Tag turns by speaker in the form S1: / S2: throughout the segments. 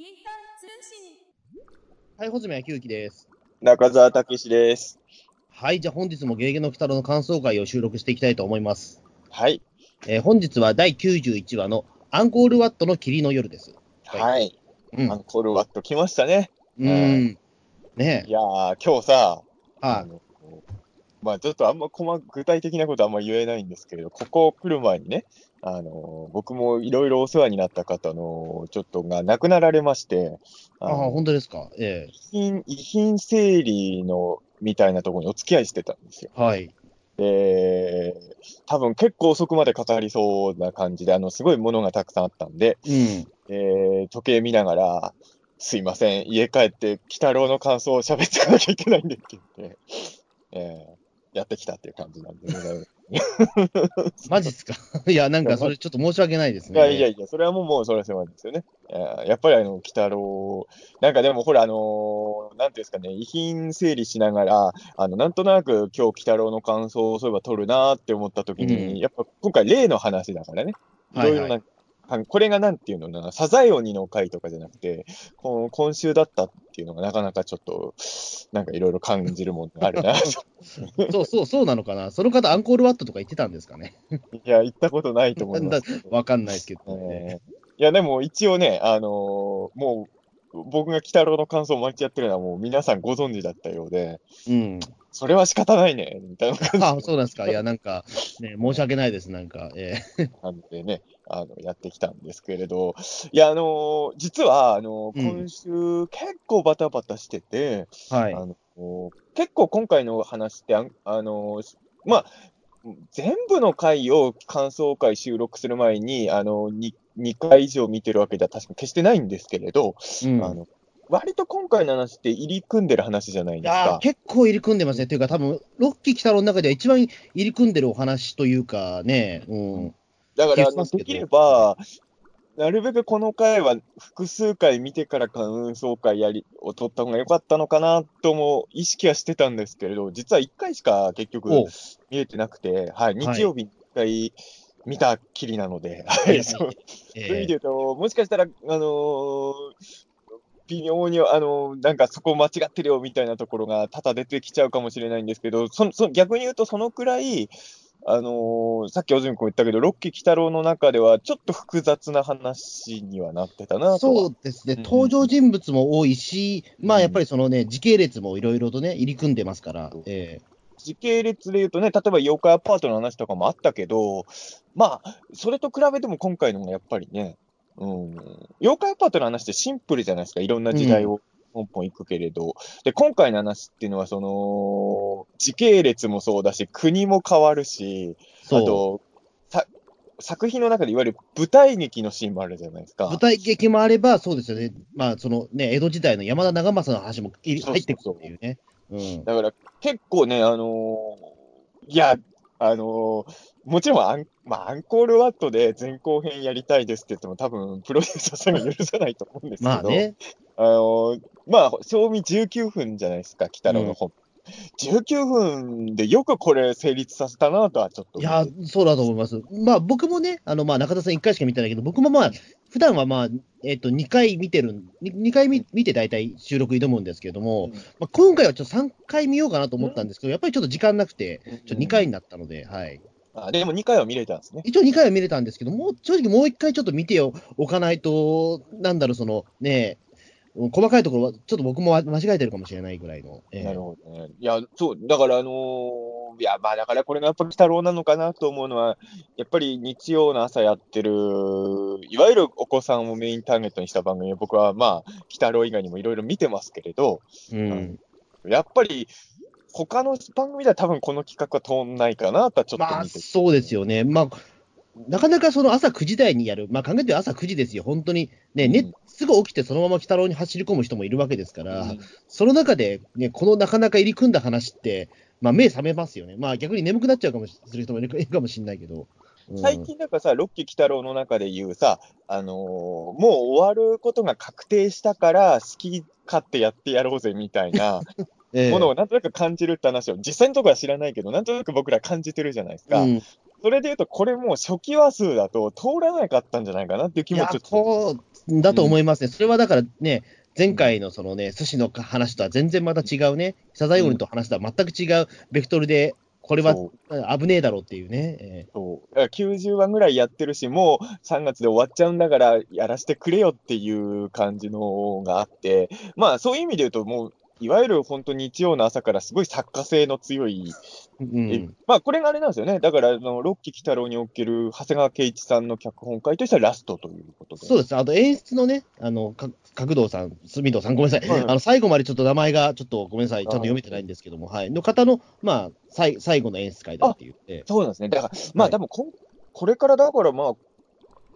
S1: インター通信。
S2: はい、穂積昭之です。
S3: 中澤武史です。
S2: はい、じゃあ本日もゲーゲの鬼太郎の感想会を収録していきたいと思います。
S3: はい。
S2: えー本日は第91話のアンコールワットの霧の夜です。はい
S3: はい。
S2: うん。う
S3: アンコールワット来ましたね。
S2: ーん。ね
S3: いやー、今日さ、あの、まあちょっとあんま細具体的なことあんま言えないんですけれど、ここ来る前にね、あの、僕もいろいろお世話になった方の、ちょっとが亡くなられまして、
S2: い。ああ、
S3: の
S2: 本当ですか？え
S3: 遺品、遺品整理の、みたいなところにお付き合いしてたんですよ。
S2: えはい。
S3: で、多分結構遅くまで語りそうな感じで、あの、すごいものがたくさんあったんで、
S2: うん。
S3: えー時計見ながら、すいません、家帰って、鬼太郎の感想を喋っていかなきゃいけないんでって言って、えーやってきたっていう感じなんでね。
S2: マジっすか？いや、なんかそれちょっと申し訳ないです
S3: い
S2: ね。
S3: やいやいや、それはもう、もうそれは世話ですよね。えーやっぱりあの、鬼太郎、なんかでもほら、あのーなんていうんですかね、遺品整理しながら、あの、なんとなく今日鬼太郎の感想をそういえば取るなーって思った時に、
S2: うん
S3: やっぱ今回例の話だからね、い
S2: はいはい
S3: ろいこれがなんていうのかな、サザエ鬼の回とかじゃなくて、この今週だったっていうのがなかなかちょっと、なんかいろいろ感じるものがあるな。
S2: そうそう、そうなのかな。その方、アンコールワットとか言ってたんですかね。
S3: いや、行ったことないと思いますけど。
S2: わかんないですけどね。
S3: えーいや、でも一応ね、あのーもう、僕が鬼太郎の感想を毎日やってるのはもう皆さんご存知だったようで、
S2: うん。
S3: それは仕方ないね、みたいな感
S2: あそうなんですか。いや、なんか、ね、申し訳ないです。なんか、え
S3: じなんでね、あの、やってきたんですけれど、いや、あのー実は、あのー
S2: うん
S3: 今週結構バタバタしてて、
S2: えはい。
S3: あの結構今回の話って、あんあのーまあ、全部の回を感想会収録する前に、あの 2, 2回以上見てるわけでは確か決してないんですけれど、
S2: うん
S3: あの割と今回の話って入り組んでる話じゃない
S2: い
S3: ですか。
S2: 結構入り組んでますね。というか、多分ロッキー北郎の中では一番入り組んでるお話というかね、うん。
S3: だから、あできれば、なるべくこの回は複数回見てから感想会やりを取った方が良かったのかなとも意識はしてたんですけれど、実は1回しか結局見えてなくて、はい、日曜日に1回見たきりなので、はい、そう。
S2: え
S3: そういう意味で言うと、もしかしたら、あのー微妙に、あのーなんかそこ間違ってるよみたいなところが多々出てきちゃうかもしれないんですけど、そそ逆に言うと、そのくらい、あのーさっき小泉君言ったけど、ロッキー鬼太郎の中では、ちょっと複雑な話にはなってたな。
S2: そうですね、
S3: うん。
S2: 登場人物も多いし、まあ
S3: うん
S2: やっぱりそのね、時系列もいろいろとね、入り組んでますから、え
S3: 時系列で言うとね、例えば妖怪アパートの話とかもあったけど、まあ、それと比べても今回のがやっぱりね、うん、妖怪アパートの話ってシンプルじゃないですか、いろんな時代をポンポン行くけれど、で、今回の話っていうのは、その、時系列もそうだし、国も変わるし、あと、作品の中でいわゆる舞台劇のシーンもあるじゃないですか。
S2: 舞台劇もあれば、そうですよね、まあそのね、江戸時代の山田長政の話も入ってくるっていうね。
S3: だから結構ね、あのーいや、あのーもちろんアン、まあ、アンコールワットで前後編やりたいですって言っても、多分プロデューサーさんが許さないと思うんですけど、
S2: まあね、
S3: あのーまあ、賞味19分じゃないですか、鬼太郎の本。19分でよくこれ成立させたなとはちょっと
S2: い。や、そうだと思います。まあ僕もね、あのまあ中田さん1回しか見てないけど、僕もまあ、普段はまあ、えっと、2回見てる、2回見見て大体収録挑むんですけれども、
S3: うん
S2: まあ、今回はちょっと3回見ようかなと思ったんですけど、やっぱりちょっと時間なくて、ちょっと2回になったので、はい。
S3: あでも2回は見れたんですね。
S2: 一応2回は見れたんですけど、もう正直もう1回ちょっと見ておかないと、なんだろう、そのね、細かいところはちょっと僕も間違えてるかもしれないぐらいの。ええ
S3: なるほどね。いや、そう、だから、あのーいや、まあ、だからこれがやっぱ鬼太郎なのかなと思うのは、やっぱり日曜の朝やってる、いわゆるお子さんをメインターゲットにした番組を僕は、まあ、鬼太郎以外にもいろいろ見てますけれど、
S2: うん
S3: やっぱり、他の番組では多分この企画は通んないかなとはちょっと
S2: まあ、
S3: 見てて。
S2: そうですよね。まあ、なかなかその朝9時台にやる、まあ考えて朝9時ですよ、本当に。ね、ね
S3: うん。
S2: すぐ起きてそのまま鬼太郎に走り込む人もいるわけですから、
S3: うん。
S2: その中で、ね、このなかなか入り組んだ話って、まあ、目覚めますよね。まあ逆に眠くなっちゃうかもしする人もいるいるかもしれないけど。うん。
S3: 最近なんかさ、ロッキー鬼太郎の中で言うさ、あのーもう終わることが確定したから、好き勝手やってやろうぜみたいな
S2: ええ。
S3: ものをなんとなく感じるって話を、実際のところは知らないけど、なんとなく僕ら感じてるじゃないですか。
S2: うん
S3: それで言うと、これもう初期話数だと通らなかったんじゃないかなっていう気もちょっと。
S2: そうだと思いますね。それはだからね、前回のそのね、寿司の話とは全然また違うね、サザエオリと話とは全く違うベクトルで、これは危ねえだろうっていうね。え
S3: そう。だから90話ぐらいやってるし、もう3月で終わっちゃうんだから、やらせてくれよっていう感じのがあって、まあそういう意味で言うと、もう、いわゆる本当日曜の朝からすごい作家性の強い、
S2: ーうん、
S3: まあこれがあれなんですよね。だから、あの、ロッキー北郎における長谷川圭一さんの脚本会としてはラストということで。
S2: そうです。あと演出のね、あの、か角堂さん、住堂さん、ごめんなさい。
S3: はい
S2: あの、最後までちょっと名前が、ちょっとごめんなさい。ちゃんと読めてないんですけども、はい。の方の、まあ、最最後の演出会だって言って。
S3: そうなんですね。だから、まあ多分こん、これからだからまあ、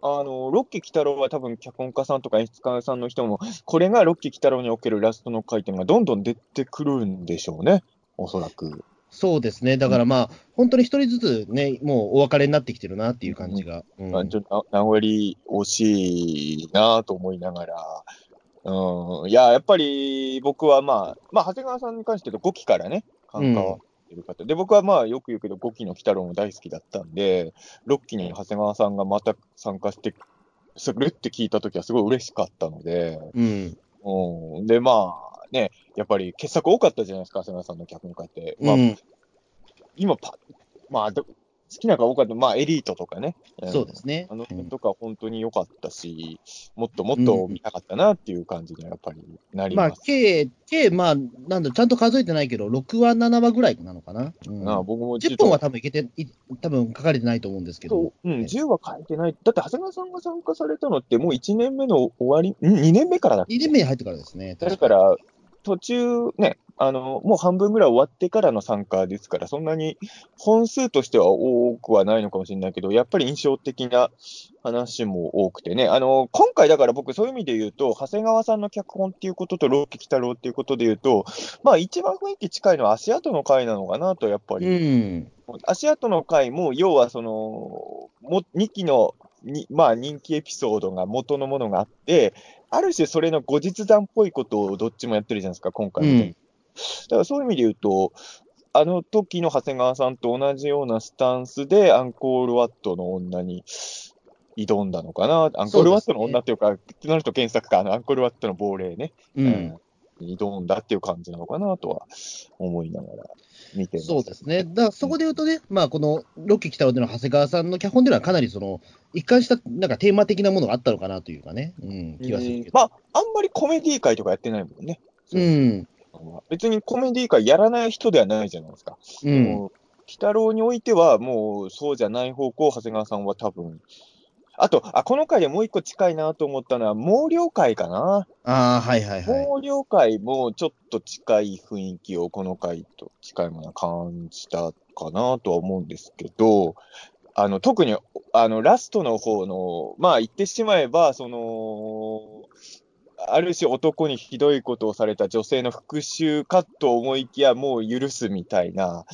S3: あの、ロッキー北郎は多分脚本家さんとか演出家さんの人も、これがロッキー北郎におけるラストの回っていうのがどんどん出てくるんでしょうね。おそらく。
S2: そうですね。だからまあ、本当に一人ずつね、もうお別れになってきてるなっていう感じが。うん
S3: まあ、ちょっと名残惜しいなと思いながら、うん、いや、やっぱり僕はまあ、まあ、長谷川さんに関して言うと5期からね、関わってる方、で、僕はまあ、よく言うけど、5期の鬼太郎も大好きだったんで、6期に長谷川さんがまた参加してするって聞いたときはすごい嬉しかったので、
S2: うん。
S3: うん、で、まあ、ね、やっぱり傑作多かったじゃないですか、長谷川さんの脚本家って。まあ、
S2: うん
S3: 今パ、まあ、ど好きなのが多かった、まあ、エリートとかね。ん
S2: そうですね。
S3: あの
S2: うん
S3: 辺とか本当に良かったし、もっともっと見たかったなっていう感じにはやっぱりなり
S2: まあ、
S3: ます。
S2: 計、計、まあ、なんだ、ちゃんと数えてないけど、6話、7話ぐらいなのかな？うん
S3: ああ僕も
S2: 10本は多分いけて、い多分書かれてないと思うんですけど
S3: そう、うん、10は書いてない。だって長谷川さんが参加されたのってもう1年目の終わり、ん ?2 年目からだっけ
S2: ？2年目に入ってからですね。
S3: だから、途中ね、あの、もう半分ぐらい終わってからの参加ですから、そんなに本数としては多くはないのかもしれないけど、やっぱり印象的な話も多くてね、あの、今回だから僕そういう意味で言うと、長谷川さんの脚本っていうことと、ロッキー北郎っていうことで言うと、まあ一番雰囲気近いのは足跡の回なのかなと、やっぱり。
S2: うん。
S3: 足跡の回も、要はその、も2期のに、まあ人気エピソードが元のものがあって、ある種それの後日談っぽいことをどっちもやってるじゃないですか、今回。
S2: うん
S3: だからそういう意味で言うと、あの時の長谷川さんと同じようなスタンスでアンコールワットの女に挑んだのかな。アンコールワットの女っていうか、ってなると検索か、あのアンコールワットの亡霊ね。
S2: うん。
S3: に挑んだっていう感じなのかなとは思いながら見て。
S2: そうですね。だからそこで言うとね、まあ、このロッキー北尾での長谷川さんの脚本ではかなりその、一貫したなんかテーマ的なものがあったのかなというかね、うん、気がするけど。
S3: まあ、あんまりコメディ会とかやってないもんね。
S2: うん。
S3: 別にコメディ会やらない人ではないじゃないですか。
S2: うん。
S3: 鬼太郎においては、もうそうじゃない方向、長谷川さんは多分。あと、あ、この回でもう一個近いなと思ったのは、毛量会かな。
S2: ああ、はいはいはい。
S3: 毛量会もちょっと近い雰囲気をこの回と近いものは感じたかなとは思うんですけど、あの、特に、あの、ラストの方の、まあ言ってしまえば、その、ある種男にひどいことをされた女性の復讐かと思いきや、もう許すみたいな、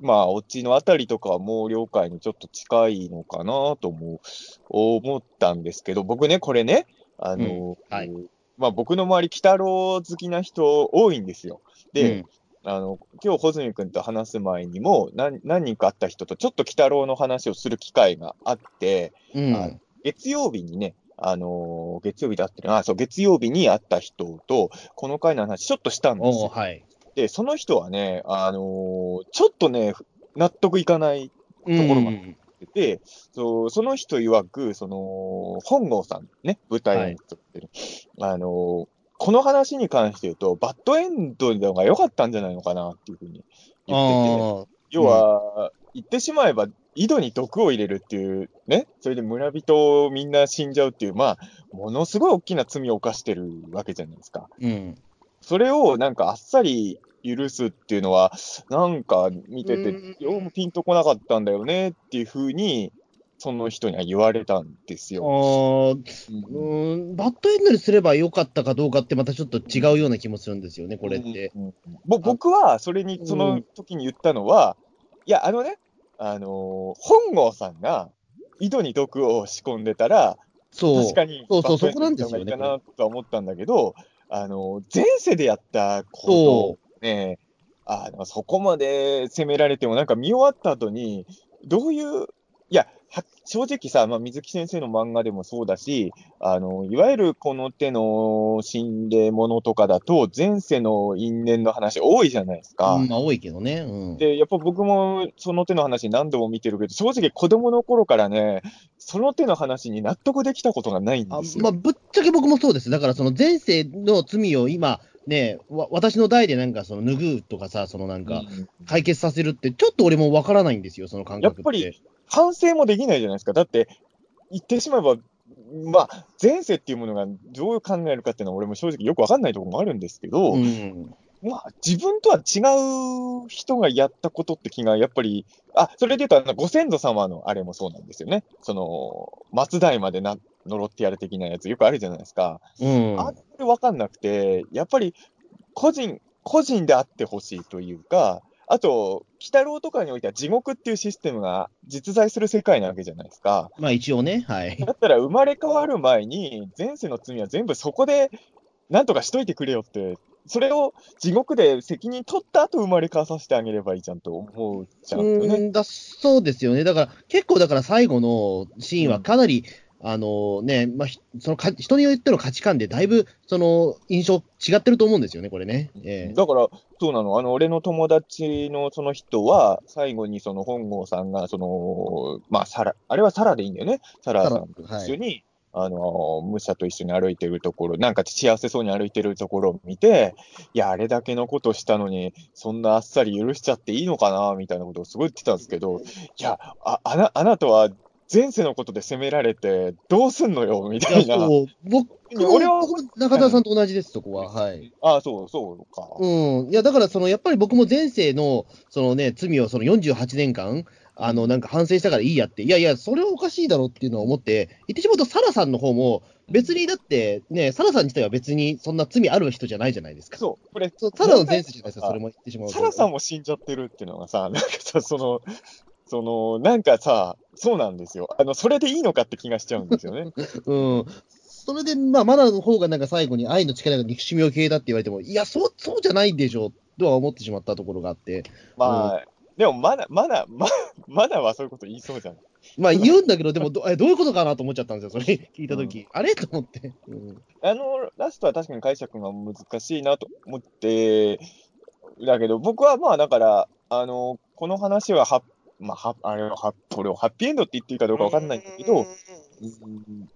S3: まあ、オチのあたりとかはもう了解にちょっと近いのかなとも思ったんですけど、僕ね、これね、あの、
S2: うんはい。
S3: まあ僕の周り、鬼太郎好きな人多いんですよ。で、あの、今日、穂積君と話す前にも何、何人か会った人とちょっと鬼太郎の話をする機会があって、
S2: うん、
S3: あ月曜日にね、あのー月曜日だってる。あ、そう、月曜日に会った人と、この回の話ちょっとしたんですよ。
S2: はい。
S3: で、その人はね、あのーちょっとね、納得いかない
S2: と
S3: ころがで、そうその人曰く、その、本郷さんね、舞台演出ってる、あの、この話に関して言うと、バッドエンドの方が良かったんじゃないのかなっていうふうに言ってて、
S2: あ
S3: 要は、言ってしまえば、井戸に毒を入れるっていうね、それで村人みんな死んじゃうっていう、まあ、ものすごい大きな罪を犯してるわけじゃないですか。
S2: ーうん。
S3: それをなんかあっさり許すっていうのは、なんか見てて
S2: うん、
S3: どうもピンとこなかったんだよねっていうふうに、その人には言われたんです
S2: あ
S3: よ。
S2: バッドエンドにすればよかったかどうかって、またちょっと違うような気もするんですよね、これって。
S3: うんぼ僕はそれに、その時に言ったのは、いや、あのね、あのー本郷さんが井戸に毒を仕込んでたら、
S2: そう。
S3: 確かに、
S2: そうそうそこなんですよね
S3: かなとは思ったんだけど、あのー前世でやったことをね、あの、そこまで責められても、なんか見終わった後に、どういう、いや、は正直さ、まあ、水木先生の漫画でもそうだし、あの、いわゆるこの手の心霊ものとかだと、前世の因縁の話多いじゃないですか。
S2: うんまあ多いけどね。うん。
S3: で、やっぱ僕もその手の話何度も見てるけど、正直子供の頃からね、その手の話に納得できたことがないん
S2: あ
S3: ですよ。
S2: まあ、ぶっちゃけ僕もそうです。だから、その前世の罪を今、ね、わ私の代でなんか、その拭うとかさ、そのなんか、
S3: うん
S2: 解決させるって、ちょっと俺もわからないんですよ、その感覚って。
S3: やっぱり反省もできないじゃないですか。だって、言ってしまえば、まあ、前世っていうものがどう考えるかっていうのは俺も正直よくわかんないところもあるんですけど、
S2: うん。
S3: まあ、自分とは違う人がやったことって気が、やっぱり、あ、それで言うと、あの、ご先祖様のあれもそうなんですよね。その、松代までな、呪ってやる的なやつ、よくあるじゃないですか。
S2: うん。
S3: あれ分かんなくて、やっぱり、個人、個人であってほしいというか、あと、鬼太郎とかにおいては地獄っていうシステムが実在する世界なわけじゃないですか。
S2: まあ一応ね、はい。
S3: だったら生まれ変わる前に、前世の罪は全部そこで、なんとかしといてくれよって、それを地獄で責任取った後生まれ変わさせてあげればいいじゃんと思っちゃうんね。
S2: うんだそうですよね。だから、結構だから最後のシーンはかなり、あのね、まあ、ひそのか人によっての価値観でだいぶ、その、印象違ってると思うんですよね、これね。ええ。
S3: だから、そうなの、あの俺の友達のその人は、最後にその本郷さんが、そのまあ、サラ、あれはサラでいいんだよね、サラさんと一緒に、あの武者と一緒に歩いてるところ、なんか幸せそうに歩いてるところを見て、いや、あれだけのことしたのに、そんなあっさり許しちゃっていいのかなみたいなことをすごい言ってたんですけど、いや、ああなあなたは前世のことで責められて、どうすんのよみた
S2: い
S3: な。
S2: そう、僕も、
S3: 俺は
S2: 中田さんと同じです、そこは。はい。
S3: ああ、そう、そうか。
S2: うん。いや、だから、その、やっぱり僕も前世の、そのね、罪をその48年間、あの、なんか反省したからいいやって、いやいや、それはおかしいだろっていうのを思って、言ってしまうと、サラさんの方も、別にだって、ね、サラさん自体は別にそんな罪ある人じゃないじゃないですか。
S3: そう、これ、
S2: そうサラの前世じゃないですか、それも言ってしまうと。
S3: サラさんも死んじゃってるっていうのがさ、なんかさ、その、その、なんかさ、そうなんですよ。あの、それでいいのかって気がしちゃうんですよね。
S2: うん。それで、まあ、マナの方がなんか最後に愛の力が憎しみを消えたって言われても、いや、そう、そうじゃないでしょ、とは思ってしまったところがあって。
S3: まあ、でも、まだ、まだ、ままだはそういうこと言いそうじゃん。
S2: まあ、言うんだけど、でもど、えどういうことかなと思っちゃったんですよ、それ聞いたとき、あれ？と思って。うん
S3: あの、ラストは確かに解釈が難しいなと思って、だけど、僕はまあ、だから、あの、この話はは、まあ、は、あれは、は、これをハッピーエンドって言っていいかどうかわかんないんだけど、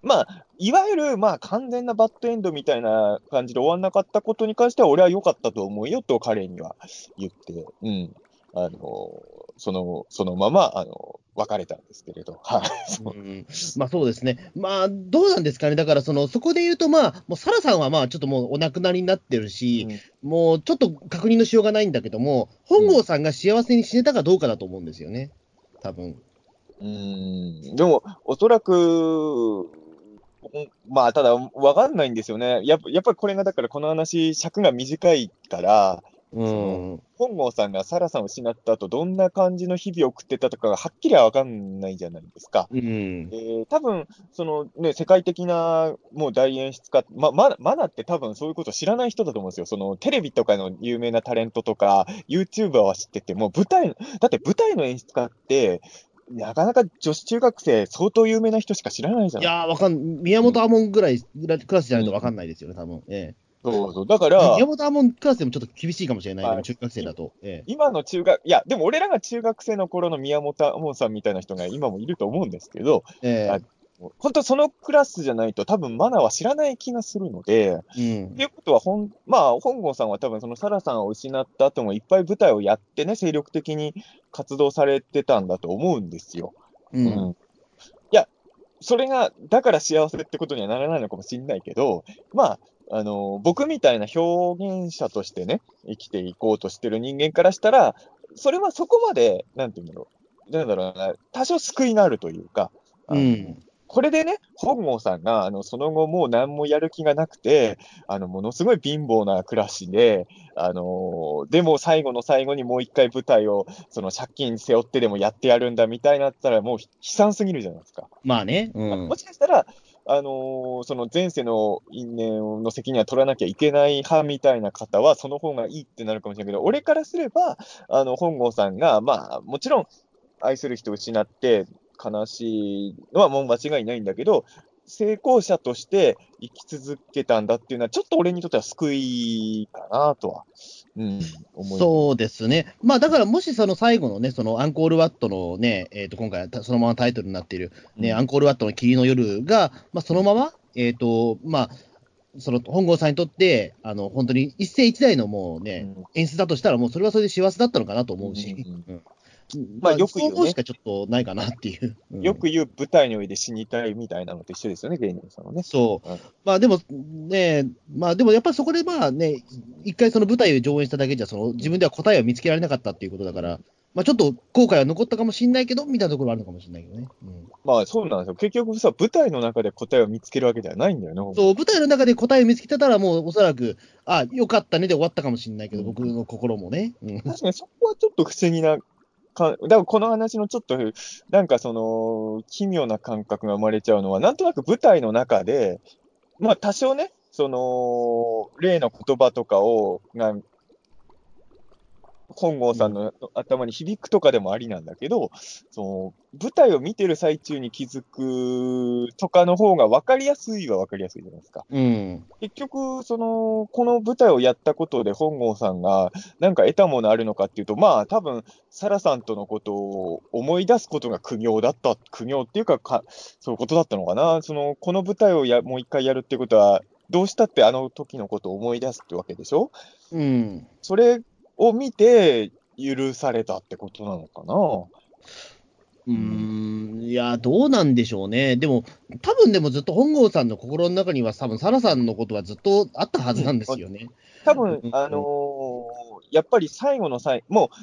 S3: まあ、いわゆる、まあ、完全なバッドエンドみたいな感じで終わんなかったことに関しては、俺は良かったと思うよと彼には言って、うん。あの、その、そのまま、あの、別れたんですけれど、はい。そう。
S2: うん。まあそうですね、まあどうなんですかね、だからそのそこで言うと、まあ、もうサラさんはまあちょっともうお亡くなりになってるし、もうちょっと確認のしようがないんだけども、本郷さんが幸せに死ねたかどうかだと思うんですよね、多分。
S3: うん、でも、おそらく、まあ、ただ、わかんないんですよね。やっぱやっぱりこれが、だからこの話、尺が短いから、
S2: うん、
S3: 本郷さんがサラさんを失った後、どんな感じの日々を送ってたとかがはっきりはわかんないじゃないですか。
S2: うん、
S3: えー、多分そのね、世界的なもう大演出家、ま、まマナって多分そういうこと知らない人だと思うんですよ。そのテレビとかの有名なタレントとか、YouTuber は知ってても、舞台、だって舞台の演出家って、なかなか女子中学生、相当有名な人しか知らないじゃ
S2: い
S3: ない
S2: やー、わかん、宮本亞門ぐらい、ぐらいクラスじゃないとわかんないですよね、多分え
S3: そうそう。だか
S2: え
S3: ら
S2: 宮、本亞門クラスでもちょっと厳しいかもしれない。
S3: はい。
S2: 中学生だと。ええ。
S3: 今の中学、いや、でも俺らが中学生の頃の宮本亞門さんみたいな人が今もいると思うんですけど、
S2: え
S3: あ本当そのクラスじゃないと多分マナは知らない気がするので、
S2: えうん。
S3: っていうことはほん、まあ、本郷さんは多分そのサラさんを失った後もいっぱい舞台をやってね、精力的に活動されてたんだと思うんですよ。
S2: うん。
S3: いや、それが、だから幸せってことにはならないのかもしれないけど、まあ、あの、僕みたいな表現者としてね、生きていこうとしてる人間からしたら、それはそこまで、なんていうんだろう、なんだろうな、多少救いがあるというか、
S2: うん。
S3: これでね、本郷さんが、あの、その後もう何もやる気がなくて、あの、ものすごい貧乏な暮らしで、あのでも最後の最後にもう一回舞台を、その借金背負ってでもやってやるんだみたいになったら、もう悲惨すぎるじゃないですか。
S2: まあね、うん。
S3: もしかしたら、あのその前世の因縁の責任は取らなきゃいけない派みたいな方は、その方がいいってなるかもしれないけど、俺からすれば、あの、本郷さんが、まあ、もちろん、愛する人を失って、悲しいのはもう間違いないんだけど、成功者として生き続けたんだっていうのは、ちょっと俺にとっては救いかなとは、うん。
S2: そうですね。まあだからもしその最後のね、そのアンコールワットのね、えっ、と、今回はそのままタイトルになっている、ね、
S3: うん。
S2: アンコールワットの霧の夜が、まあそのまま、えっ、と、まあ、その本郷さんにとって、あの、本当に一世一代のもうね、
S3: うん。
S2: 演出だとしたら、もうそれはそれで幸せだったのかなと思うし、
S3: うん。
S2: うん
S3: まあよく言うね
S2: しかちょっとないかなっていう。うん
S3: よく言う舞台において死にたいみたいなのと一緒ですよね、芸人さんはね。
S2: そう
S3: うん。
S2: まあでもね、まあでもやっぱりそこでまあね、一回その舞台を上演しただけじゃ、その自分では答えを見つけられなかったっていうことだから、まあちょっと後悔は残ったかもしれないけど、みたいなところはあるのかもしれないけどね。うん、
S3: まあそうなんですよ。結局さ、舞台の中で答えを見つけるわけではないんだよね。
S2: そう、舞台の中で答えを見つけてたら、もうおそらく、あ、よかったねで終わったかもしれないけど、
S3: うん
S2: 僕の心もね。うん、
S3: 確かにそこはちょっと不思議なか、だからこの話のちょっと、なんかその、奇妙な感覚が生まれちゃうのは、なんとなく舞台の中で、まあ多少ね、その、例の言葉とかを、が、本郷さんの頭に響くとかでもありなんだけど、その舞台を見てる最中に気づくとかの方が分かりやすいは分かりやすいじゃないですか。
S2: うん。
S3: 結局、その、この舞台をやったことで本郷さんがなんか得たものあるのかっていうと、まあ多分、サラさんとのことを思い出すことが苦行だった、苦行っていうかか、そういうことだったのかな。その、この舞台をやもう一回やるってことは、どうしたってあの時のことを思い出すってわけでしょ？
S2: うん。
S3: それを見て許されたってことなのかな？
S2: うーん、いや、どうなんでしょうね。でも、多分でもずっと本郷さんの心の中には、多分サラさんのことはずっとあったはずなんですよね。
S3: 多分
S2: う、ん
S3: あのーやっぱり最後の最後、もう、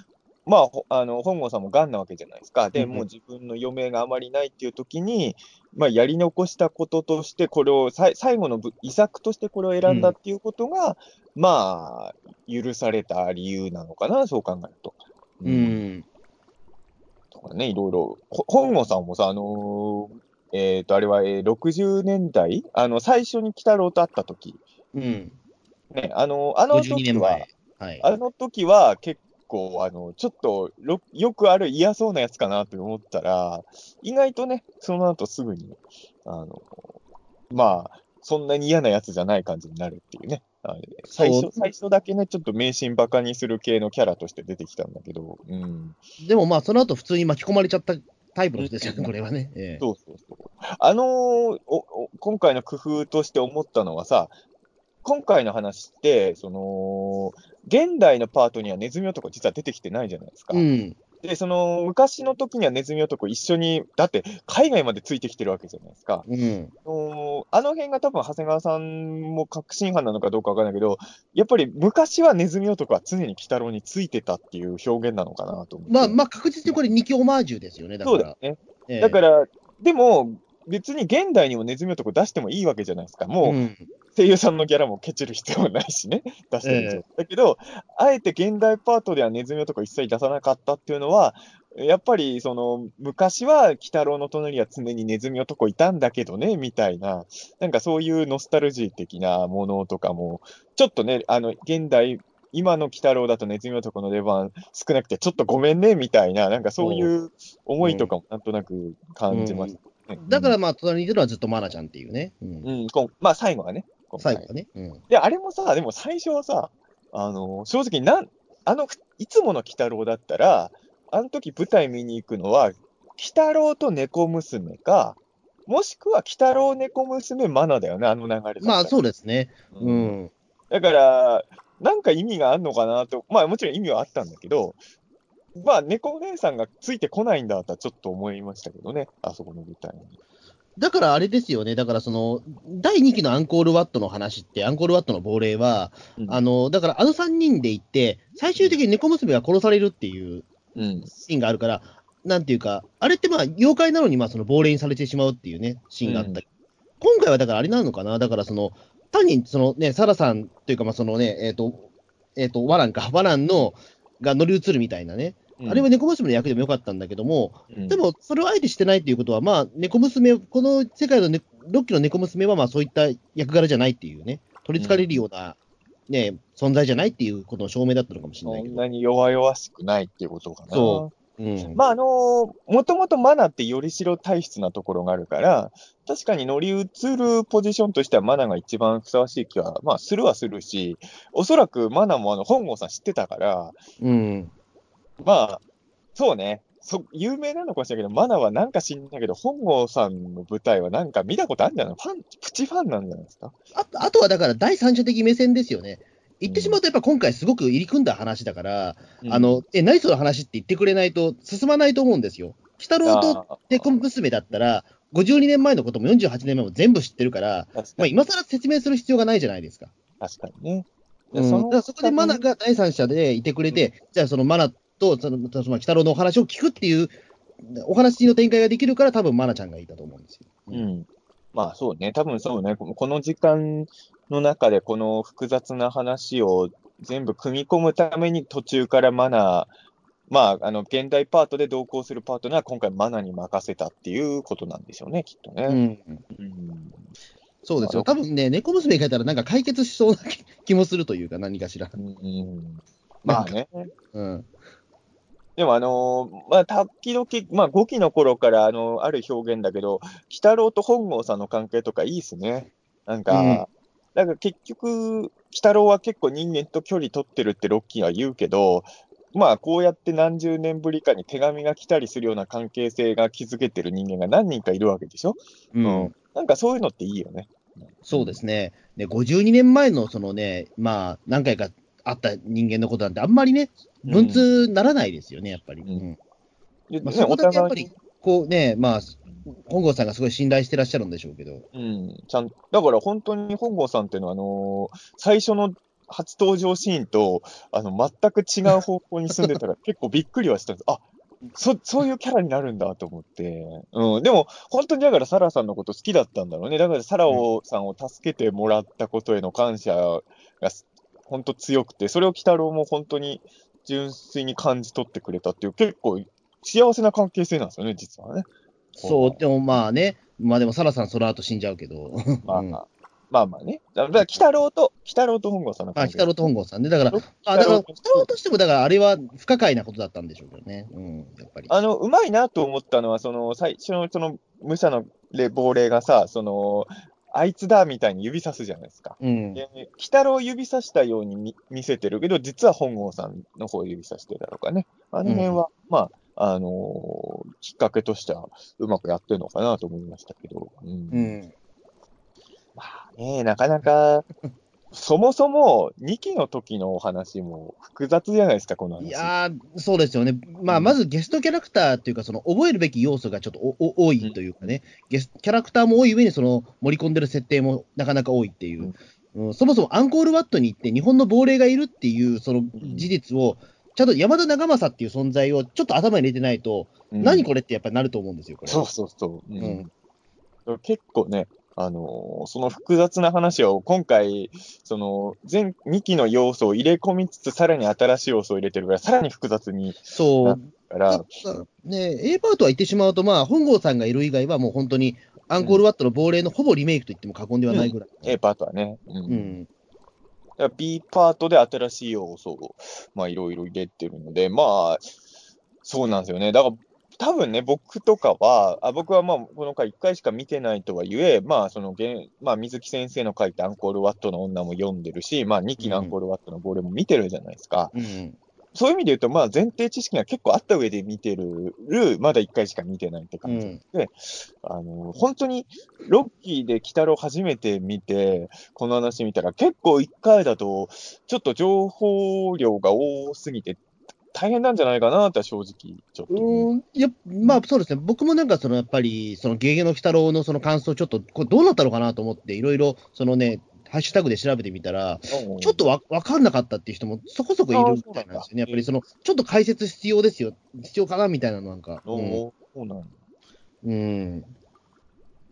S3: まあ、ほあの本郷さんもがんなわけじゃないですか。で、
S2: うんうん
S3: もう自分の余命があまりないっていう時に、まあ、やり残したこととして、これをさい最後のぶ遺作としてこれを選んだっていうことが、まあ、許された理由なのかな、そう考えると。
S2: う。ん。
S3: とかね、いろいろ。ほ本郷さんもさ、あのーえっ、と、あれは、えー60年代？あの、最初に鬼太郎と会った時
S2: うん。
S3: ね、あの、あの
S2: 52
S3: 時は。
S2: はい。
S3: あの時は結構、あの、ちょっとろよくある嫌そうなやつかなって思ったら、意外とね、その後すぐに、あの、まあ、そんなに嫌なやつじゃない感じになるっていうね。あれ最初、最初だけね、ちょっと迷信バカにする系のキャラとして出てきたんだけど、うん。
S2: でもまあ、その後普通に巻き込まれちゃったタイプの人ですよね、これはね。ええ
S3: そうそうそう。あのーおお今回の工夫として思ったのはさ、今回の話って、その、現代のパートにはネズミ男実は出てきてないじゃないですか。
S2: うん。
S3: で、その、昔の時にはネズミ男一緒に、だって海外までついてきてるわけじゃないですか。
S2: うん。
S3: おあの辺が多分長谷川さんも確信犯なのかどうかわかんないけど、やっぱり昔はネズミ男は常に鬼太郎についてたっていう表現なのかなと思。
S2: まあ、まあ、確実にこれ2期オマージュですよね、だから。
S3: そうだよね。
S2: ええ
S3: だから、でも、別に現代にもネズミ男出してもいいわけじゃないですか。もう、
S2: うん
S3: 声優さんのギャラもケチる必要はないしね、出してる
S2: ええ。
S3: だけど、あえて現代パートではネズミ男一切出さなかったっていうのは、やっぱりその昔は鬼太郎の隣には常にネズミ男いたんだけどね、みたいな、なんかそういうノスタルジー的なものとかも、ちょっとね、あの、現代、今の鬼太郎だとネズミ男の出番少なくてちょっとごめんね、みたいな、なんかそういう思いとかもなんとなく感じましたね。
S2: だからまあ、隣にいるのはずっとマナちゃんっていうね。うん。
S3: うんまあ最後はね。今回
S2: 最後はね。うん
S3: で、あれもさ、でも最初はさ、あの、正直なん、あの、いつもの鬼太郎だったら、あの時舞台見に行くのは、鬼太郎と猫娘か、もしくは鬼太郎猫娘マナだよね、あの流れ
S2: まあ、そうですね。
S3: う
S2: うんん。
S3: だから、なんか意味があるのかなと、まあもちろん意味はあったんだけど、まあ猫お姉さんがついてこないんだとはちょっと思いましたけどね、あそこの舞台に。
S2: だからあれですよね。だからその、第2期のアンコールワットの話って、アンコールワットの亡霊は、あの、だからあの3人で行って、最終的に猫娘が殺されるっていう
S3: うん、
S2: シーンがあるから、なんていうか、あれってまあ、妖怪なのにまあ、その亡霊にされてしまうっていうね、シーンがあったり。今回はだからあれなのかな？だからその、単にそのね、サラさんというかまあ、そのね、えっ、と、えっ、と、ワランか、ワランの、が乗り移るみたいなね。あれは猫娘の役でもよかったんだけども、
S3: うん、
S2: でも、それをあえてしてないっていうことは、まあ、猫娘、この世界の、ね、6期の猫娘は、まあ、そういった役柄じゃないっていうね、取り憑かれるような、ね、存在じゃないっていうことの証明だったのかもしれないけど。
S3: そんなに弱々しくないっていうことかな。
S2: そうん。
S3: まあ、あのもともとマナってよりしろ体質なところがあるから、確かに乗り移るポジションとしてはマナが一番ふさわしい気は、まあ、するはするし、おそらくマナもあの本郷さん知ってたから、
S2: うん。
S3: まあ、そうね。そ有名なのかもしれないけど、マナはなんか知んないけど、本郷さんの舞台はなんか見たことあるんじゃない？ファン、プチファンなんじゃないですか？
S2: あとあとはだから第三者的目線ですよね。言ってしまうと、やっぱ今回すごく入り組んだ話だから、あ、の、え、何その話って言ってくれないと進まないと思うんですよ。鬼太郎と
S3: あ
S2: で、小娘だったら、52年前のことも48年前も全部知ってるから、まあ、
S3: に
S2: 今更説明する必要がないじゃないですか。
S3: 確かにね。
S2: うん、そこでマナが第三者でいてくれて、じゃあそのマナとその、その鬼太郎のお話を聞くっていう、お話の展開ができるから、多分マナちゃんがいたと思うんですよ。
S3: うん。まあそうね、多分そうね、この時間の中でこの複雑な話を全部組み込むために途中からマナー、まあ、あの、現代パートで同行するパートナーは今回マナーに任せたっていうことなんでしょうね、きっとね。
S2: うん。
S3: うん。
S2: そうですよ。多分ね、猫娘がいたらなんか解決しそうな気気もするというか、何かしら。
S3: うんまあね。
S2: うん。
S3: でもあのーまあ、時々、まあ、5期の頃から、あのある表現だけど、鬼太郎と本郷さんの関係とかいいっすね。なんか、
S2: うん
S3: なんか結局、鬼太郎は結構人間と距離取ってるってロッキーは言うけど、まあ、こうやって何十年ぶりかに手紙が来たりするような関係性が築けてる人間が何人かいるわけでしょ？
S2: うん。
S3: なんかそういうのっていいよね。
S2: そうですね。で、52年前のそのね、まあ、何回か会った人間のことなんて、あんまりね、文通ならないですよね、やっぱり。
S3: うん
S2: まあ、
S3: ね
S2: そこだけやっぱり、こうね、まあ、本郷さんがすごい信頼してらっしゃるんでしょうけど。
S3: うん、ちゃんだから本当に本郷さんっていうのは、あのー最初の初登場シーンとあの全く違う方向に住んでたら 結構びっくりはしたんです。あそそういうキャラになるんだと思って、うん、でも本当にだからサラさんのこと好きだったんだろうね。だからサラをさんを助けてもらったことへの感謝がす本当強くて、それを鬼太郎も本当に純粋に感じ取ってくれたっていう結構幸せな関係性なんですよね、実はね。
S2: そう、でもまあね、まあでも、サラさんその後死んじゃうけど。
S3: まあ、
S2: うん
S3: まあ、まあまあね。だから、鬼太郎と、鬼太郎と本郷さんの
S2: まあ、
S3: 関係
S2: 北郎と本郷さんね。だから、
S3: 鬼
S2: あだから、
S3: 太郎
S2: としても、だから、あれは不可解なことだったんでしょうけどね。うん、やっぱり。
S3: あの、うまいなと思ったのは、その、最初の、その、武者の霊亡霊がさ、その、あいつだみたいに指さすじゃないですか。
S2: うん。
S3: で、鬼太郎を指さしたように見見せてるけど、実は本郷さんの方を指さしてるだろうかね。あの辺は、まあ、あのーきっかけとしてはうまくやってるのかなと思いましたけど。うん
S2: うん。
S3: まあね、なかなか、そもそも2期の時のお話も複雑じゃないですか、この話。
S2: いやー、そうですよね。まあ、
S3: うん。
S2: まずゲストキャラクターっていうか、その覚えるべき要素がちょっとおお多いというかね、ゲスキャラクターも多い上にその盛り込んでる設定もなかなか多いっていう、うん。そもそもアンコールワットに行って日本の亡霊がいるっていうその事実を、ちゃんと山田長政っていう存在をちょっと頭に入れてないと、
S3: うん。
S2: 何これってやっぱりなると思うんですよ、これ。
S3: そうそうそう。うん。結構ね、あのーその複雑な話を今回、その全2期の要素を入れ込みつつ、さらに新しい要素を入れてるから、さらに複雑に
S2: そう。
S3: から、
S2: ね、A パートは言ってしまうと、まあ、本郷さんがいる以外はもう本当にアンコールワットの亡霊のほぼリメイクと言っても過言ではないぐらい。
S3: A パートはね。うん
S2: うん。
S3: B パートで新しい要素を、まあ、いろいろ入れてるので、まあ、そうなんですよね。だから、多分ね、僕とかは、あ僕はまあ、この回1回しか見てないとはいえ、まあ、その、げんまあ、水木先生の書いたアンコールワットの女も読んでるし、まあ、2期のアンコールワットの亡霊も見てるじゃないですか。
S2: うん。
S3: そういう意味で言うと、まあ、前提知識が結構あった上で見てる、まだ1回しか見てないって
S2: う
S3: 感じ
S2: ん。
S3: あの、本当に、ロッキーで鬼太郎初めて見て、この話見たら、結構一回だと、ちょっと情報量が多すぎて、大変なんじゃないかなって正直、ちょっと。
S2: うーん、いや、まあそうですね、僕もなんかそのやっぱり、そのゲゲの鬼太郎のその感想、ちょっとこれどうなったのかなと思って、いろいろそのね、ハッシュタグで調べてみたら、
S3: うん
S2: ちょっとわ分かんなかったっていう人もそこそこいるみたいなんですよね、やっぱりその、ちょっと解説必要ですよ、必要かなみたいなのなんか。うん
S3: おーそうなんだ
S2: うん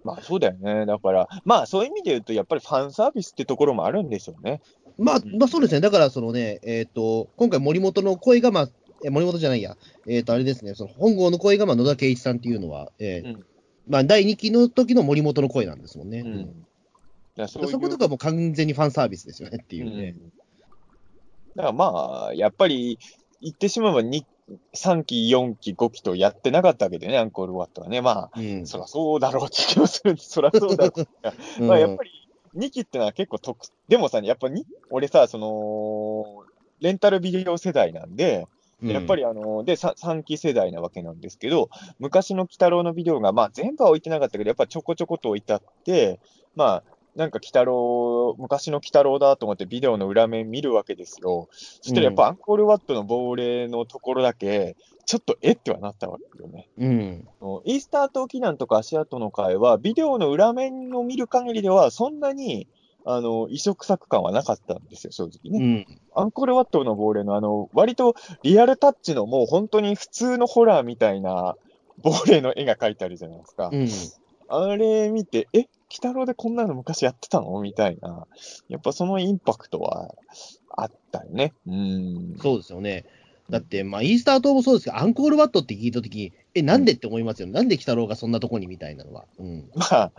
S3: まあそうだよね。だから、まあそういう意味で言うと、やっぱりファンサービスってところもあるんでしょうね。
S2: まあ、まあそうですね、だからそのね、えっ、と、今回森本の声が、まあ、え森本じゃないや、えっ、と、あれですね、その本郷の声が、まあ、野田圭一さんっていうのは、えー
S3: うん
S2: まあ、第2期の時の森本の声なんですもんね。
S3: うん。そう
S2: そことかもう完全にファンサービスですよねっていうね。
S3: うんだからまあ、やっぱり、言ってしまえばに、3期、4期、5期とやってなかったわけでね、アンコールワットはね。まあ、
S2: うん
S3: そらそうだろうって気もするんです。そらそうだろう。まあ、やっぱり、2期ってのは結構特、でもさ、やっぱに、俺さ、その、レンタルビデオ世代なんで、
S2: り
S3: やっぱりあの、で、さ3期世代なわけなんですけど、昔の鬼太郎のビデオが、まあ全部は置いてなかったけど、やっぱちょこちょこと置いてあって、まあ、なんか鬼太郎、昔の鬼太郎だと思ってビデオの裏面見るわけですよ。そしたらやっぱアンコールワットの亡霊のところだけ、ちょっとえってはなったわけよね。
S2: うん。
S3: イースター島避難とか足跡の会は、ビデオの裏面を見る限りでは、そんなに、あの、異色作感はなかったんですよ、正直
S2: う
S3: ね。
S2: ん。
S3: アンコールワットの亡霊の、あの、割とリアルタッチのもう本当に普通のホラーみたいな亡霊の絵が描いてあるじゃないですか。
S2: うん。
S3: あれ見て、え、鬼太郎でこんなの昔やってたのみたいな。やっぱそのインパクトはあったよね。うん。
S2: そうですよね。だって、まあ、イースター島もそうですけど、アンコールワットって聞いたとき、え、なんでって思いますよね。なんで鬼太郎がそんなとこにみたいなのは。うん。
S3: まあ、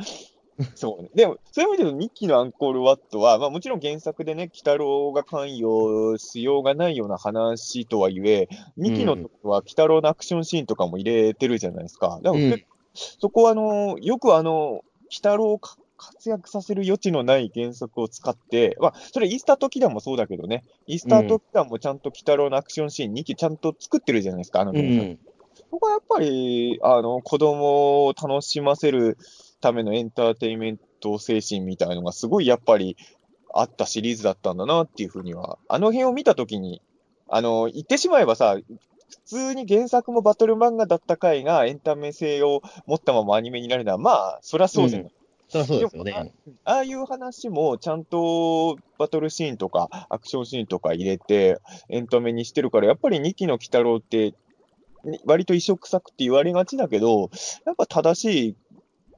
S3: そうね。でも、そういう意味での2期のアンコールワットは、まあもちろん原作でね、鬼太郎が関与しようがないような話とはいえ、2期の時は鬼太郎のアクションシーンとかも入れてるじゃないですか。だから、
S2: うん
S3: そこはあの、よくあの、鬼太郎活躍させる余地のない原作を使って、まあ、それイースター時団もそうだけどね、イースター時団もちゃんと鬼太郎のアクションシーン2期ちゃんと作ってるじゃないですか、あの
S2: う
S3: 原作。
S2: ん。
S3: ここはやっぱり、あの、子供を楽しませるためのエンターテインメント精神みたいのがすごいやっぱりあったシリーズだったんだなっていうふうには、あの辺を見たときに、あの、言ってしまえばさ、普通に原作もバトル漫画だった回がエンタメ性を持ったままアニメになるのは、まあ、そりゃそうじゃない。
S2: そりゃそうですよね。
S3: ああいう話もちゃんとバトルシーンとかアクションシーンとか入れてエンタメにしてるから、やっぱり2期の鬼太郎ってに割と異色作って言われがちだけど、やっぱ正しい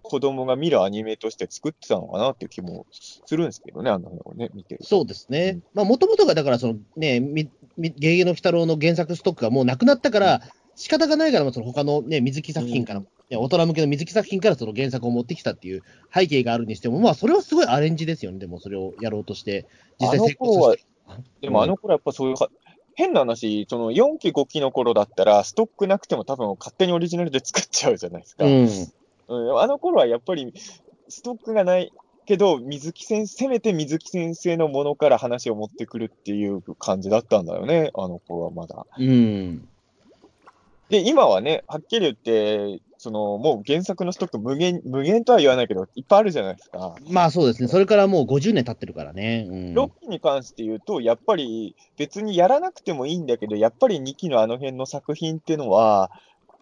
S3: 子供が見るアニメとして作ってたのかなっていう気もするんですけどね、あの辺をね、見てると。
S2: そうですね。まあ、もともとが、だから、そのね、み、み、ゲゲゲの鬼太郎の原作ストックがもうなくなったから、仕方がないから、まあその他のね、水木作品から、ね大人向けの水木作品からその原作を持ってきたっていう背景があるにしても、まあ、それはすごいアレンジですよね、でもそれをやろうとして、実際成功させて。
S3: でもあの頃やっぱそういうは、変な話、その4期5期の頃だったら、ストックなくても多分勝手にオリジナルで作っちゃうじゃないですか。
S2: うん。
S3: うん、あの頃はやっぱり、ストックがないけど、水木先生、せめて水木先生のものから話を持ってくるっていう感じだったんだよね、あの頃はまだ。
S2: うん。
S3: で、今はね、はっきり言って、その、もう原作のストック無限、無限とは言わないけど、いっぱいあるじゃないですか。
S2: まあそうですね、それからもう50年経ってるからね。うん。
S3: 6期に関して言うと、やっぱり別にやらなくてもいいんだけど、やっぱり2期のあの辺の作品ってのは、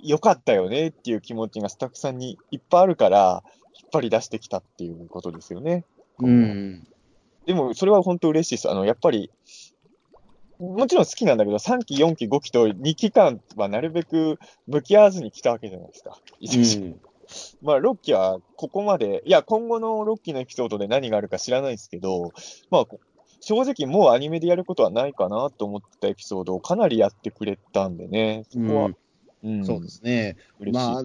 S3: 良かったよねっていう気持ちがスタッフさんにいっぱいあるから、引っ張り出してきたっていうことですよね。
S2: うん。
S3: でも、それは本当嬉しいです。あの、やっぱり、もちろん好きなんだけど、3期、4期、5期と2期間はなるべく向き合わずに来たわけじゃないですか。
S2: うん。
S3: まあ、6期はここまで、いや、今後の6期のエピソードで何があるか知らないですけど、まあ、こ正直もうアニメでやることはないかなと思ってたエピソードをかなりやってくれたんでね、そこは、
S2: うん
S3: うん
S2: そうですね。まあ、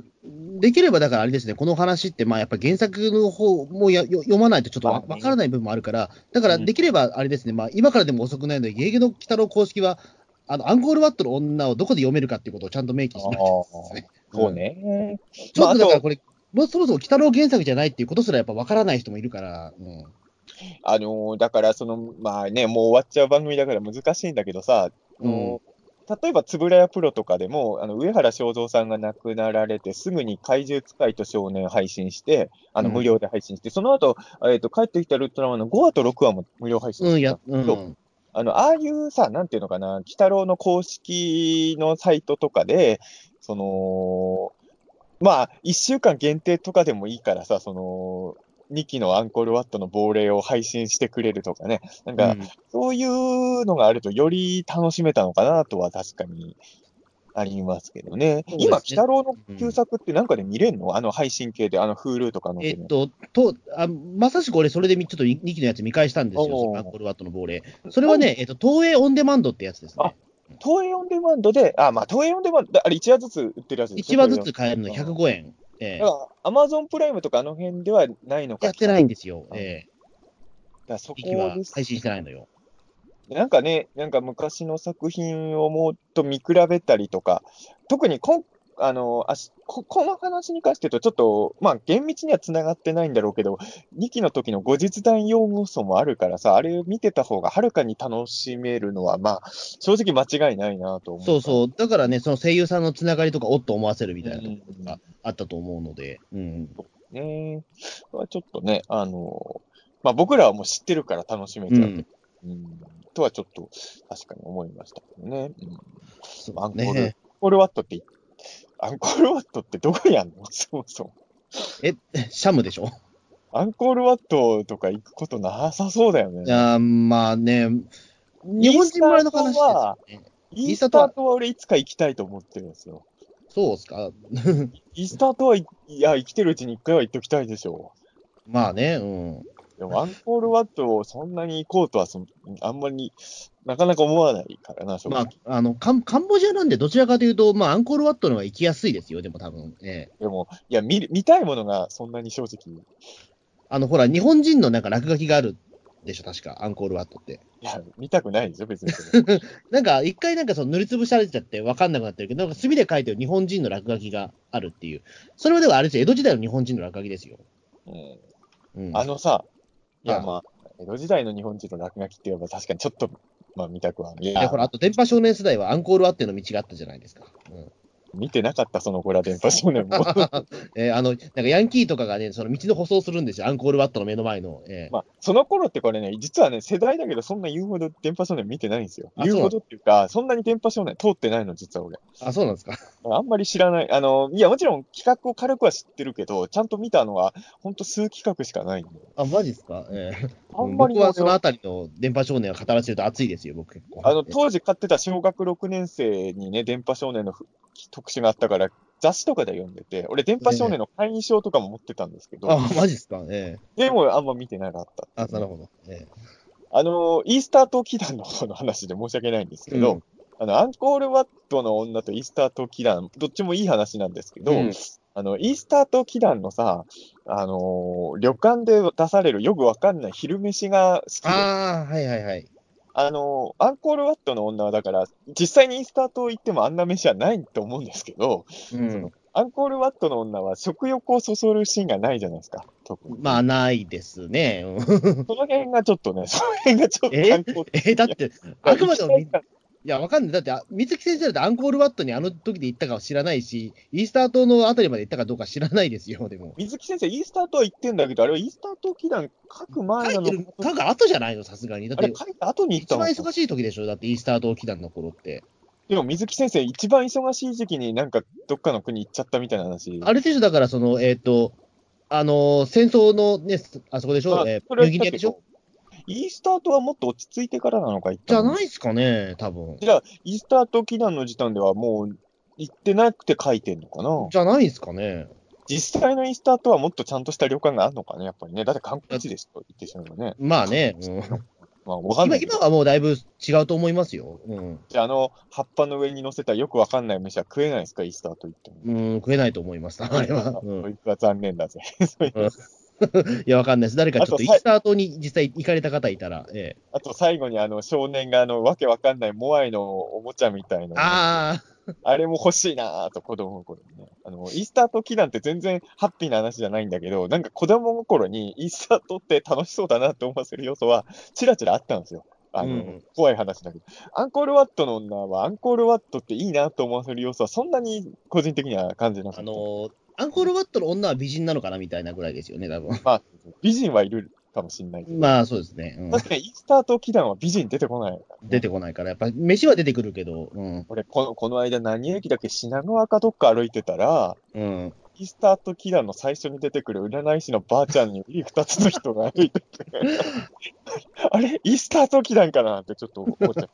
S2: できればだからあれですね、この話って、まあやっぱ原作の方もやよ読まないとちょっとわからない部分もあるから、だからできればあれですね、まあ今からでも遅くないので、ゲゲゲの鬼太郎公式は、あのアンコールワットの女をどこで読めるかっていうことをちゃんと明記しないとですね。
S3: そうね。
S2: ちょっとだからこれ、もうそもそも鬼太郎原作じゃないっていうことすらやっぱわからない人もいるから、うん。
S3: あのーだから、その、まあね、もう終わっちゃう番組だから難しいんだけどさ、あの例えば、つぶらやプロとかでも、あの上原正蔵さんが亡くなられて、すぐに怪獣使いと少年を配信して、あの
S2: うん。
S3: 無料で配信して、その後、えっと帰ってきたウルトラマンの5話と6話も無料配信
S2: うん、
S3: して
S2: う。
S3: そう。んあの、ああいうさ、なんていうのかな、鬼太郎の公式のサイトとかで、その、まあ、1週間限定とかでもいいからさ、その、2期のアンコールワットの亡霊を配信してくれるとかね、なんか、
S2: うん
S3: そういうのがあると、より楽しめたのかなとは確かにありますけどね。
S2: ね
S3: 今、鬼太郎の旧作ってなんかで見れるの、あの配信系で、あの Hulu とかの。
S2: えっと、とあまさしく俺、それでみちょっと2期のやつ見返したんですよ、アンコールワットの亡霊。それはね、えっと、東映オンデマンドってやつですね。
S3: 東映オンデマンドで、あ、まあ、東映オンデマンド、あれ1話ずつ売ってるやつです
S2: 1話ずつ買えるの
S3: うん
S2: 105円。ええ
S3: だから、アマゾンプライムとかあの辺ではないのか。
S2: やってないん
S3: で
S2: ですよ。
S3: うん
S2: ええ
S3: だそこ
S2: 1期は配信してないのよ。
S3: なんかね、なんか昔の作品をもっと見比べたりとか、特にこんあのあしここの話に関して言うと、ちょっと、まあ、厳密には繋がってないんだろうけど、2期の時の後日談要素もあるからさ、あれ見てた方がはるかに楽しめるのは、まあ、正直間違いないなと思う。
S2: そうそう。だからね、その声優さんのつながりとか、おっと思わせるみたいなとこ
S3: うん
S2: ろがあったと思うので、うん。
S3: ね。これはちょっとね、あの、まあ、僕らはもう知ってるから楽しめちゃう。
S2: うん。
S3: うんとはちょっと確かに思いましたけどね。うんアンコール、
S2: ね。
S3: コールワットって、アンコールワットってどこにあんの？そもそも。
S2: え、シャムでしょ？
S3: アンコールワットとか行くことなさそうだよね。
S2: いやー、まあね、日本人村の話ですよね。
S3: イースター島は俺いつか行きたいと思ってるんですよ。
S2: そうっすか？
S3: イースター島はい、いや、生きてるうちに一回は行っときたいでしょ
S2: まあね、うん。
S3: う。でもアンコールワットをそんなに行こうとはそ、あんまり、なかなか思わないからな、正
S2: ま
S3: 直。
S2: あ、あのカン、カンボジアなんで、どちらかというと、まあ、アンコールワットの方が行きやすいですよ、でも多分。ええ
S3: でも、いや、見る、見たいものがそんなに正直、
S2: あの、ほら、日本人のなんか落書きがあるでしょ、確か、アンコールワットって。
S3: いや、見たくないですよ、別に。
S2: なんか、一回なんかその塗りつぶされちゃって分かんなくなってるけど、なんか墨で書いてる日本人の落書きがあるっていう。それはでもあれですよ、江戸時代の日本人の落書きですよ。
S3: うん、
S2: うん。
S3: あのさ、いや、
S2: はい
S3: まあ、江戸時代の日本人の落書きって言えば確かにちょっと、まあ見たくは。い
S2: い、
S3: や
S2: ほ、ら、あと、電波少年世代はアンコールワッテの道があったじゃないですか。うん
S3: 見てなかった、その子ら電波少年も。
S2: えーあの、なんかヤンキーとかがね、その道の舗装するんですよ、アンコールワットの目の前の。えー
S3: まあ、その頃ってこれね、実はね、世代だけど、そんな言うほど電波少年見てないんですよ。
S2: あ
S3: 言うほどっていうか、そんなに電波少年通ってないの、実は俺。
S2: あ、そうなんですか。
S3: あんまり知らない。あの、いや、もちろん企画を軽くは知ってるけど、ちゃんと見たのは、ほんと数企画しかないんで。
S2: あ、マジですか。えー
S3: あんまり
S2: 僕はその
S3: 俺
S2: あたりの電波少年を語らせると熱いですよ、僕結構。
S3: あの、当時買ってた小学6年生にね、電波少年のふ特集があったから、雑誌とかで読んでて、俺、電波少年の会員証とかも持ってたんですけど、
S2: あ、マジですか？え
S3: でもあんま見てなかった。
S2: ーあ、なるほど。え
S3: あの、イースター島祈願の方の話で申し訳ないんですけど、
S2: うん
S3: あの、アンコールワットの女とイースター島祈願、どっちもいい話なんですけど、
S2: うん
S3: あの、イースター島祈願のさ、あのー旅館で出されるよくわかんない昼飯が好きで、あ
S2: ああ、はいはいはい。
S3: のーアンコールワットの女はだから、実際にイースター島行ってもあんな飯はないと思うんですけど、
S2: うん、
S3: アンコールワットの女は食欲をそそるシーンがないじゃないですか。
S2: まあ、ないですね。うん
S3: その辺がちょっとね、その辺がちょっと
S2: え？え？ーだって、あくまでもみ、いや、わかんない。だって、あ水木先生だってアンコールワットにあの時で行ったかは知らないし、イースター島のあたりまで行ったかどうか知らないですよ、でも。
S3: 水木先生、イースター島行ってんだけど、あれはイースター島祈願書く前なの
S2: 書いてる、書く後じゃないの、さすがに。だって、
S3: 書いた後に行っ
S2: 一
S3: たのか
S2: 番忙しい時でしょ、だってイースター島祈願の頃って。
S3: でも水木先生、一番忙しい時期になんかどっかの国行っちゃったみたいな話。
S2: あれでしょ、だから、その、えっ、と、あのー戦争のね、あそこでしょ、えニューギニアでしょ？
S3: イースター島はもっと落ち着いてからなのか
S2: じゃないですかね、多分。
S3: じゃあ、イースター島祈願の時点ではもう行ってなくて書いてんのかな？
S2: じゃないですかね。
S3: 実際のイースター島はもっとちゃんとした旅館があるのかね？やっぱりね。だって観光地ですと言ってしまうよね。
S2: まあね、うん
S3: まあ、わかんな
S2: 今
S3: い
S2: 今はもうだいぶ違うと思いますよ。うん。
S3: じゃあ、あの、葉っぱの上に乗せたよくわかんない飯は食えないですか？イースター島行っても。
S2: うん、食えないと思います、あれは。うん
S3: そいつは残念だぜ。い
S2: や、わかんないです。誰かちょっとスター島に実際行かれた方いたら、ええ。
S3: あと最後にあの少年があのわけわかんないモアイのおもちゃみたいな、あ
S2: あ
S3: れも欲しいなぁと子供心にね。あの、イースター島祈願って全然ハッピーな話じゃないんだけど、なんか子供心にイースター島って楽しそうだなって思わせる要素はちらちらあったんですよ。あの、
S2: うん
S3: 怖い話だけど。アンコールワットの女はアンコールワットっていいなと思わせる要素はそんなに個人的には感じな
S2: あ、
S3: かった。
S2: あのーアンコールワットの女は美人なのかなみたいなぐらいですよね、多分。
S3: まあ、美人はいるかもしれないけど。
S2: まあ、そうですね。うん
S3: 確かにイースター島祈願は美人出てこない、
S2: 出てこないから、やっぱ飯は出てくるけど、うん。
S3: 俺この、この間何駅だっけ？品川かどっか歩いてたら、
S2: うん。
S3: イースターとキラの最初に出てくる占い師のばあちゃんにいい二つの人が歩いてて、あれ？イースターとキランかなってちょっと思っちゃう。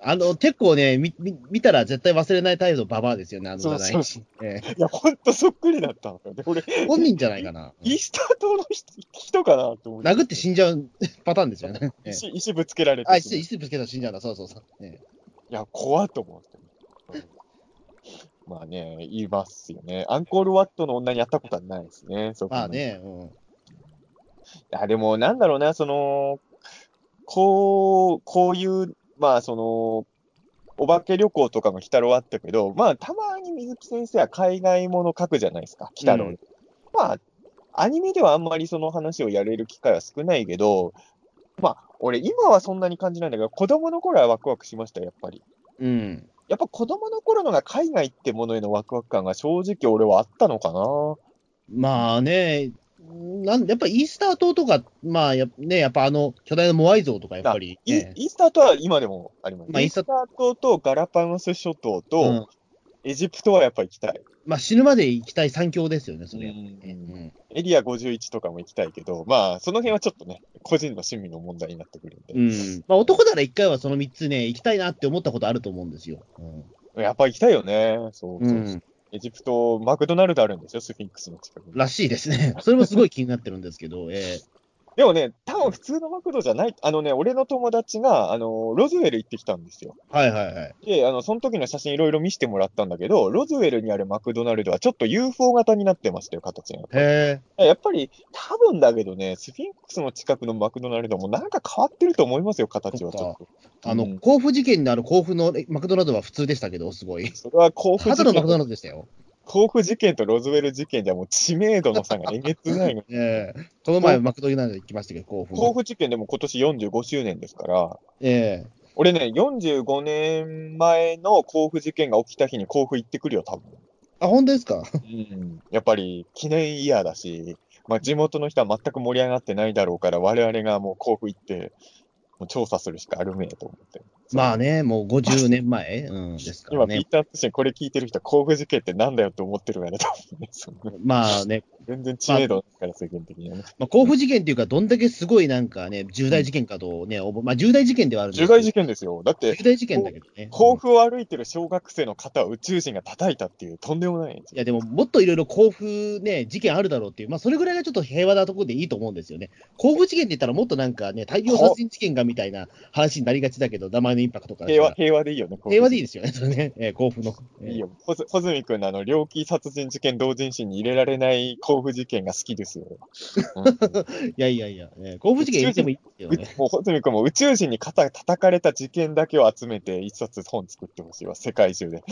S2: あの、結構ね、み、み見たら絶対忘れないタイプのババアですよね、あの
S3: そう
S2: 占い
S3: そうそう。
S2: え
S3: いや、ほんとそっくりだったのよ。で、俺、
S2: え本人じゃないかな。
S3: イースター島の人人かなと思って。
S2: 殴って死んじゃうパターンですよね。ええ
S3: 石石ぶつけられて。
S2: あ、
S3: い
S2: 石、石ぶつけたら死んじゃうんだ。そうそうそう。ええ
S3: や、怖っと思って。まあね、言いますよね。アンコールワットの女に会ったことはないですね。そう考えると
S2: まあね、うん。
S3: いや、でも、なんだろうな、その、こう、こういう、まあ、その、お化け旅行とかも鬼太郎あったけど、まあ、たまに水木先生は海外もの書くじゃないですか、鬼太郎。
S2: うん
S3: まあ、アニメではあんまりその話をやれる機会は少ないけど、まあ、俺、今はそんなに感じないんだけど、子供の頃はワクワクしましたよ、やっぱり。
S2: うん。
S3: やっぱ子供の頃のが海外ってものへのワクワク感が正直俺はあったのかな。
S2: まあね、なんやっぱイースター島とか、まあや,、ね、やっぱあの巨大なモアイ像とかやっぱり、
S3: イ
S2: ね、
S3: イースター島は今でもあります。
S2: まあ
S3: イースター島とガラパゴス諸島と、
S2: うん
S3: エジプトはやっぱ行きたい。
S2: まあ死ぬまで行きたい三強ですよね、それ。
S3: うん
S2: うん
S3: エリア51とかも行きたいけど、まあ、その辺はちょっとね、個人の趣味の問題になってくるんで。
S2: うんまあ、男なら一回はその3つね、行きたいなって思ったことあると思うんですよ。
S3: やっぱ行きたいよね。そう
S2: う
S3: そうん
S2: うん
S3: エジプト、マクドナルドあるんですよ、スフィンクスの近くに。
S2: らしいですね。それもすごい気になってるんですけど、え
S3: でもね、多分普通のマクドじゃない、あのね、俺の友達が、あの、ロズウェル行ってきたんですよ。
S2: ーはいはいはい。
S3: で、あの、その時の写真いろいろ見せてもらったんだけど、ロズウェルにあるマクドナルドはちょっと UFO 型になってましたよ、形が。
S2: へ
S3: やっぱり、多分だけどね、スフィンクスの近くのマクドナルドもなんか変わってると思いますよ、形はちょっと。
S2: え。あの、
S3: うん
S2: 甲府事件のある甲府のえマクドナルドは普通でしたけど、すごい。
S3: それは甲府事
S2: ただのマクドナ
S3: 件
S2: ルドでしたよ。
S3: 甲府事件とロズウェル事件じゃもう知名度の差がえげつないの。
S2: ええこの前マクドナルド行きましたけど、甲府の。
S3: 甲府事件でも今年45周年ですから、
S2: ええ
S3: 俺ね、45年前の甲府事件が起きた日に甲府行ってくるよ、多分。
S2: あ、本当ですか？
S3: うん。やっぱり記念イヤーだし、まあ地元の人は全く盛り上がってないだろうから、我々がもう甲府行って、もう調査するしかあるめえと思って。
S2: まあね、もう50年前、うん、ですから
S3: 今、ピ
S2: ね
S3: ー。ター通信これ聞いてる人は甲府事件ってなんだよって思ってるからね、多分ね。
S2: まあね、
S3: 全然知名度ないから、世間的にはね。
S2: まあ、甲府事件っていうか、どんだけすごいなんかね、重大事件かとね、おぼまあ重大事件ではあるんですけど
S3: 重大事件ですよ。だって、
S2: 重大事件だけどね。
S3: 甲府を歩いてる小学生の方を宇宙人が叩いたっていう、とんでもない。
S2: いや、でも、もっといろいろ甲府ね、事件あるだろうっていう、まあ、それぐらいがちょっと平和なところでいいと思うんですよね。甲府事件って言ったら、もっとなんかね、大量殺人事件がみたいな話になりがちだけど、名前のインパクトから
S3: 平和、平和でいいよね。
S2: 平和でいいですよね、それね、えー甲府の。えー
S3: いいよ。ほず、ほずみくんのあの、猟奇殺人事件同人誌に入れられない甲府事件が好きですよ。う ん
S2: いやいやいや、えー甲府事件言ってもいいですね。
S3: もう、ほずみくんも宇宙人に肩叩かれた事件だけを集めて一冊本作ってほしいわ、世界中で。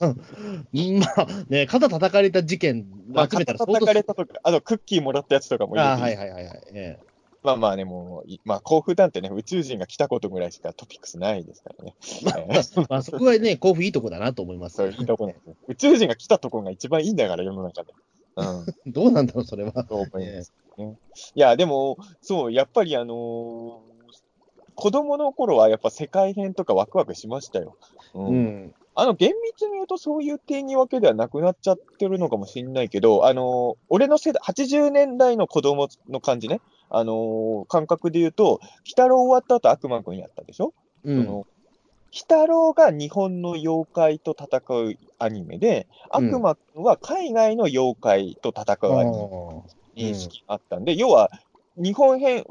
S2: う んまあ、ね、肩叩かれた事件
S3: まあ、
S2: 集めたら
S3: 肩叩かれたとか、あとクッキーもらったやつとかもいい
S2: ーはいはいはいはい。え
S3: まあまあね、もうい、まあ、甲府なんてね、宇宙人が来たことぐらいしかトピックスないですからね。
S2: まあ、そこはね、甲府いいとこだなと思います。
S3: そういういいとこなんですよ。宇宙人が来たとこが一番いいんだから、世の中で。うん。
S2: どうなんだろう、それは。
S3: そう思います、ね。いや、でも、そう、やっぱりあのー子供の頃はやっぱ世界編とかワクワクしましたよ。うん
S2: うん。
S3: あの、厳密に言うとそういう定義分けではなくなっちゃってるのかもしれないけど、あのー俺の世代、80年代の子供の感じね、あのー感覚で言うと、鬼太郎終わった後悪魔くんやったでしょ、
S2: うん。
S3: その鬼太郎が日本の妖怪と戦うアニメで、
S2: うん
S3: 悪魔くんは海外の妖怪と戦うアニメ。認識があったんで、要は日本編、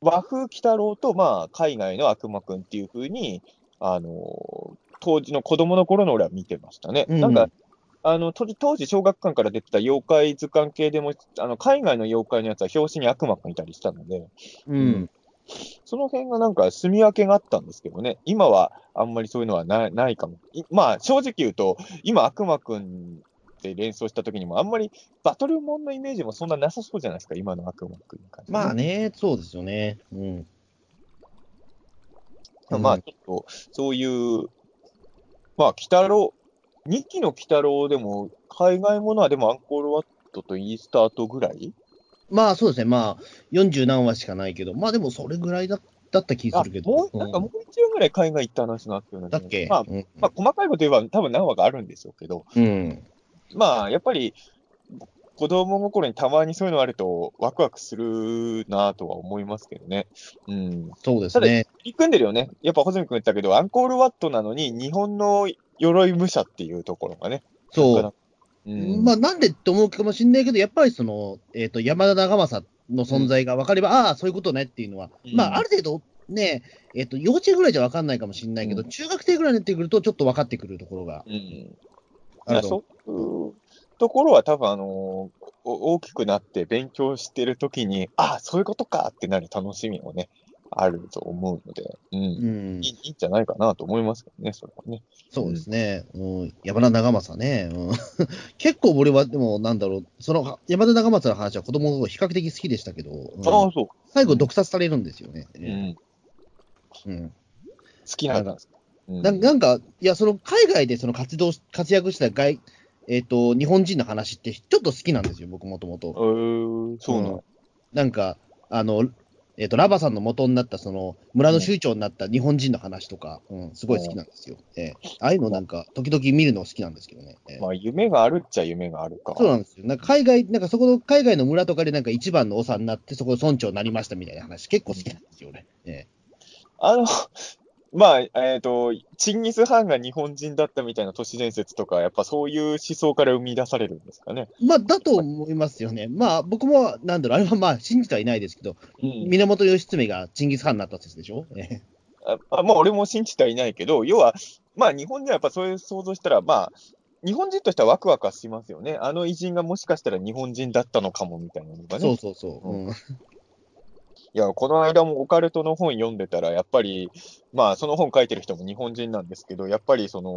S3: 和風鬼太郎と、まあ、海外の悪魔くんっていう風に、あのー当時の子供の頃の俺は見てましたね。
S2: うん
S3: なんか、あの当時、当時小学館から出てた妖怪図鑑系でも、あの海外の妖怪のやつは表紙に悪魔くんいたりしたので、
S2: うん。
S3: その辺がなんか住み分けがあったんですけどね、今はあんまりそういうのはないないかも。いまあ、正直言うと、今、悪魔くんって連想した時にも、あんまりバトルモンのイメージもそんななさそうじゃないですか、今の悪魔くんに関して。
S2: まあね、そうですよね。うん。
S3: まあ、ちょっと、そういう、まあ、鬼太郎、2期の鬼太郎でも、海外ものはでもアンコールワットとイースタートぐらい？
S2: まあそうですね、まあ、40何話しかないけど、まあでもそれぐらいだだった気
S3: あ
S2: するけど。
S3: なんかもう一話ぐらい海外行った話があったような
S2: っけ、
S3: まあ、
S2: うん
S3: まあ、細かいこと言えば多分何話かあるんでしょうけど、
S2: うん。
S3: まあ、やっぱり、子供心にたまにそういうのあると、ワクワクするなとは思いますけどね。うん。
S2: そうですね。
S3: 入り組んでるよね。やっぱ、穂積君言ったけど、アンコールワットなのに、日本の鎧武者っていうところがね。
S2: そう。
S3: うん。
S2: まあなんでって思うかもしれないけど、やっぱりその、えっ、と、山田長政の存在が分かれば、ああ、そういうことねっていうのは、
S3: うん
S2: まあある程度ね、えっ、と、幼稚園ぐらいじゃ分かんないかもしれないけど、
S3: うん
S2: 中学生ぐらいになってくると、ちょっと分かってくるところが
S3: うん。い
S2: あ
S3: そういうところは多分、あのお大きくなって勉強してるときに、ああ、そういうことかってなる楽しみをね、あると思うので、うん。
S2: うん
S3: いいいいんじゃないかなと思いますけどね、それはね。
S2: そうですね。うん、山田長政ね。うん、結構俺は、でも、なんだろう、その山田長政の話は子供の頃比較的好きでしたけど、うん
S3: ああ、そ
S2: 最後、毒殺されるんですよね。
S3: う。うん。
S2: うん
S3: 好きなんですか。うん
S2: ななんか、いや、その海外でその活動し、活躍した外、えっ、と、日本人の話ってちょっと好きなんですよ、僕もともと。
S3: えー、そう。な
S2: んか、あの、えっ、と、ラバさんの元になった、その、村の首長になった日本人の話とか、うん、すごい好きなんですよ。ええああいうのなんか、時々見るの好きなんですけどね。ええ
S3: まあ、夢があるっちゃ夢があるか。
S2: そうなんですよ。なんか海外、なんかそこの海外の村とかでなんか一番の長になって、そこで村長になりましたみたいな話、結構好きなんですよね。え
S3: あの、まあ、えっ、と、チンギス・ハンが日本人だったみたいな都市伝説とか、やっぱそういう思想から生み出されるんですかね。
S2: えまあ、だと思いますよね。まあ、僕も、なんだろう、あれはまあ、信じてはいないですけど、
S3: うん
S2: 源義経がチンギス・ハンになった説でしょ、ええ
S3: ああまあ、俺も信じてはいないけど、要は、まあ、日本人はやっぱそういう想像したら、まあ、日本人としてはワクワクはしますよね。あの偉人がもしかしたら日本人だったのかもみたいなのがね。
S2: そうそうそう。うん
S3: いや、この間もオカルトの本読んでたら、やっぱり、まあ、その本書いてる人も日本人なんですけど、やっぱりその、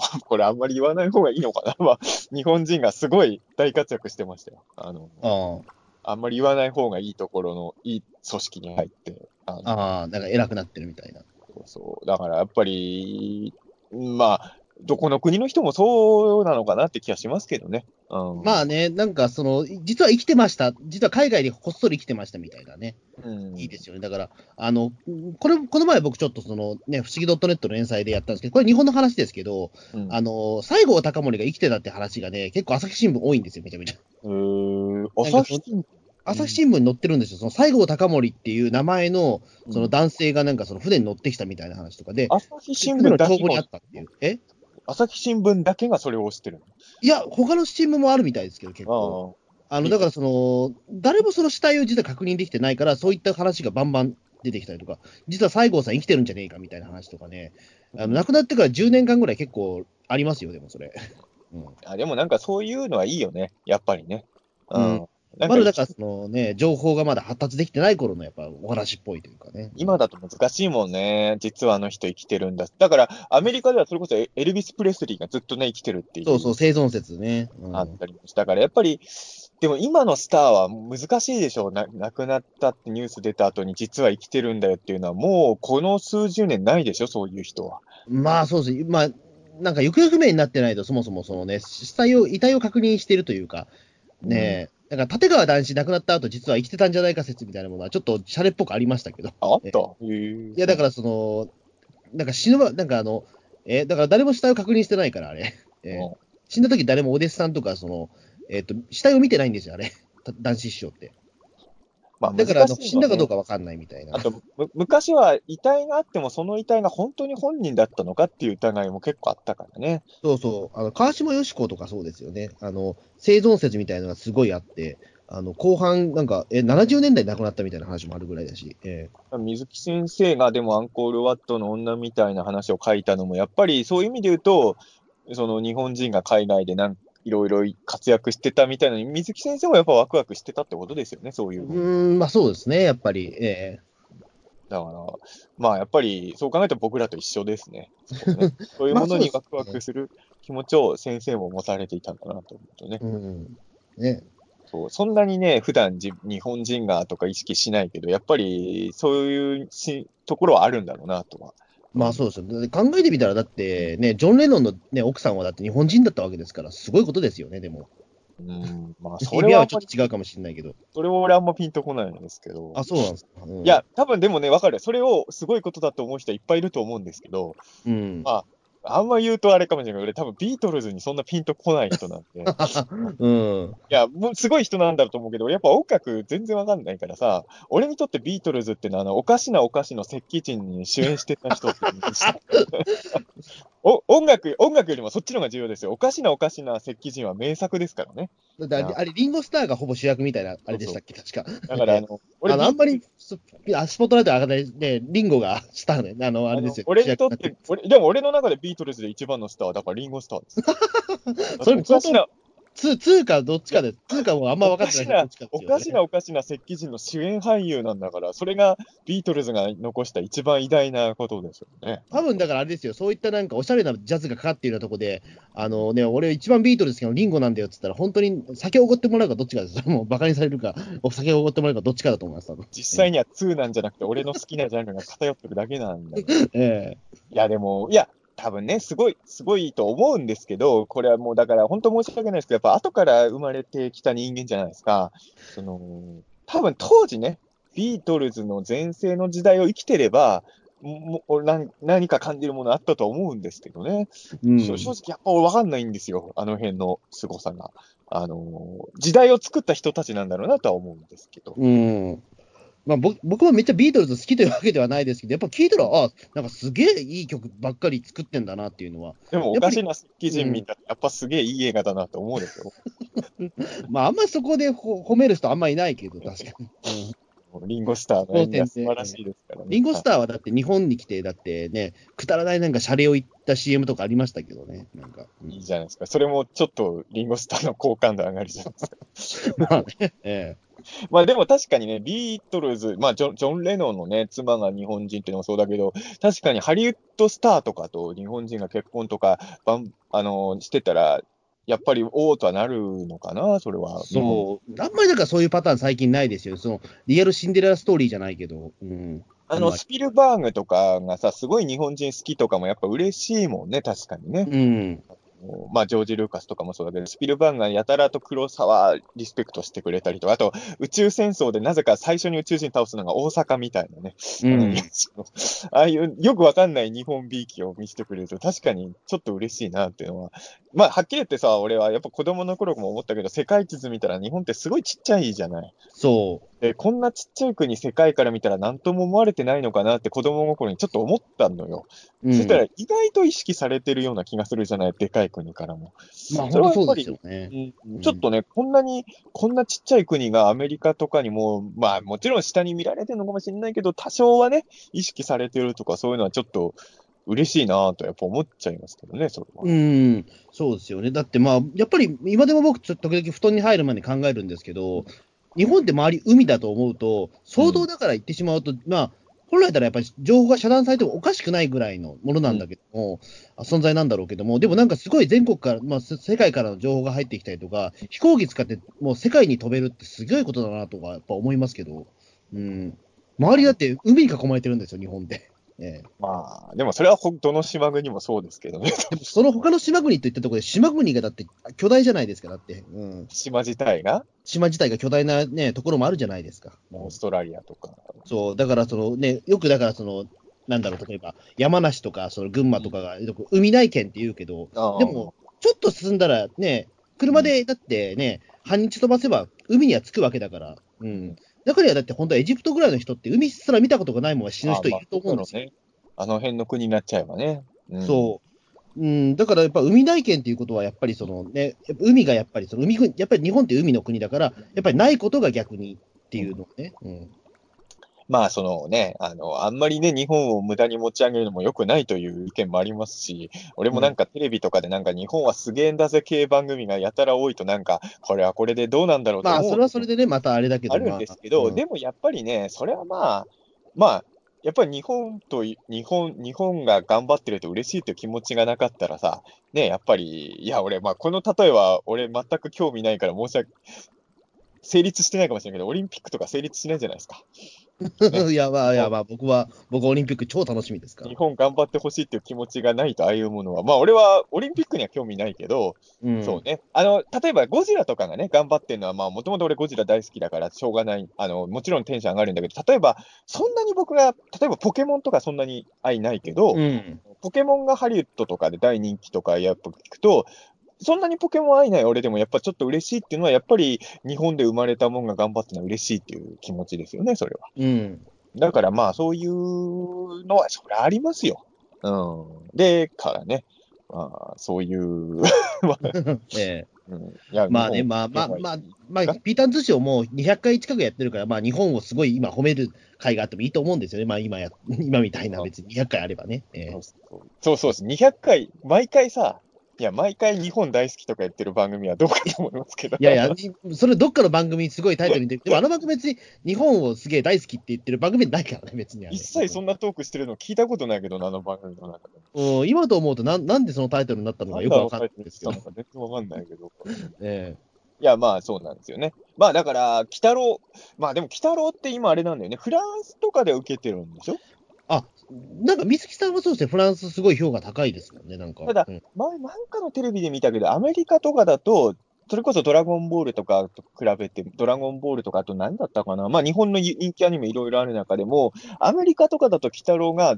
S3: これあんまり言わない方がいいのかな。まあ、日本人がすごい大活躍してましたよ。あの、
S2: あ
S3: あんまり言わない方がいいところのいい組織に入って、あの
S2: あ、ああ、なんか偉くなってるみたいな。
S3: そうそう。だからやっぱり、まあ、どこの国の人もそうなのかなって気がしますけどね。うん、
S2: まあね、なんかその、実は生きてました、実は海外でこっそり生きてましたみたいなね、
S3: うん、
S2: いいですよね。だから、あの、これ、この前僕ちょっとそのね、不思議 .net の連載でやったんですけど、これ日本の話ですけど、
S3: うん、
S2: あの、西郷隆盛が生きてたって話がね、結構朝日新聞多いんですよ、めちゃめちゃ。
S3: えー、朝日新聞？
S2: 朝日新聞に載ってるんですよ。その西郷隆盛っていう名前の、その男性がなんかその船に乗ってきたみたいな話とかで、
S3: 朝日新
S2: 船
S3: 聞
S2: の帳簿にあ
S3: が
S2: ったっていう。え？
S3: 朝日新聞だけがそれを推してる
S2: いや、他の新聞もあるみたいですけど、結構。
S3: の。
S2: あの、だからその、誰もその死体を実は確認できてないから、そういった話がバンバン出てきたりとか、実は西郷さん生きてるんじゃねえかみたいな話とかね、あの亡くなってから10年間ぐらい結構ありますよ、でもそれ。うん。
S3: あでもなんかそういうのはいいよね、やっぱりね。
S2: うん
S3: なん
S2: まだだからそのね、情報がまだ発達できてない頃のやっぱお話っぽいというかね。
S3: 今だと難しいもんね。実はあの人生きてるんだ。だから、アメリカではそれこそエエルビス・プレスリーがずっとね、生きてるっていう。
S2: そうそう、生存説ね。うん
S3: あったりもしたから、やっぱり、でも今のスターは難しいでしょう。な亡くなったってニュース出た後に実は生きてるんだよっていうのは、もうこの数十年ないでしょ、そういう人は。
S2: まあそうです。まあ、なんか行方不明になってないと、そもそもそのね、死体を、遺体を確認しているというか、ねえ、だから立川談志亡くなった後、実は生きてたんじゃないか説みたいなものは、ちょっとシャレっぽくありましたけど。
S3: ああった？
S2: いや、だからその、なんか死ぬば、なんかあの、えだから誰も死体を確認してないから、あれ。え
S3: うん
S2: 死んだ時誰もお弟子さんとか、その、えっ、と、死体を見てないんですよ、あれ。た男子師匠って。
S3: まあ
S2: だから、死んだかどう
S3: か。
S2: かわかんないみたいな
S3: あ。と、む昔は遺体があっても、その遺体が本当に本人だったのかっていう疑いも結構あったからね。
S2: そうそう。あの、川島よし子とかそうですよね。あの、生存説みたいなのがすごいあって、あの、後半、なんか、え、70年代に亡くなったみたいな話もあるぐらいだし、え
S3: 水木先生がでもアンコールワットの女みたいな話を書いたのも、やっぱりそういう意味で言うと、その日本人が海外でなんいろいろ活躍してたみたいなのに、水木先生もやっぱワクワクしてたってことですよね、そういう
S2: うん、まあそうですね、やっぱり。え
S3: だから、まあやっぱりそう考えたら僕らと一緒ですね。そうね いうものにワクワクする気持ちを先生も持たれていたんだなと思うとね
S2: え。うん。ね。
S3: そうそんなにね、普段じ日本人がとか意識しないけど、やっぱりそういうしところはあるんだろうなとは。
S2: まあそうですよ。で考えてみたら、だってね、ジョン・レノンの、ね、奥さんはだって日本人だったわけですから、すごいことですよね、でも。
S3: うん、まあ
S2: 意
S3: それは
S2: ちょっと違うかもしれないけど。
S3: それは俺あんまピンとこないんですけど。
S2: あ、そうなんですか。うん
S3: いや、、多分でもね、わかる。それをすごいことだと思う人はいっぱいいると思うんですけど、
S2: うん。
S3: ああんま言うとあれかもしれないけど、俺多分ビートルズにそんなピンとこない人なんで。い
S2: うん。
S3: や、もうすごい人なんだろうと思うけど、俺やっぱ音楽全然わかんないからさ、俺にとってビートルズってのは、あの、おかしなおかしの石器人に主演してた人って お音楽、音楽よりもそっちの方が重要ですよ。おかしなおかしな石器人は名作ですからね。
S2: だってあれ、あれリンゴスターがほぼ主役みたいな、あれでしたっけ、確か。
S3: だから、あの、俺
S2: あの、あんまり、スあスポットライト上がらないね、リンゴがスターね、あの、あれですよ。
S3: 俺にとって、俺でも俺の中でビートルズで一番のスターは、だからリンゴスターです。
S2: それ
S3: おかしな、
S2: つ通かどっちかで、通かもあんま分かってない
S3: おかしなおかしな石器人の主演俳優なんだから、それがビートルズが残した一番偉大なことですよね。
S2: 多分だからあれですよ、そういったなんかおしゃれなジャズがかかっているようなとこで、あのね、俺一番ビートルズのリンゴなんだよって言ったら、本当に酒をおごってもらうかどっちかです。もうバカにされるか、お酒をおごってもらうかどっちかだと思います、
S3: 実際には2なんじゃなくて、俺の好きなジャンルが偏ってるだけなんだよ。
S2: え
S3: いや、でも、いや、多分ね、すごい、すごいと思うんですけど、これはもうだから、本当申し訳ないですけど、やっぱ後から生まれてきた人間じゃないですか。その、多分当時ね、ビートルズの全盛の時代を生きてれば、もも何何か感じるものあったと思うんですけどね。
S2: えうん
S3: 正直やっぱ分かんないんですよ、あの辺の凄さが。あの時代を作った人たちなんだろうなとは思うんですけど。
S2: うん。まあ、僕僕もめっちゃビートルズ好きというわけではないですけど、やっぱ聞いたら、あなんかすげえいい曲ばっかり作ってんだなっていうのは、
S3: でもおかしな石器人見たら、やっぱすげえいい映画だなと思うんですよ。
S2: まあ、あんまりそこでほ褒める人あんまりいないけど、確かに。うん
S3: リンゴスターの演技は素晴らしいですからね。
S2: リンゴスターはだって日本に来て、だってね、くだらないなんかシャレを言った CM とかありましたけどね、なんか。うん
S3: いいじゃないですか。それもちょっとリンゴスターの好感度上がりじゃないですか。
S2: まあね、え
S3: まあでも確かにね、ビートルズ、まあジョンジョン・レノンのね、妻が日本人っていうのもそうだけど、確かにハリウッドスターとかと日本人が結婚とか、あのしてたら、やっぱりおおとはなるのかな、それは。
S2: えそう、あんまりだからそういうパターン最近ないですよ。その、リアルシンデレラストーリーじゃないけど、うん。
S3: あの、スピルバーグとかがさ、すごい日本人好きとかもやっぱ嬉しいもんね、確かにね。
S2: うん。
S3: まあ、ジョージ・ルーカスとかもそうだけど、スピルバーグがやたらと黒沢リスペクトしてくれたりとか、あと、宇宙戦争でなぜか最初に宇宙人倒すのが大阪みたいなね。
S2: うん。
S3: ああいうよくわかんない日本びいきを見せてくれると、確かにちょっと嬉しいなっていうのは。まあ、はっきり言ってさ、俺はやっぱ子供の頃も思ったけど、世界地図見たら日本ってすごいちっちゃいじゃない。
S2: そ
S3: で、こんなちっちゃい国、世界から見たら何とも思われてないのかなって子供心にちょっと思ったのよ。
S2: う。うん。
S3: そしたら意外と意識されてるような気がするじゃない、でかい国からも。
S2: まあ、
S3: それはやっぱり
S2: ね。
S3: うんちょっとね、こんなに、こんなちっちゃい国がアメリカとかにも、まあもちろん下に見られてるのかもしれないけど、多少はね、意識されてるとかそういうのはちょっと嬉しいなとやっぱ思っちゃいますけどね、それは。
S2: うん、そうですよね。だってまあ、やっぱり今でも僕、ちょっと時々布団に入る前に考えるんですけど、日本って周り海だと思うと、相当だから言ってしまうと、まあ、本来ならやっぱり情報が遮断されてもおかしくないぐらいのものなんだけども、あ存在なんだろうけども、でもなんかすごい全国から、まあ、せ世界からの情報が入ってきたりとか、飛行機使ってもう世界に飛べるってすごいことだなとかやっぱ思いますけど、うん。周りだって海に囲まれてるんですよ、日本って。ええ
S3: まあ、でもそれはほどの島国もそうですけどね、
S2: でもその他の島国といったところで、島国がだって巨大じゃないですか、だって。うん。
S3: 島自体が、
S2: 島自体が巨大なね、ところもあるじゃないですか。
S3: オーストラリアとか。
S2: そう、だからそのね、よくだからその、なんだろう、例えば山梨とかその群馬とかが、よく海内県って言うけど、でも、ちょっと進んだらね、車でだってね、半日飛ばせば海には着くわけだから、うん。だからだって本当はエジプトぐらいの人って海すら見たことがないまま死ぬ人いると思うんですよ。
S3: あまあね。あの辺の国になっちゃえばね。うん
S2: そう。うん、だからやっぱ海内県っていうことは、やっぱりそのね、海がやっぱりその海国、やっぱり日本って海の国だから、やっぱりないことが逆にっていうのね。うん。
S3: まあ、そのね、あの、あんまりね、日本を無駄に持ち上げるのも良くないという意見もありますし、俺もなんかテレビとかでなんか日本はすげえんだぜ系番組がやたら多いとなんか、これはこれでどうなんだろうと
S2: まあ、それはそれでね、またあれだけど、
S3: あるんですけど、
S2: まあ
S3: でもやっぱりね、それはまあ、まあ、やっぱり日本と、日本、日本が頑張ってると嬉しいという気持ちがなかったらさ、ね、やっぱり、いや、俺、まあ、この例えは、俺、全く興味ないから申し訳、成立してないかもしれないけど、オリンピックとか成立しないじゃないですか。
S2: う んいや、まあ、いや、まあ、僕は、僕はオリンピック超楽しみですから
S3: 日。本頑張ってほしいっていう気持ちがないと、ああいうものは、まあ、俺はオリンピックには興味ないけど、
S2: うん、
S3: そうね。あの、例えばゴジラとかがね、頑張ってるのは、まあ、もともと俺ゴジラ大好きだから、しょうがない。あの、もちろんテンション上がるんだけど、例えば、そんなに僕が、例えばポケモンとかそんなに愛ないけど、
S2: うん。
S3: ポケモンがハリウッドとかで大人気とかやっぱ聞くと、そんなにポケモン愛ない俺でもやっぱちょっと嬉しいっていうのは、やっぱり日本で生まれたもんが頑張ってるのは嬉しいっていう気持ちですよね、それは。
S2: うん。
S3: だからまあ、そういうのは、そりゃありますよ。うん。で、からね、まあ、そういう、
S2: ええまあね、まあまあまあ、まあ、ピーターン通信をもう200回近くやってるから、まあ日本をすごい今褒める回があってもいいと思うんですよね。まあ今や、今みたいな別に200回あればね。ええ
S3: そうそうそうです。200回、毎回さ、いや、毎回日本大好きとか言ってる番組はどうかと思いますけど。
S2: いやいや、それどっかの番組にすごいタイトルに出て、でもあの番組別に日本をすげえ大好きって言ってる番組ないからね、別に。
S3: 一切そんなトークしてるの聞いたことないけどな、あの番組の中で。
S2: うん、今と思うとなん、なんでそのタイトルになったのかよくわかんないんですけど
S3: 全然わかんないけど。
S2: え
S3: いや、まあそうなんですよね。まあだから、鬼太郎、まあでも鬼太郎って今あれなんだよね。フランスとかで受けてるんでしょ？
S2: あ、なんか水木さんはそうですね、フランスすごい評価高いですもんね、なんか。
S3: ただ
S2: うん。
S3: 前、なんかのテレビで見たけど、アメリカとかだと、それこそドラゴンボールとかと比べて、ドラゴンボールとか、あと何だったかな、まあ日本の人気アニメいろいろある中でも、アメリカとかだと鬼太郎が、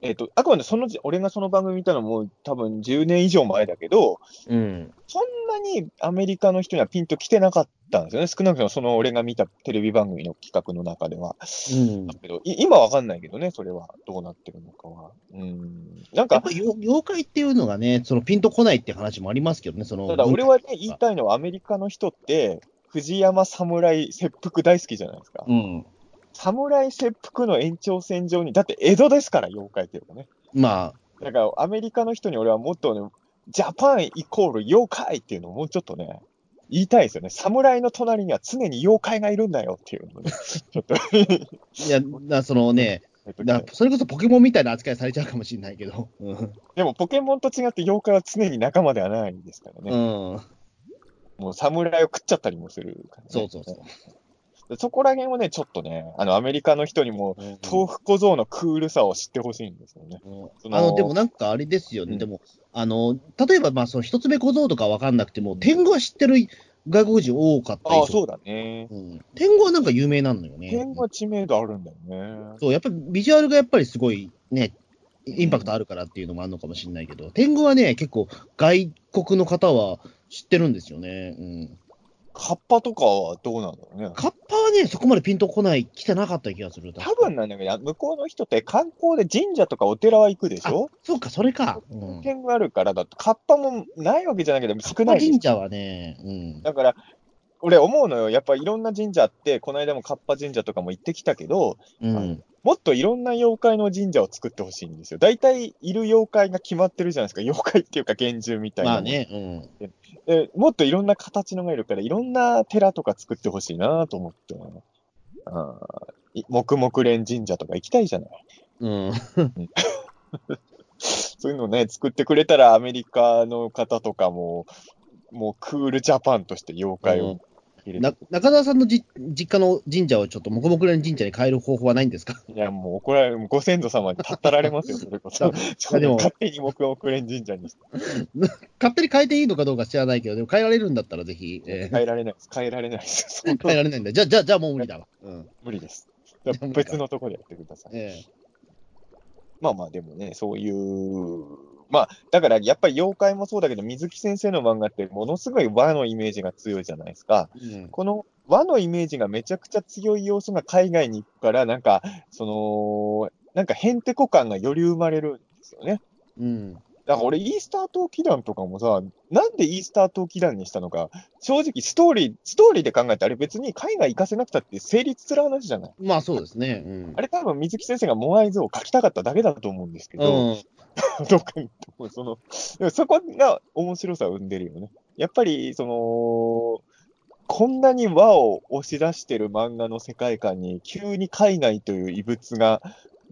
S3: えっ、と、あくまでそのじ、俺がその番組見たのも多分10年以上前だけど、
S2: うん。
S3: そんなにアメリカの人にはピンと来てなかったんですよね。少なくともその俺が見たテレビ番組の企画の中では。
S2: うん。
S3: だけど、い今わかんないけどね、それは。どうなってるのかは。うん。なんか
S2: やっぱ、妖妖怪っていうのがね、そのピンとこないって話もありますけどね、その。
S3: ただ俺はね、言いたいのはアメリカの人って、藤山侍切腹大好きじゃないですか。
S2: うん。
S3: 侍切腹の延長線上に、だって江戸ですから、妖怪っていうのはね。
S2: まあ、
S3: だからアメリカの人に俺はもっとね、ジャパンイコール妖怪っていうのをもうちょっとね、言いたいですよね。侍の隣には常に妖怪がいるんだよっていうのをね、ちょっと
S2: いや、なそのね、だそれこそポケモンみたいな扱いされちゃうかもしれないけど。うん。
S3: でもポケモンと違って妖怪は常に仲間ではないですからね。
S2: うん、
S3: もう侍を食っちゃったりもするから、ね。
S2: そうそうそう。
S3: でそこら辺をね、ちょっとね、あの、アメリカの人にも、豆
S2: 豆
S3: 腐小僧のクールさを知ってほしいんですよね。その
S2: あの、でもなんかあれですよね、
S3: うん
S2: でも、あの、例えば、まあ、その一つ目小僧とかわかんなくても、天狗は知ってる外国人多かった
S3: ああ、
S2: う。
S3: そうだね。
S2: うん。天狗はなんか有名なのよね。
S3: 点は知名度あるんだよね。
S2: そう、やっぱりビジュアルがやっぱりすごいね、インパクトあるからっていうのもあるのかもしれないけど、天狗はね、結構外国の方は知ってるんですよね。うん。
S3: カッパとかはどうなんだろうね。
S2: カッパはね、そこまでピンとこない、来てなかった気がする。
S3: 多分なんだけど、向こうの人って観光で神社とかお寺は行くでしょ？
S2: そうか、それか。うん。
S3: 点があるからだと、カッパもないわけじゃないけど、少ない
S2: 神社はね、うん。
S3: だから、俺思うのよ。やっぱいろんな神社あって、この間もカッパ神社とかも行ってきたけど、
S2: うん。
S3: もっといろんな妖怪の神社を作ってほしいんですよ。大体いる妖怪が決まってるじゃないですか。妖怪っていうか幻獣みたいな。
S2: まあ。ね、うん。
S3: でもっといろんな形のがいるから、いろんな寺とか作ってほしいなと思って。あーい木木蓮神社とか行きたいじゃない？
S2: うん。
S3: そういうのね、作ってくれたらアメリカの方とかも、もうクールジャパンとして妖怪を
S2: な中澤さんのじ実家の神社をちょっともこもくれん神社に変える方法はないんですか？
S3: いや、もう怒られる、ご先祖様にたったられますよ、それこそ。
S2: あ でも
S3: 勝手に木木蓮神社にして
S2: 勝手に変えていいのかどうか知らないけど、でも変えられるんだったらぜひ、え
S3: 変えられないです。変えられないです。
S2: ー変えられないんだ。じゃあ、じゃあ、じゃあもう無理だわ。うん。
S3: 無理です。別のところでやってください。
S2: え
S3: まあまあ、でもね、そういう、まあ、だからやっぱり妖怪もそうだけど、水木先生の漫画ってものすごい和のイメージが強いじゃないですか。
S2: えうん。
S3: この和のイメージがめちゃくちゃ強い要素が海外に行くから、なんか、その、なんかへんてこ感がより生まれるんですよね。
S2: うん。
S3: だから俺、イースター島祈願とかもさ、なんでイースター島祈願にしたのか、正直ストーリー、ストーリーで考えて、あれ別に海外行かせなくたって成立する話じゃない。
S2: まあそうですね。うん
S3: あ。れ多分水木先生がモアイ像を描きたかっただけだと思うんですけど、
S2: うん。
S3: どっかにその、でもそこが面白さを生んでるよね。やっぱり、その、こんなに和を押し出してる漫画の世界観に、急に海外という異物が、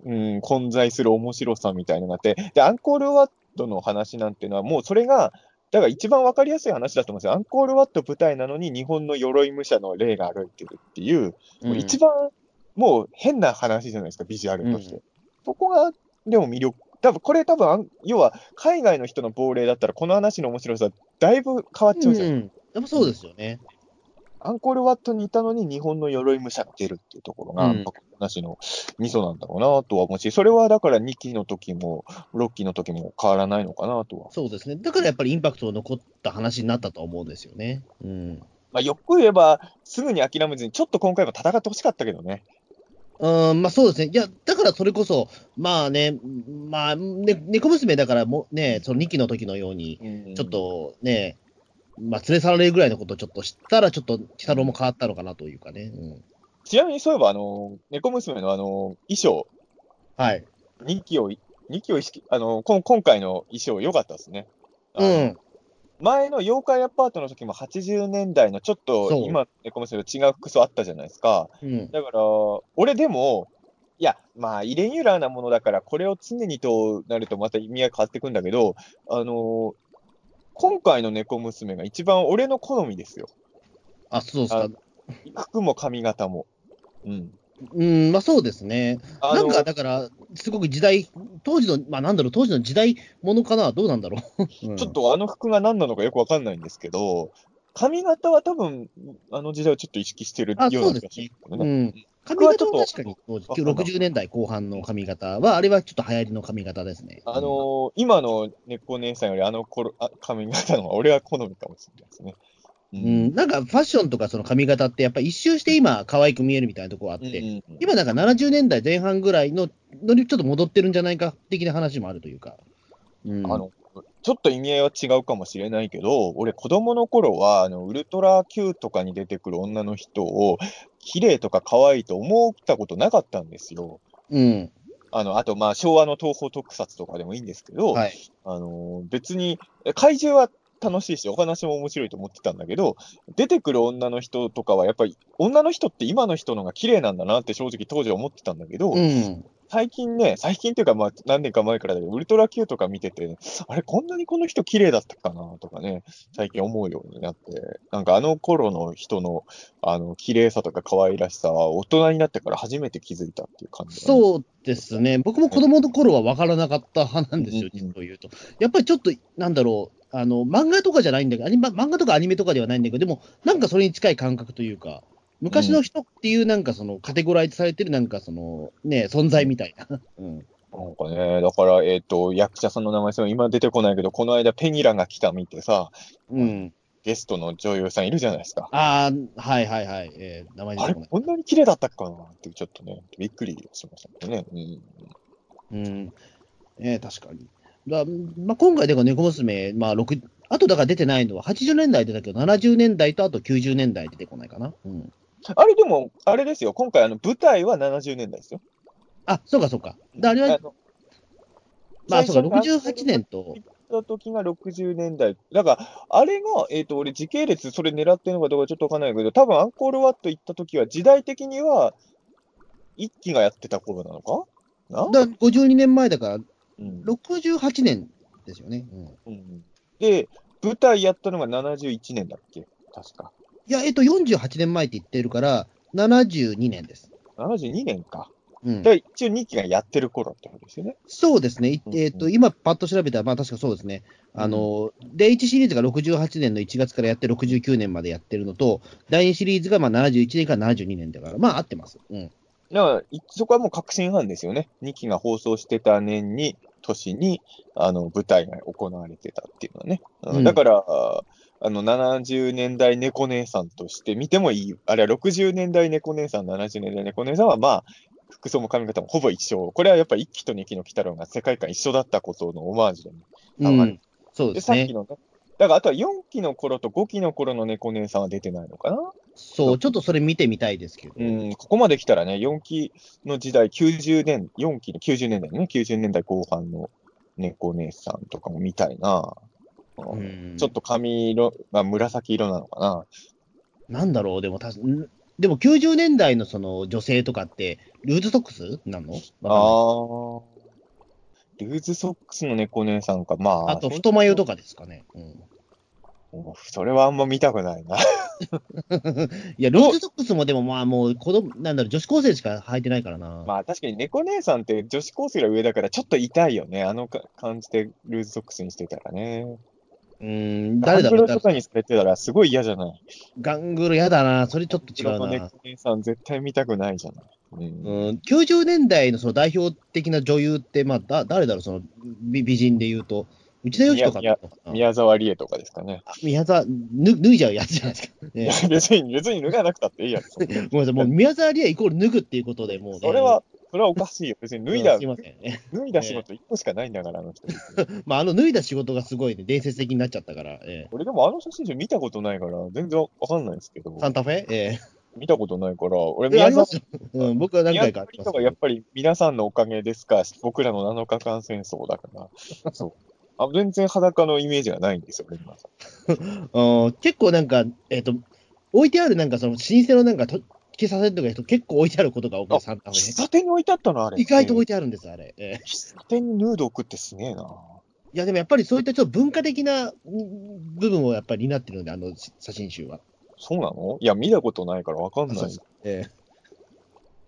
S3: うん、混在する面白さみたいなのがあって、で、アンコールワットの話なんていうのは、もうそれが、だから一番わかりやすい話だと思うんですよ。アンコールワット舞台なのに日本の鎧武者の霊が歩いてるっていう、もう一番もう変な話じゃないですか、ビジュアルとして。
S2: う
S3: そこが、でも魅力、多分これ多分要は海外の人の亡霊だったら、この話の面白さ、だいぶ変わっちゃうじゃん。
S2: うん。やっぱそうですよね。
S3: アンコールワットにいたのに日本の鎧武者が出るっていうところが、
S2: うん
S3: 話のミソなんだろうなとは思うし、それはだから2期の時も、6期の時も変わらないのかなとは。
S2: そうですね。だからやっぱりインパクトの残った話になったと思うんですよね。うん。
S3: まあ、よく言えば、すぐに諦めずに、ちょっと今回も戦ってほしかったけどね。
S2: うん、まあそうですね。いや、だからそれこそ、まあね、まあ、ね、猫娘だからもね、その2期の時のように、ちょっとね、まあ連れ去られるぐらいのことをちょっと知ったら、ちょっと、鬼太郎も変わったのかなというかね。うん。
S3: ちなみにそういえば、あの、猫娘のあの、衣装、
S2: はい。
S3: 2期を、2期を意識、あの、こん今回の衣装良かったですね。
S2: うん。
S3: 前の妖怪アパートの時も80年代のちょっと今、猫娘と違う服装あったじゃないですか。
S2: うん。
S3: だから、俺でも、いや、まあ、イレギュラーなものだから、これを常にとなるとまた意味合い変わってくんだけど、あのー今回の猫娘が一番俺の好みですよ。
S2: あ、そうですか。
S3: 服も髪型も。うん。
S2: うん、まあそうですね。なんか、だから、すごく時代、当時の、まあなんだろう、当時の時代ものかな、どうなんだろう？うん
S3: ちょっとあの服が何なのかよくわかんないんですけど、髪型は多分、あの時代をちょっと意識してる
S2: あ
S3: ような気がすね。
S2: うん。髪型は確かに当時、60年代後半の髪型は、あれはちょっと流行りの髪型ですね。
S3: あのー今の猫姉さんよりあの頃あ髪型の方が俺は好みかもしれないですね。う
S2: うん、なんかファッションとかその髪型って、やっぱり一周して今、可愛く見えるみたいなところあって、
S3: うん
S2: 今なんか70年代前半ぐらいののにちょっと戻ってるんじゃないか的な話もあるというか。うん、
S3: あの、ちょっと意味合いは違うかもしれないけど、俺子供の頃は、あの、ウルトラ Q とかに出てくる女の人を、綺麗とか可愛いと思ったことなかったんですよ。
S2: うん。
S3: あの、あと、まあ、昭和の東方特撮とかでもいいんですけど、
S2: はい。
S3: あの、別に、え怪獣は楽しいし、お話も面白いと思ってたんだけど、出てくる女の人とかは、やっぱり、女の人って今の人のが綺麗なんだなって正直当時は思ってたんだけど、
S2: うん。
S3: 最近ね、最近っていうか、まあ、何年か前からだけど、ウルトラ Q とか見てて、あれ、こんなにこの人綺麗だったかなとかね、最近思うようになって、なんかあの頃の人の、あの、綺麗さとか可愛らしさは、大人になってから初めて気づいたっていう感じだね、
S2: そうですね。僕も子供の頃は分からなかった派なんですよ、実を言うと。やっぱりちょっと、なんだろう、あの、漫画とかじゃないんだけど、アニメ漫画とかアニメとかではないんだけど、でも、なんかそれに近い感覚というか、昔の人っていうなんかそのカテゴライズされてるなんかそのね、存在みたいな。うん。
S3: なんかね、だから、えっ、と、役者さんの名前さ、今出てこないけど、この間ペニラが来た見てさ、
S2: うん。
S3: ゲストの女優さんいるじゃないですか。
S2: ああ、はいはいはい。えー名前出
S3: あれ、
S2: てこない。
S3: こんなに綺麗だったかなって、ちょっとね、びっくりしましたけどね。うん。
S2: うん。えー確かに。だまあ、今回、でも猫娘、まあ、6、あとだから出てないのは、80年代出たけど、70年代とあと90年代出てこないかな。うん。
S3: あれでも、あれですよ、今回、あの、舞台は70年代ですよ。
S2: あ、そうかそうか。だあれは、
S3: の
S2: まあ、そうか、
S3: 最初
S2: 68年と、
S3: 行った時が60年代。だから、あれが、えっ、と、俺、時系列、それ狙ってるのかどうかちょっとわかんないけど、多分アンコールワット行った時は、時代的には、一期がやってた頃なのかな？
S2: だ52年前だから、
S3: うん
S2: 68年ですよね。うん、
S3: うんで、舞台やったのが71年だっけ？確か。
S2: いや、えっと、48年前って言ってるから、72年です。
S3: 72年か。
S2: うん、
S3: で、一応2期がやってる頃ってことですよね。
S2: そうですね、えっと今、パッと調べたら、まあ確かそうですね、あの第1シリーズが68年の1月からやって、69年までやってるのと、第2シリーズがまあ71年から72年だから、まあ合ってます。うん、
S3: だから、いそこはもう確信犯ですよね。2期が放送してた年に、年に、あの、舞台が行われてたっていうのはね。うん
S2: うん
S3: だから、ああの、70年代猫姉さんとして見てもいい。あれは60年代猫姉さん、70年代猫姉さんは、まあ、服装も髪型もほぼ一緒。これはやっぱり1期と2期の鬼太郎が世界観一緒だったことのオマージュでも
S2: う
S3: あまり
S2: ん、そう
S3: で、
S2: ですね。
S3: さっきのね、だからあとは4期の頃と5期の頃の猫姉さんは出てないのかな
S2: そう、ちょっとそれ見てみたいですけど、
S3: うん、ここまで来たらね、4期の時代、90年、4期の90年代のね、90年代後半の猫姉さんとかも見たいな。ちょっと髪色が紫色なのかな。
S2: なんだろう、でもたでも90年代のその女性とかって、ルーズソックスなの？
S3: ああ。ルーズソックスの猫姉さんか。まあ、
S2: あと、太眉とかですかね。うん
S3: それはあんま見たくないな。
S2: いや、ルーズソックスもでもまあもう子供、なんだろう、女子高生しか履いてないからな。
S3: まあ確かに猫姉さんって女子高生が上だからちょっと痛いよね。あのか感じでルーズソックスにしてたらね。
S2: うーん、誰だろう
S3: ガングロとかにされてたらすごい嫌じゃない？
S2: ガングルやだな。それちょっと違うな。
S3: さん絶対見たくないじゃない。うん
S2: うん、90年代のその代表的な女優って、まあ、だ誰だろう、その美美人で言うと、内田有紀とか
S3: 宮沢りえとかですかね。
S2: あ宮沢、ぬ脱いじゃうやつじゃないですか。
S3: い
S2: ね
S3: や別に、別に脱がなくたっていいやつ。
S2: ごめんなさい、もう宮沢りえイコール脱ぐっていうことでもうね。
S3: それは、それはおかしいよ。別に脱いだ
S2: うんすい、ませんね。
S3: 脱いだ仕事一個しかないんだから、あの人。
S2: まあ、あの脱いだ仕事がすごいね、伝説的になっちゃったから、え
S3: 俺でもあの写真集見たことないから、全然わかんないですけど
S2: え、サンタフェ？え
S3: 見たことないから、俺、宮沢。
S2: うん、僕は何回かあ
S3: やっぱり皆さんのおかげですか、僕らの7日間戦争だから、そう。あ全然裸のイメージがないんですよ、レンガさん。
S2: うん結構なんか、えっ、と、置いてあるなんかその老舗のなんかと喫茶店とか人結構置いてあることが多くて、サンタフェ
S3: 喫茶店に置いてあったの、あれ。
S2: 意外と置い
S3: て
S2: てあるんです、あれ。ええ
S3: 喫茶店にヌード置くってすげえな。
S2: いや、でもやっぱりそういったちょっと文化的なうん部分をやっぱり担ってるので、あのし写真集は。
S3: そうなの？いや、見たことないからわかんない。
S2: え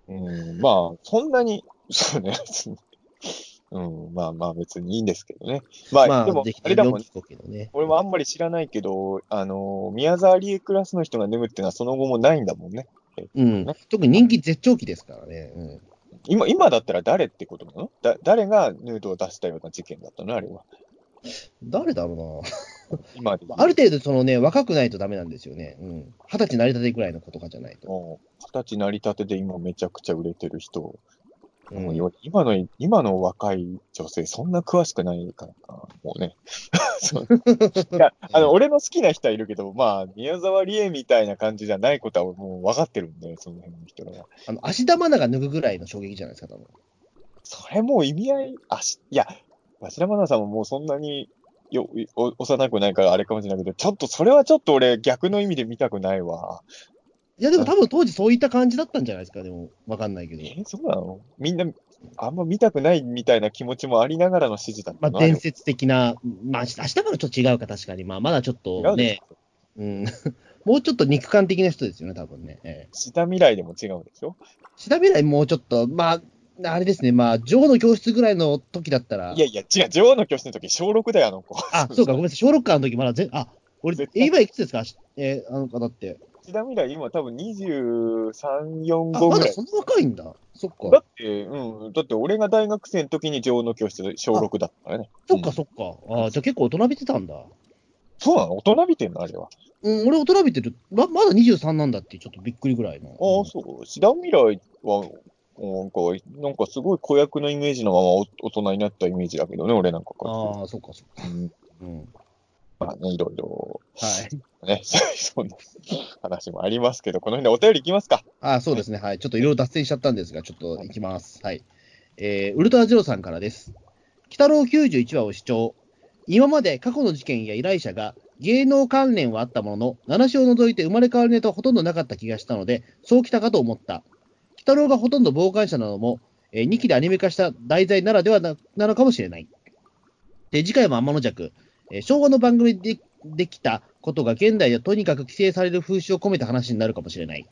S3: うん、まあ、そんなに、そうね、別 にうん、まあまあ別にいいんですけどね。まあ、
S2: えまあ、
S3: でもあれだもん、
S2: ね。
S3: 俺もあんまり知らないけど、あの、宮沢りえクラスの人が脱ぐってのはその後もないんだもんね。
S2: うん。特に人気絶頂期ですからね。うん
S3: 今、今だったら誰ってことなの？だ誰がヌードを出したような事件だったの？あれは。
S2: 誰だろうな。ある程度、そのね、若くないとダメなんですよね。うん。二十歳成り立てぐらいの子とかじゃないと。
S3: 二十歳成り立てで今めちゃくちゃ売れてる人、
S2: うん
S3: もうよ今の、今の若い女性、そんな詳しくないからな、もうね。いや、あの、俺の好きな人はいるけど、まあ、宮沢りえみたいな感じじゃないことはもう分かってるんで、その辺の人らは。
S2: あの、芦田愛菜が脱ぐぐらいの衝撃じゃないですか、多分。
S3: それもう意味合い、あし、いや、芦田愛菜さんももうそんなによお幼くないからあれかもしれないけど、ちょっと、それはちょっと俺逆の意味で見たくないわ。
S2: いや、でも多分当時そういった感じだったんじゃないですか、でも、わかんないけど。
S3: え、そうなの？みんな、あんま見たくないみたいな気持ちもありながらの指示だった
S2: まあ、伝説的な、まあ、明日からちょっと違うか、確かに。まあ、まだちょっ
S3: 違
S2: とね、うん。もうちょっと肉感的な人ですよね、多分ね。ええ。
S3: ょ下未来でも違うでしょ？
S2: 調べないもうちょっと、まあ、あれですね、まあ、女王の教室ぐらいの時だったら、
S3: いやいや、違う、女王の教室の時小6だよ、あの子。
S2: あ、そうか、ごめんなさい、小6からの時まだぜ、あ、俺今いくつですか？えーあの方って。
S3: 下未来今多分23、4、
S2: あ、
S3: 5ぐらい。
S2: まだそんな若いんだ。そっか。
S3: だって、うん、だって俺が大学生の時に女王の教室で小6だったからね。
S2: そっか、
S3: うん
S2: そっか。あじゃあ結構大人びてたんだ。
S3: そうなの？大人びてんの？あれは。
S2: うん、俺大人びてる。ま、まだ23なんだって、ちょっとびっくりぐらいの。
S3: ああ、そう。下未来は、なんか、なんかすごい子役のイメージのままお大人になったイメージだけどね、俺なんかから
S2: ああ、そっか、そっか。
S3: うん
S2: うん。
S3: まあね、いろいろ、
S2: はい。
S3: ね、そんな話もありますけど、この辺でお便りいきますか。
S2: あそうですね。はい。ちょっといろいろ脱線しちゃったんですが、ちょっといきます。はい。えー、ウルトラゼロさんからです。北郎91話を視聴。今まで過去の事件や依頼者が芸能関連はあったものの、七種を除いて生まれ変わるネタはほとんどなかった気がしたので、そうきたかと思った。北郎がほとんど傍観者なのも、え2期でアニメ化した題材ならではななのかもしれない。で、次回も天の弱、えー昭和の番組でできたことが現代ではとにかく規制される風習を込めた話になるかもしれない。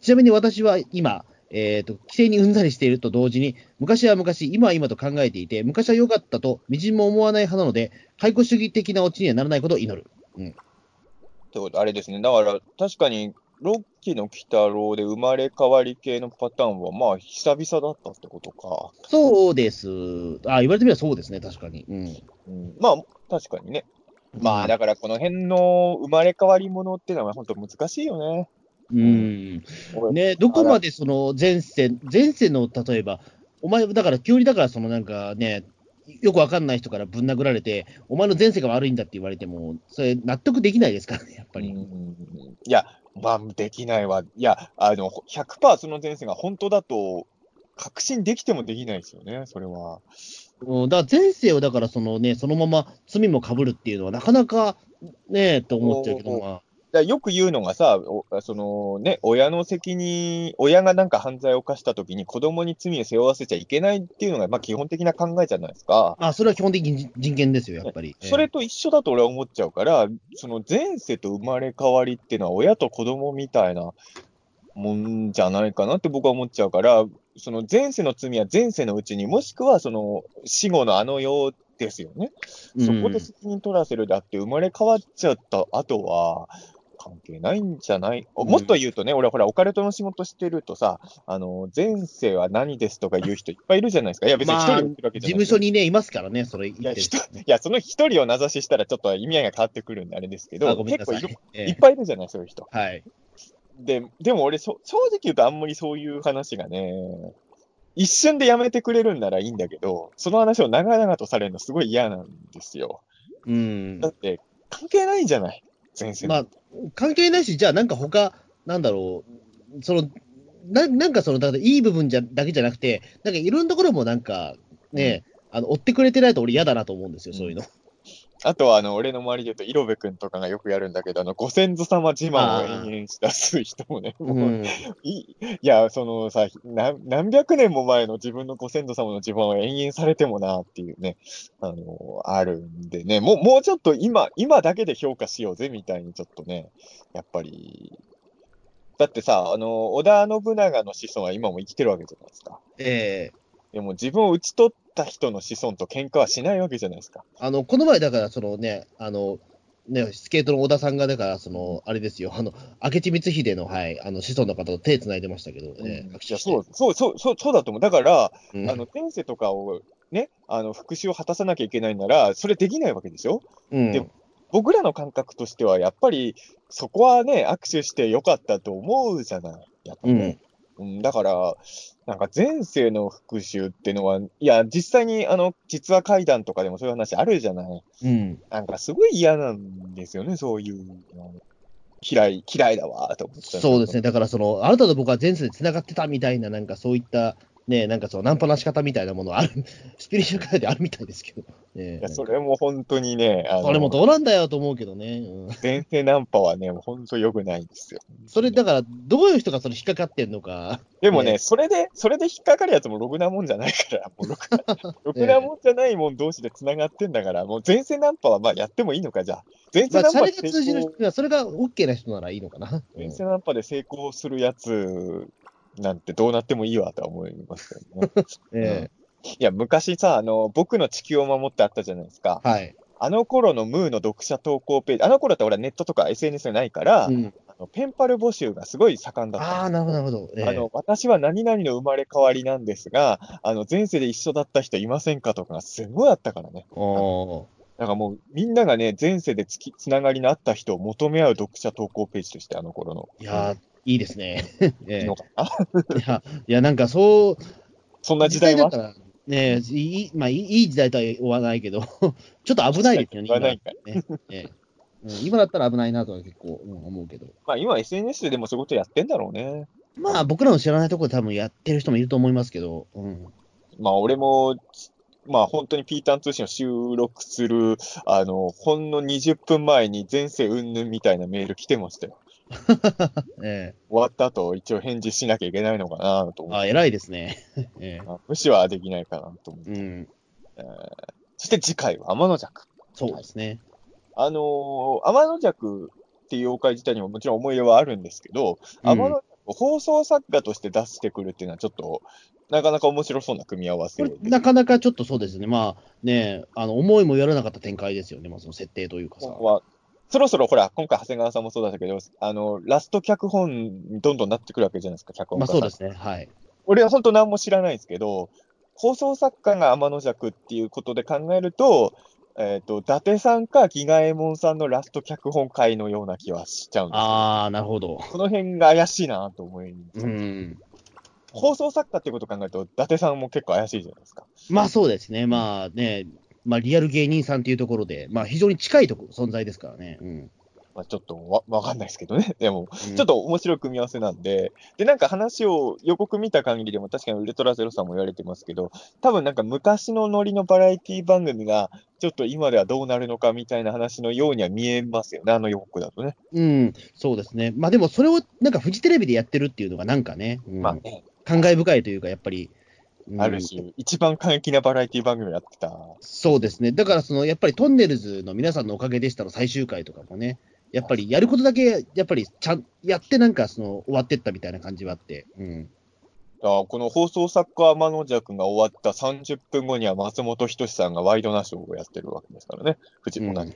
S2: ちなみに私は今、えーと、規制にうんざりしていると同時に、昔は昔、今は今と考えていて、昔は良かったとみじんも思わない派なので、解雇主義的なオチにはならないことを祈る。
S3: ってことあれですね。だから、確かに、6期の鬼太郎で生まれ変わり系のパターンは、まあ、久々だったってことか。
S2: そうです。あ、言われてみればそうですね、確かに。うん。
S3: うん、まあ、確かにね。まあ、だから、この辺の生まれ変わりものっていうのは、本当難しいよね。
S2: うん。
S3: 俺
S2: ね、どこまでその前世、前世の例えば、お前、だから急にだからそのなんかね、よくわかんない人からぶん殴られて、お前の前世が悪いんだって言われても、それ納得できないですからね、やっぱり。
S3: うんいや、まあ、できないわ。いや、あの、100%その前世が本当だと、確信できてもできないですよね、それは。
S2: うん、だから前世をだからそのね、そのまま罪もかぶるっていうのはなかなかね、と思っちゃうけど、まあ、
S3: よく言うのがさ、おそのね、親の責任、親がなんか犯罪を犯したときに子供に罪を背負わせちゃいけないっていうのが、まあ基本的な考えじゃないですか。
S2: まあ、それは基本的に人権ですよ、やっぱり。
S3: それと一緒だと俺は思っちゃうから、その前世と生まれ変わりっていうのは親と子供みたいなもんじゃないかなって僕は思っちゃうから、その前世の罪は前世のうちに、もしくはその死後のあの世ですよね。
S2: うん
S3: そこで責任取らせるであって、生まれ変わっちゃった後は、関係ないんじゃない、
S2: うん
S3: もっと言うとね、俺ほら、オカルトの仕事してるとさ、あの、前世は何ですとか言う人いっぱいいるじゃないですか。いや、別に一人るわけ
S2: 事
S3: じゃない
S2: 務所にね、いますからね、それ
S3: いや、その一人を名指ししたらちょっと意味合いが変わってくるんであれですけ
S2: あ
S3: ど、結構いる、
S2: ええ
S3: いっぱいいるじゃない、そういう人。
S2: はい。
S3: で、でも俺そ、正直言うとあんまりそういう話がね、一瞬でやめてくれるんならいいんだけど、その話を長々とされるのすごい嫌なんですよ。
S2: うん
S3: だ。って、関係ないんじゃない前世の
S2: まあ、関係ないし、じゃあなんか他、なんだろう、その、ななんかその、だいい部分じゃだけじゃなくて、なんかいろんなところもなんか、ね、あの、追ってくれてないと俺嫌だなと思うんですよ、そういうの。
S3: あとは、あの、俺の周りで言うと、イロベ君とかがよくやるんだけど、あの、ご先祖様自慢を延々し出す人もね、もう
S2: うん。
S3: いいや、そのさ、な何百年も前の自分のご先祖様の自慢を延々されてもなっていうね、あの、あるんでね、もう、もうちょっと今、今だけで評価しようぜみたいにちょっとね、やっぱり、だってさ、あの、織田信長の子孫は今も生きてるわけじゃないですか。
S2: ええ
S3: でも自分を討ち取った人の子孫と喧嘩はしないわけじゃないですか。
S2: あの、この前、だから、そのね、あの、ね、スケートの小田さんが、だから、その、あれですよ、あの、明智光秀の、はい、あの、子孫の方と手繋いでましたけど、
S3: そう、そう、そう、そう、そうだと思う。だから、
S2: うん
S3: あの、前世とかをね、あの、復讐を果たさなきゃいけないなら、それできないわけでしょ？
S2: うん
S3: で僕らの感覚としては、やっぱり、そこはね、握手してよかったと思うじゃない。やっぱ
S2: うん
S3: ね。うん、だから、なんか前世の復讐ってのは、いや、実際に、あの、実話怪談とかでもそういう話あるじゃない。
S2: うん。
S3: なんかすごい嫌なんですよね、そういうの。嫌い、嫌いだわ、と思って。
S2: そうですね。。だから、その、あなたと僕は前世で繋がってたみたいな、なんかそういった、ね、なんかその、ナンパな仕方みたいなものある、スピリチュアル界であるみたいですけど。ね
S3: いや、それも本当にね、あの
S2: それもどうなんだよと思うけどね。うん
S3: 前世ナンパはね、本当良くないんですよ。
S2: それ、だから、どういう人がそれ引っかかってんのか。
S3: でもね、
S2: ね
S3: それで、それで引っかかるやつもろくなもんじゃないから、もうろくな、ろくなもんじゃないもん同士で繋がってんだから、もう前世ナンパはまあやってもいいのか、じゃあ。前世
S2: まあ、シャ
S3: ナンパで
S2: レが通じる人は、それが OK な人ならいいのかな。
S3: ナンパで成功するやつなんてどうなってもいいわとは思いますけどね。
S2: え
S3: いや、昔さ、あの、僕の地球を守ってあったじゃないですか
S2: え。はい。
S3: あの頃のムーの読者投稿ページ、あの頃って俺はネットとか SNS がないから、
S2: うん
S3: あのペンパル募集がすごい盛んだった
S2: ああ、なるほど、なるほど。ええ
S3: あの、私は何々の生まれ変わりなんですが、あの、前世で一緒だった人いませんかとかがすごいあったからね。
S2: おー
S3: なんかもう、みんながね、前世でつき、つながりのあった人を求め合う読者投稿ページとして、あの頃の。
S2: いやー、いいですね。ええ
S3: いいのかな？
S2: いや、いや、なんかそう、
S3: そんな時代は？
S2: 実際だからねいい、まあいい、時代とは言わないけど、ちょっと危ないですよね、今ね今だったら危ないなとは結構、うん思うけど。
S3: まあ今 SNS ででもそういうことやってんだろうね。
S2: まあ僕らの知らないところで多分やってる人もいると思いますけど、うん。
S3: まあ俺も、まあ本当にピーターン通信を収録する、あの、ほんの20分前に前世云々みたいなメール来てましたよ。
S2: え
S3: 終わった後、一応返事しなきゃいけないのかなと思って。
S2: えあ、偉いですね。ええ
S3: あ無視はできないかなと思って。
S2: うん。
S3: そして次回は天の弱。
S2: そうですね。
S3: あのー天の弱っていう妖怪自体にももちろん思い入れはあるんですけど、
S2: うん
S3: 天の弱を放送作家として出してくるっていうのはちょっと、なかなか面白そうな組み合わせ
S2: なかなかちょっとそうですね。まあね、あの、思いもよらなかった展開ですよね。まあその設定というかさ。
S3: そろそろほら、今回長谷川さんもそうだったけど、あの、ラスト脚本にどんどんなってくるわけじゃないですか、脚本
S2: まあそうですね。はい。
S3: 俺は本当何も知らないですけど、放送作家が天の弱っていうことで考えると、えっ、と、伊達さんかギガエモンさんのラスト脚本会のような気はしちゃうんですよ
S2: ああ、なるほど。
S3: この辺が怪しいなと思い、
S2: うん。
S3: 放送作家っていうことを考えると、伊達さんも結構怪しいじゃないですか。
S2: まあそうですね。まあね、まあリアル芸人さんというところで、まあ非常に近いとこ存在ですからね。うん。
S3: まあ、ちょっとわわかんないですけどね。でも、
S2: うん
S3: ちょっと面白い組み合わせなんで、で、なんか話を予告見た限りでも、確かにウルトラゼロさんも言われてますけど、多分なんか昔のノリのバラエティ番組が、ちょっと今ではどうなるのかみたいな話のようには見えますよね、あの予告だとね。
S2: うん、そうですね。まあでもそれをなんかフジテレビでやってるっていうのがなんかね、うん
S3: まあね、
S2: 感慨深いというか、やっぱり。うん
S3: ある種、一番過激なバラエティ番組をやってた。
S2: そうですね。だからその、やっぱりトンネルズの皆さんのおかげでしたの最終回とかもね、やっぱりやることだけ、やっぱりちゃん、やってなんかその終わってったみたいな感じはあって。うん。
S3: あこの放送作家天野弱が終わった30分後には松本人志さんがワイドナショーをやってるわけですからね、フジモナ
S2: うん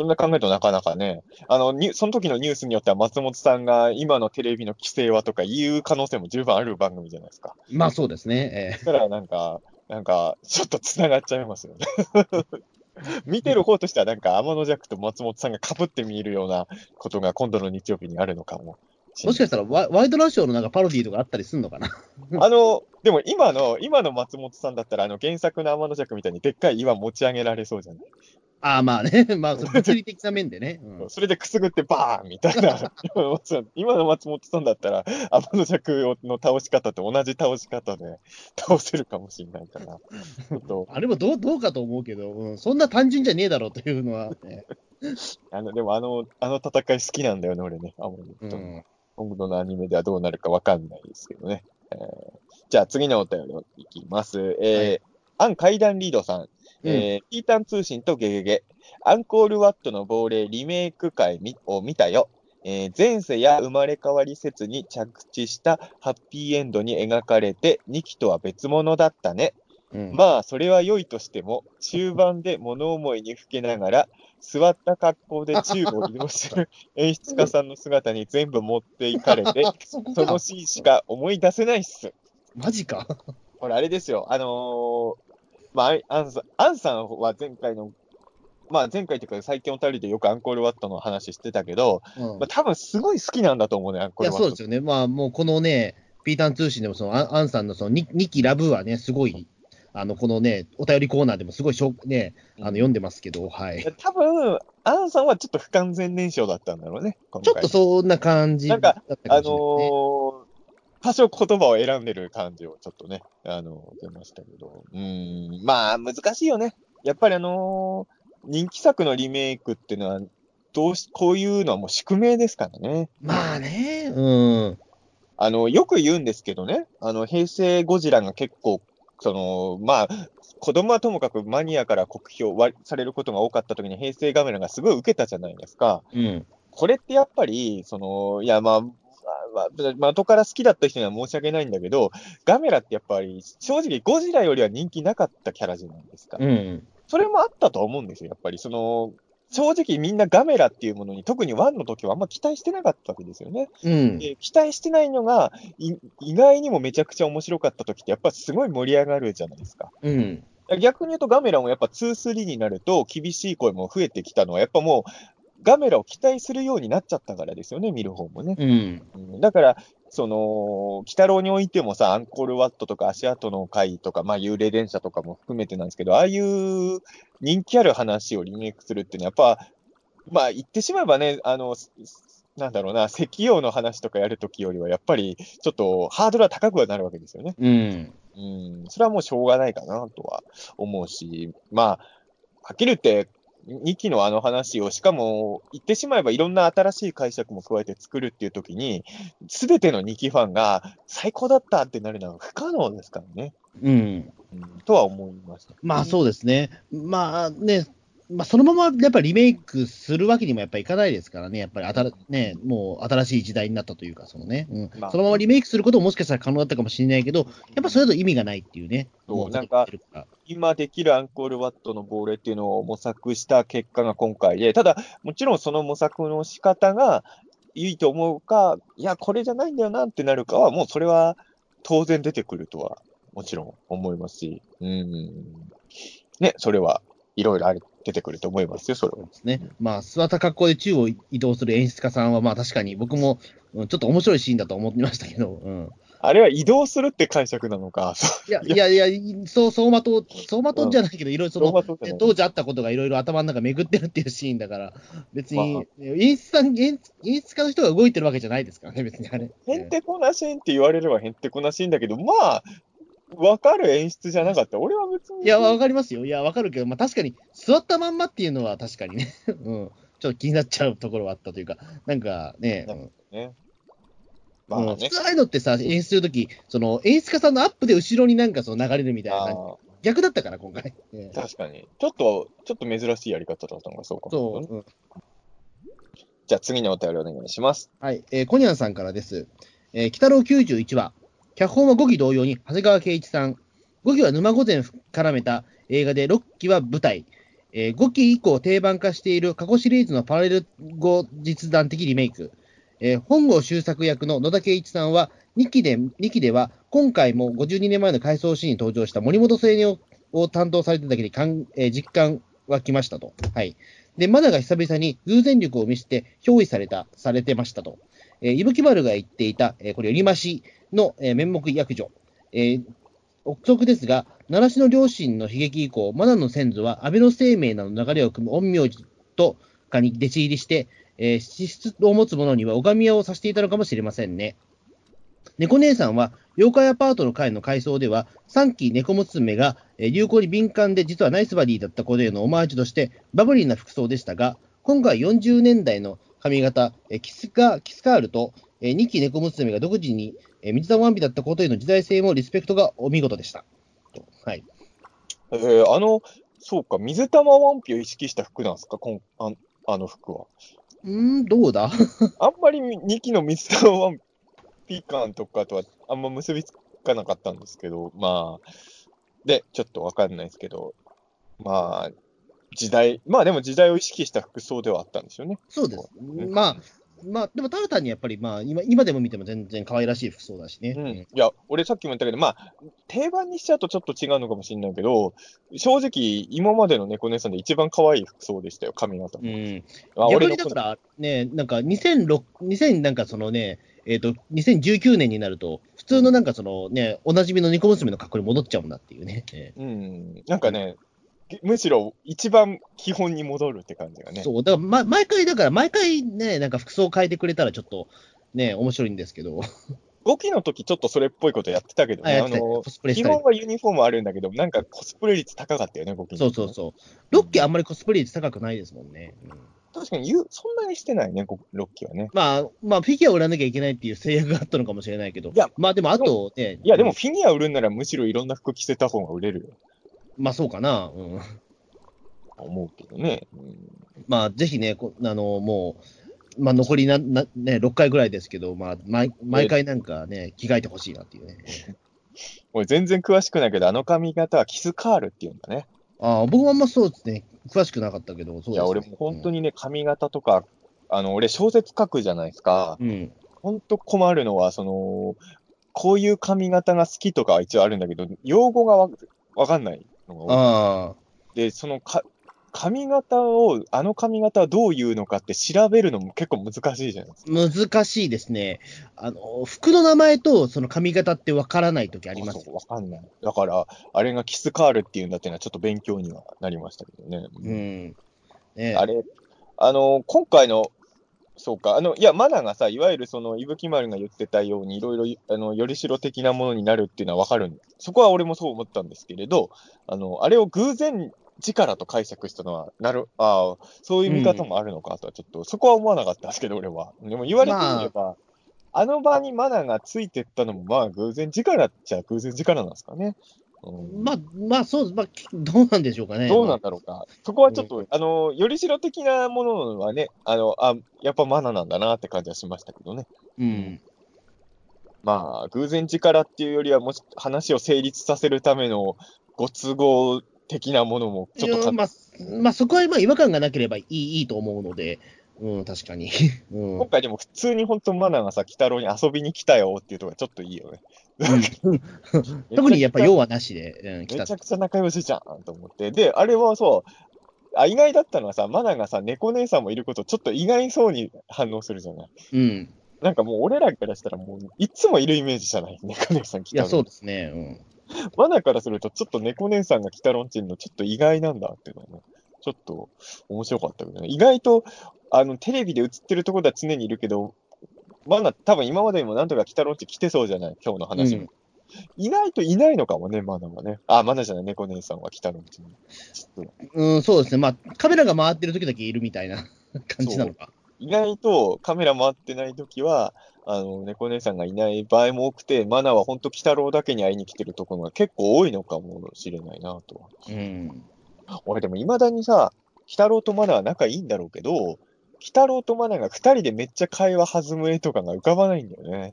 S3: そんな考えるとなかなかね、あの、にその時のニュースによっては松本さんが今のテレビの規制はとか言う可能性も十分ある番組じゃないですか。
S2: まあそうですね。え
S3: だからなんか、なんか、ちょっと繋がっちゃいますよね。見てる方としてはなんか天野弱と松本さんが被って見えるようなことが今度の日曜日にあるのかも
S2: えもしかしたらワワイドナショーのなんかパロディーとかあったりするのかな？
S3: あの、でも今の、今の松本さんだったら、あの原作の天の弱みたいにでっかい岩持ち上げられそうじゃない？
S2: ああ、まあね。まあ、物理的な面でね。うん
S3: それでくすぐってバーンみたいな。今の松本さんだったら、天の弱の倒し方と同じ倒し方で倒せるかもしれないから。
S2: あれもどうどうかと思うけど、うん、そんな単純じゃねえだろうというのは、ね
S3: あの、でもあの、あの戦い好きなんだよね、俺ね。あ、もう
S2: う
S3: 本当に
S2: ん、
S3: 今度のアニメではどうなるかわかんないですけどね。えーじゃあ次のお便りをいきます。えーアン階段リードさん。えーピータン通信とゲゲゲ。アンコールワットの亡霊リメイク会みを見たよ。えー前世や生まれ変わり説に着地したハッピーエンドに描かれて、2期とは別物だったね。
S2: うん
S3: まあ、それは良いとしても、中盤で物思いにふけながら、座った格好で宙を移動する 演出家さんの姿に全部持っていかれて、
S2: そ
S3: のシーンしか思い出せないっす。
S2: マジか。
S3: これあれですよ、あのーまあ、アンさん、アンさんは前回の、まあ前回というか最近お便りでよくアンコールワットの話してたけど、
S2: うん
S3: まあ多分すごい好きなんだと思うね、アンコールワット。
S2: そうですよね。まあ、もうこのね、ピータン通信でもその、アンアンさんのその 2, 期ラブはね、すごい、あの、このね、お便りコーナーでもすごいしょね、あの、読んでますけど、はい。
S3: 多分、アンさんはちょっと不完全燃焼だったんだろうね、
S2: ちょっとそんな感じだ
S3: なんか
S2: ったか
S3: あ。のー多少言葉を選んでる感じをちょっとね、あの出ましたけど。うーん、まあ、難しいよね。やっぱりあのー人気作のリメイクっていうのは、どうし、こういうのはもう宿命ですからね。
S2: まあね、うん。
S3: あの、よく言うんですけどね、あの、平成ゴジラが結構、その、まあ、子供はともかくマニアから酷評わされることが多かった時に平成ガメラがすごい受けたじゃないですか。
S2: うん。
S3: これってやっぱり、その、いや、まあ、まあまあ、後から好きだった人には申し訳ないんだけど、ガメラってやっぱり、正直ゴジラよりは人気なかったキャラじゃないですか。
S2: うん。
S3: それもあったと思うんですよ、やっぱり。その、正直みんなガメラっていうものに、特に1の時はあんま期待してなかったわけですよね。
S2: うん。
S3: で期待してないのが、い意外にもめちゃくちゃ面白かった時って、やっぱすごい盛り上がるじゃないですか。
S2: うん。
S3: 逆に言うとガメラもやっぱ2、3になると厳しい声も増えてきたのは、やっぱもうガメラを期待するようになっちゃったからですよね、見る方もね。
S2: うん。
S3: うんだから、その、鬼太郎においてもさ、アンコールワットとか足跡の会とか、まあ幽霊電車とかも含めてなんですけど、ああいう人気ある話をリメイクするっていうのは、やっぱ、まあ言ってしまえばね、あの、すなんだろうな、石油の話とかやるときよりは、やっぱりちょっとハードルは高くはなるわけですよね。
S2: うん。
S3: うん、それはもうしょうがないかなとは思うし、まあ、はっきり言って、2期のあの話を、しかも、言ってしまえばいろんな新しい解釈も加えて作るっていう時に、すべての2期ファンが最高だったってなるのは不可能ですからね。
S2: うん。
S3: うん、とは思いました。
S2: まあそうですね。まあね、まあそのままやっぱりリメイクするわけにもやっぱりいかないですからね。やっぱり新,、ね、もう新しい時代になったというか、そのね、うん
S3: まあ
S2: そのままリメイクすることももしかしたら可能だったかもしれないけど、やっぱそれだと意味がないっていうね。
S3: そう
S2: も
S3: なんか今できるアンコールワットの亡霊っていうのを模索した結果が今回で、ただ、もちろんその模索の仕方がいいと思うか、いや、これじゃないんだよなってなるかは、もうそれは当然出てくるとは、もちろん思いますし、うん。ね、それはいろいろある出てくると思いますよ、それは。
S2: ですね。まあ、座った格好で宙を移動する演出家さんは、まあ確かに僕も、うんちょっと面白いシーンだと思ってましたけど、うん。
S3: あれは移動するって解釈なのか、
S2: いや、いやいや、そう、走馬灯、走馬灯じゃないけど、いろいろその、当時あったことがいろいろ頭の中巡ってるっていうシーンだから、別に、
S3: ま
S2: 演出さん、演演出家の人が動いてるわけじゃないですからね、別にあれ。
S3: へんてこなしんって言われればへんてこなしんだけど、まあ、わかる演出じゃなかった？俺は別に。
S2: いや、わかりますよ。いや、わかるけど、まあ確かに、座ったまんまっていうのは確かにね、うん。ちょっと気になっちゃうところはあったというか、なんかね、うん
S3: ね。まあ
S2: うん
S3: ね
S2: 普。通ああいうのってさ、演出するとき、その演出家さんのアップで後ろになんかその流れるみたいな感じ、
S3: あ
S2: 逆だったから、今回。
S3: 確かに。ちょっと、ちょっと珍しいやり方だったのがそうかもしれないね
S2: そう、うん
S3: じゃあ次のお便りお願いします。
S2: はい、えーコニャンさんからです。えー、鬼太郎91話。脚本は5期同様に長谷川圭一さん。5期は沼御前絡めた映画で、6期は舞台。えー5期以降定番化している過去シリーズのパラレル語実弾的リメイク。えー本郷周作役の野田圭一さんは2期で、2期では今回も52年前の回想シーンに登場した森本青年を担当されただけで感、えー実感はきましたと。はい。で、マナが久々に偶然力を見せて憑依された、されてましたと。えー、伊吹丸が言っていた、えーこれ、よりましの、えー面目役女。えー憶測ですが、奈良市の両親の悲劇以降、マナの先祖は安倍の生命などの流れを組む陰陽師とかに弟子入りして、えー資質を持つ者には拝み屋をさせていたのかもしれませんね。猫姉さんは、妖怪アパートの会の回想では、3期猫娘がえ流行に敏感で、実はナイスバディだったことへのオマージュとして、バブリーな服装でしたが、今回40年代の髪型、えーキスカキスカールと、え2期猫娘が独自に、えー水玉ワンピだったことへの時代性もリスペクトがお見事でした。とはい。
S3: えー、あの、そうか、水玉ワンピを意識した服なんですか、こんああの服は。
S2: うーん、どうだ？
S3: あんまり2期の水玉ワンピ感とかとはあんま結びつかなかったんですけど、まあ、で、ちょっとわかんないですけど、まあ、時代、まあでも時代を意識した服装ではあったんですよね。
S2: そうです。
S3: うん
S2: まあ、まあ、でも、ただ単にやっぱり、まあ今、今でも見ても全然可愛らしい服装だしね。
S3: うん、いや、俺さっきも言ったけど、まあ、定番にしちゃうとちょっと違うのかもしれないけど、正直、今までの猫姉さんで一番可愛い服装でしたよ、髪型も。
S2: うん。
S3: あ
S2: 逆
S3: 俺の
S2: だから、ね、なんか2006、2000なんかそのね、えっ、と、2019年になると、普通のなんかそのね、おなじみの猫娘の格好に戻っちゃうんだっていうね。え
S3: うん、なんかね、むしろ一番基本に戻るって感じがね。
S2: えそう、だから、ま、毎回、だから毎回ね、なんか服装を変えてくれたらちょっと、ね、面白いんですけど、
S3: 5期の時ちょっとそれっぽいことやってたけどね、あの基本はユニフォームあるんだけど、なんかコスプレ率高かったよね、5期
S2: そうそうそう。ロッキーあんまりコスプレ率高くないですもんね。うん
S3: 確かにそんなにしてないね、6期はね。
S2: まあ、まあ、フィギュアを売らなきゃいけないっていう制約があったのかもしれないけど、
S3: いや
S2: まあでも、あとね、
S3: いや、でも、フィギュア売るんならむしろいろんな服着せた方が売れるよ。
S2: まあそうかな、うん、
S3: 思うけどね。うん
S2: まあぜひね、こあのもう、まあ残りなな、ね、6回ぐらいですけど、まあ毎、毎回なんかね、着替えてほしいなっていうね。
S3: 俺全然詳しくないけど、あの髪型はキスカールっていうんだね。
S2: ああ、僕はあんまそうですね、詳しくなかったけど、そうです、ね、
S3: いや、俺も本当にね、髪型とか、あの、俺小説書くじゃないですか。
S2: うん、うん。
S3: 本当困るのは、その、こういう髪型が好きとかは一応あるんだけど、用語がわわかんないのが多い
S2: ああ、
S3: で、そのか髪型を、あの髪型はどういうのかって調べるのも結構難しいじゃないですか。
S2: 難しいですね。あの、服の名前とその髪型ってわからないときあります
S3: そうわかんない。だから、あれがキスカールっていうんだっていうのはちょっと勉強にはなりましたけどね。
S2: うん。ね
S3: あれ、あの、今回の、そうか、あの、いや、マナがさ、いわゆるその、伊吹丸が言ってたように、いろいろ、あの、よりしろ的なものになるっていうのはわかるんそこは俺もそう思ったんですけれど、あの、あれを偶然力と解釈したのは、なる、ああ、そういう見方もあるのかとは、ちょっと、そこは思わなかったんですけど、俺は。でも言われてみれば、あ、の場にマナがついてったのも、まあ、偶然力っちゃ偶然力なんですかね。うん
S2: まあ、まあ、そう、まあ、き どうなんでしょうかね。
S3: どうなんだろうか。そこはちょっと、あの、よりしろ的なものはね、あの、あ、やっぱマナなんだなって感じはしましたけどね。
S2: うん。
S3: まあ、偶然力っていうよりは、もし話を成立させるためのご都合的なものもちょっと
S2: まあ、まあ、そこはまあ違和感がなければいいいいと思うので、うん、確かに。うん
S3: 今回でも普通に本当マナがさ、鬼太郎に遊びに来たよっていうところがちょっといいよね。
S2: うん 特にやっぱ用はなしで、うん、来た
S3: めちゃくちゃ仲良しじゃんと思って。で、あれはそう、あ意外だったのはさ、マナがさ、猫姉さんもいること、ちょっと意外そうに反応するじゃない？
S2: うん。
S3: なんかもう俺らからしたらもういつもいるイメージじゃない？猫姉さん来た
S2: いや、そうですね。うん。
S3: マナからするとちょっと猫姉さんが来たロンチンのちょっと意外なんだっていうのはね、ちょっと面白かったけどね。意外と、あの、テレビで映ってるところでは常にいるけど、マナ多分今までにもなんとか来たロンチン来てそうじゃない？今日の話も。
S2: うん
S3: いないといないのかもね、マナはね。あ、マナじゃない、猫姉さんは来たロンチンに。ちょっと
S2: うん、そうですね。まあ、カメラが回ってる時だけいるみたいな 感じなのか。
S3: 意外とカメラ回ってないときは、あの、猫姉さんがいない場合も多くて、マナは本当、鬼太郎だけに会いに来てるところが結構多いのかもしれないなとは。
S2: うん。
S3: 俺でも未だにさ、鬼太郎とマナは仲いいんだろうけど、鬼太郎とマナが二人でめっちゃ会話弾む絵とかが浮かばないんだよね。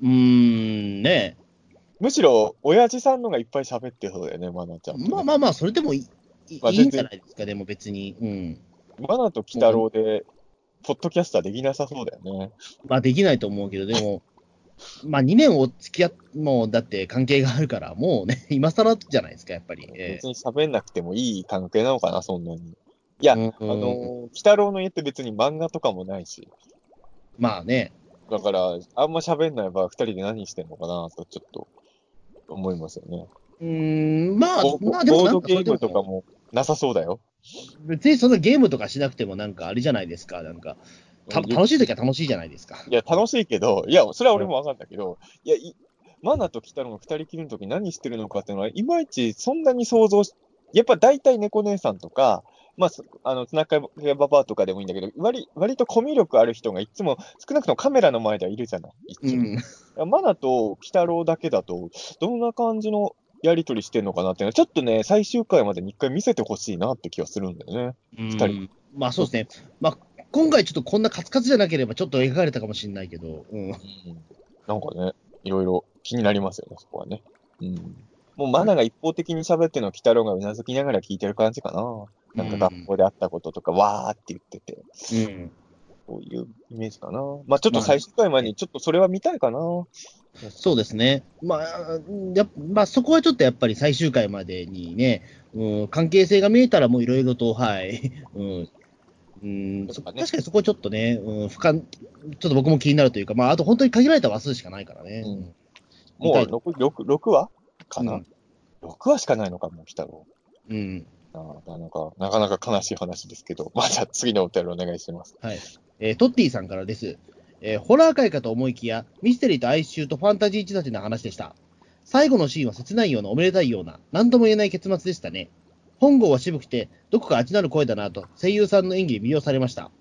S2: うーん、ね
S3: むしろ、親父さんのがいっぱい喋ってそうだよね、マナちゃんとね、
S2: まあまあまあ、それでもいい,、
S3: まあ
S2: いいんじゃないですか、でも別に。うん。
S3: マナと鬼太郎で、ポッドキャスターできなさそうだよね。
S2: まあ、できないと思うけど、でも、まあ、2年お付き合っ、もう、だって関係があるから、もうね、今更じゃないですか、やっぱり。え
S3: 別に喋んなくてもいい関係なのかな、そんなに。いや、
S2: うん
S3: あのー、鬼太郎の家って別に漫画とかもないし、
S2: まあね、
S3: だから、あんま喋んない場合、二人で何してんのかなと、ちょっと思いますよね。
S2: うーん、まあ
S3: ボ、
S2: まあでも
S3: ボード
S2: なんかそれで
S3: ゲームとかもなさそうだよ。
S2: 別にそんなゲームとかしなくてもなんかあれじゃないですか、なんか、た
S3: うん
S2: 楽しい時は楽しいじゃないですか。
S3: いや、楽しいけど、いや、それは俺もわかんだけど、いや、いマナとキタロが二人きりの時何してるのかっていうのは、いまいちそんなに想像し、やっぱ大体猫姉さんとか、まあ、すあの、ツナカヤババアとかでもいいんだけど、割、割とコミュ力ある人がいつも、少なくともカメラの前ではいるじゃない。
S2: うん。
S3: マナとキタロウだけだと、どんな感じのやりとりしてんのかなっていうのは、ちょっとね、最終回までに一回見せてほしいなって気はするんだよね。
S2: 二
S3: 人
S2: まあそうですね。まあ、今回ちょっとこんなカツカツじゃなければちょっと描かれたかもしれないけど、うん。
S3: なんかね、いろいろ気になりますよね、そこはね。うん。もうマナが一方的に喋ってるのを鬼太郎がうなずきながら聞いてる感じかな。なんか学校であったこととか、わーって言ってて、
S2: うん。
S3: そういうイメージかな。まあちょっと最終回前にちょっとそれは見たいかな。
S2: そうですね。まあ、やっまあ、そこはちょっとやっぱり最終回までにね、うん、関係性が見えたらもういろいろと、はい。うん。うん、確かにそこはちょっとね、うん、俯瞰、ちょっと僕も気になるというか、まあ、あと本当に限られた話数しかないからね。
S3: うんもう 6, 6, 6話かな、
S2: うん
S3: ?6 話しかないのか、もう鬼太郎。
S2: うん。
S3: なんか、なかなか悲しい話ですけど、まあじゃあ次のお便りお願いします。
S2: はい。えートッティさんからです。えーホラー界かと思いきや、ミステリーと哀愁とファンタジー仕立ての話でした。最後のシーンは切ないような、おめでたいような、何とも言えない結末でしたね。本郷は渋くて、どこか味のある声だなと、声優さんの演技に魅了されました。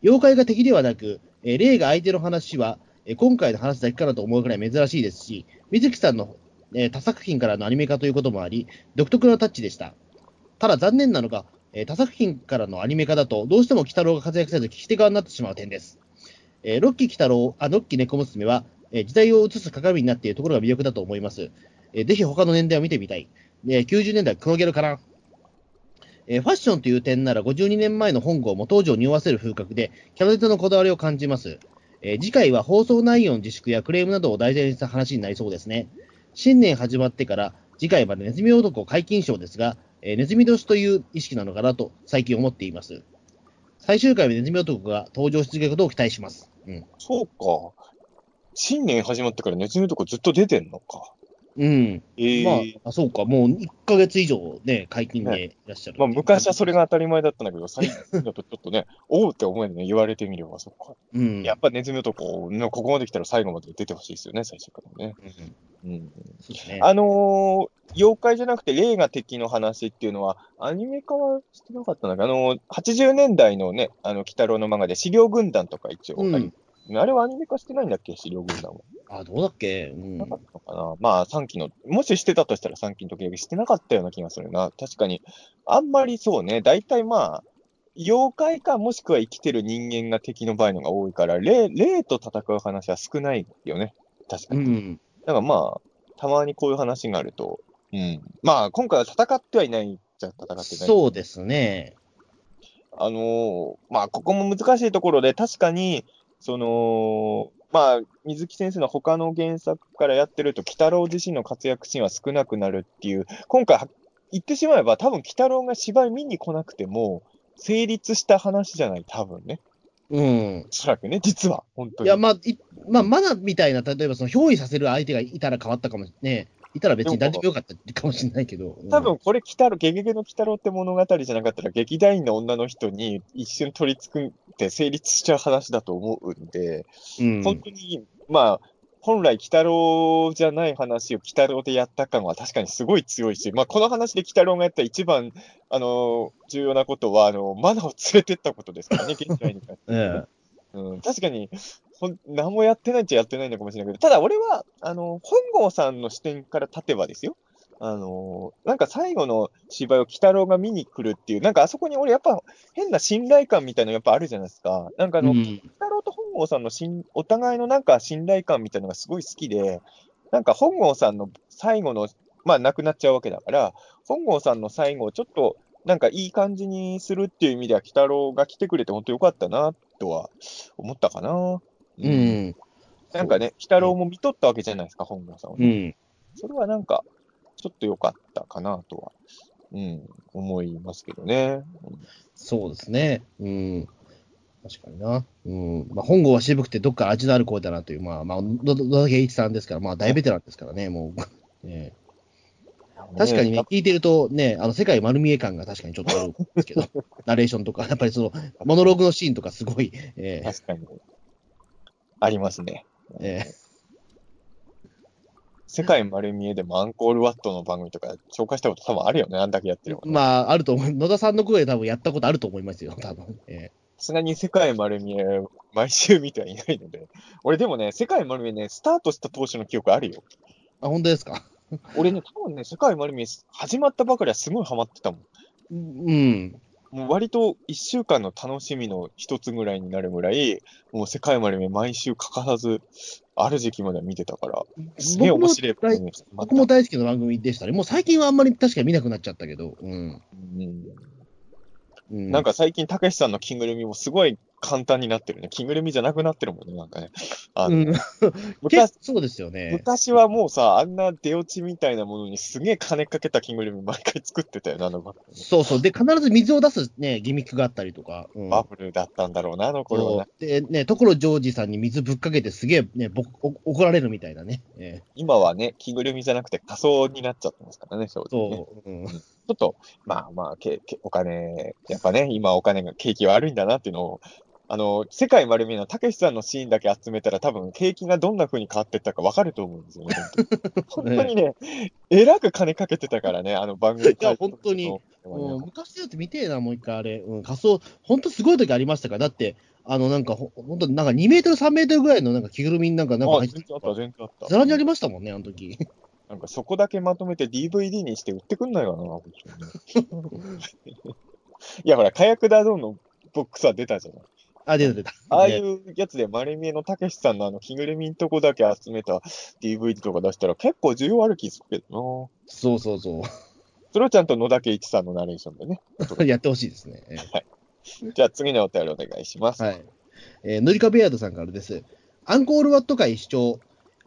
S2: 妖怪が敵ではなく、えー霊が相手の話は、えー今回の話だけかなと思うくらい珍しいですし、水木さんの、えー他作品からのアニメ化ということもあり、独特なタッチでした。ただ残念なのが、えー他作品からのアニメ化だと、どうしても鬼太郎が活躍せず、聞き手側になってしまう点です。えーロッキー鬼太郎、あ、ロッキー猫娘は、えー時代を映す鏡になっているところが魅力だと思います。えーぜひ他の年代を見てみたい。えー90年代黒ギャルかな。えーファッションという点なら52年前の本郷も当時を匂わせる風格で、キャラデザのこだわりを感じます。えー次回は放送内容の自粛やクレームなどを題材にした話になりそうですね。新年始まってから次回までネズミ男解禁賞ですが、えーネズミ年という意識なのかなと最近思っています。最終回はネズミ男が登場してくることを期待します。うん。
S3: そうか。新年始まってからネズミとこずっと出てんのか。
S2: うん。
S3: ええ
S2: まあ、あ、そうか。もう1ヶ月以上ね、解禁でいらっしゃる。
S3: まあ、昔はそれが当たり前だったんだけど、最近だとちょっとね、おうって思えるね、言われてみれば、そっか。
S2: うん。
S3: やっぱネズミ男のここまで来たら最後まで出てほしいですよね、最初からね。
S2: うん
S3: うん。
S2: ね。
S3: あのー妖怪じゃなくて霊が敵の話っていうのは、アニメ化はしてなかったんだけど、あのー80年代のね、あの、鬼太郎の漫画で資料軍団とか一応あり、あれはアニメ化してないんだっけ、資料軍団は。
S2: あ、どうだっけ？うん
S3: な。かったのかな、まあ、3期の、もししてたとしたら3期の時だけしてなかったような気がするな。確かに、あんまりそうね、大体まあ、妖怪かもしくは生きてる人間が敵の場合のが多いから、霊、霊と戦う話は少ないよね。確かに。
S2: うん。
S3: だからまあ、たまにこういう話があると、うん。まあ、今回は戦ってはいないじゃ戦ってない。
S2: そうですね。
S3: あのーまあ、ここも難しいところで、確かに、その、まあ、水木先生の他の原作からやってると、鬼太郎自身の活躍シーンは少なくなるっていう、今回は、言ってしまえば、多分鬼太郎が芝居見に来なくても、成立した話じゃない、多分ね。
S2: うん。
S3: おそらくね、実は、本当に。
S2: いや、まあ、いまあ、まだみたいな、例えばその憑依させる相手がいたら変わったかもね。いたら別に大丈夫よかったかもしれないけど。うん
S3: 多分これ、鬼太郎、ゲゲゲの鬼太郎って物語じゃなかったら、劇団員の女の人に一瞬取り付くって成立しちゃう話だと思うんで、
S2: うん、
S3: 本当に、まあ、本来、鬼太郎じゃない話を鬼太郎でやった感は確かにすごい強いし、まあ、この話で鬼太郎がやった一番、あの重要なことは、あのマナを連れてったことですからね、現在に関して。
S2: え
S3: うん、確かにほん、何もやってないっちゃやってないのかもしれないけど、ただ俺は、あの、本郷さんの視点から立てばですよ。あの、なんか最後の芝居を鬼太郎が見に来るっていう、なんかあそこに俺やっぱ変な信頼感みたいなのやっぱあるじゃないですか。なんかあの、
S2: うん
S3: 鬼太郎と本郷さんのしんお互いのなんか信頼感みたいなのがすごい好きで、なんか本郷さんの最後の、まあ亡くなっちゃうわけだから、本郷さんの最後をちょっとなんかいい感じにするっていう意味では、鬼太郎が来てくれて本当よかったな、とは思ったかな。
S2: う。ん。
S3: なんかね、鬼太郎も見とったわけじゃないですか、本郷さんは
S2: う
S3: ね、
S2: ん。
S3: それはなんか、ちょっと良かったかなとは、うん、思いますけどね。
S2: そうですね。うん。確かにな。うん。まあ、本郷は渋くてどっか味のある声だなという、まあ、まあ、野野田圭一さんですから、まあ、大ベテランですからね、もう。ね確かにね、聞いてるとね、あの、世界丸見え感が確かにちょっとあるんですけど、ナレーションとか、やっぱりその、モノローグのシーンとかすごい、えー
S3: 確かに。ありますね。
S2: え
S3: 世界丸見えでもアンコールワットの番組とか紹介したこと多分あるよね、あんだけやってる
S2: ーまあ、あると思う。野田さんの声で多分やったことあると思いますよ、多分。え
S3: さすがに世界丸見え、毎週見てはいないので。俺でもね、世界丸見えね、スタートした当初の記憶あるよ。
S2: ーあ、本当ですか？
S3: 俺ね、多分ね、世界丸見え始まったばかりはすごいハマってたもん。
S2: うん。
S3: もう割と一週間の楽しみの一つぐらいになるぐらい、もう世界丸見え毎週欠かさず、ある時期までは見てたから、すげえ面白い番組です
S2: 僕も大好きな番組でしたね。もう最近はあんまり確かに見なくなっちゃったけど。うん。
S3: うん
S2: うん、
S3: なんか最近、たけしさんの着ぐるみもすごい簡単になってるね。着ぐるみじゃなくなってるもんね、なんかね。あの
S2: うん、
S3: 昔
S2: 結そうですよね。
S3: 昔はもうさ、あんな出落ちみたいなものにすげえ金かけた着ぐるみ毎回作ってたよな、あのバ
S2: そうそう。で、必ず水を出すね、ギミックがあったりとか。うん
S3: バブルだったんだろうな、あの頃は
S2: そ
S3: ね。
S2: うで、ね、所ジョージさんに水ぶっかけてすげえね、ぼお怒られるみたいなね。え
S3: 今はね、着ぐるみじゃなくて仮装になっちゃってますからね、正
S2: ー
S3: 直ね。
S2: そう。うん
S3: ちょっと、まあまあ、けけお金、やっぱね、今お金が、景気悪いんだなっていうのを、あの、世界丸見えのたけしさんのシーンだけ集めたら多分景気がどんな風に変わってったか分かると思うんですよね。本当にね、えらく金かけてたからね、あの番組。
S2: いや本当にうん、昔のやつ見てえな、もう一回あれ。うん、仮想、本当すごい時ありましたから。だって、あの、なんか、ほ本当なんか2メートル、3メートルぐらいのなんか着ぐるみになんか、なんか
S3: あ、
S2: 入って
S3: 全然あった、全然あった。
S2: ざらにありましたもんね、あの時。
S3: なんかそこだけまとめて DVD にして売ってくんないかな、いや、ほら、火薬だぞのボックスは出たじゃない。
S2: あ、出た出た。
S3: ああい
S2: ね
S3: うやつで丸見えのたけしさんのあの着ぐるみんとこだけ集めた DVD とか出したら結構需要ある気するけど
S2: そうそうそ
S3: な。それをちゃんと野田圭一さんのナレーションでね。
S2: う。やってほしいですね。えー
S3: じゃあ次のお便りお願いします。
S2: はい。えー、のりかベアードさんからです。アンコールワット会視聴。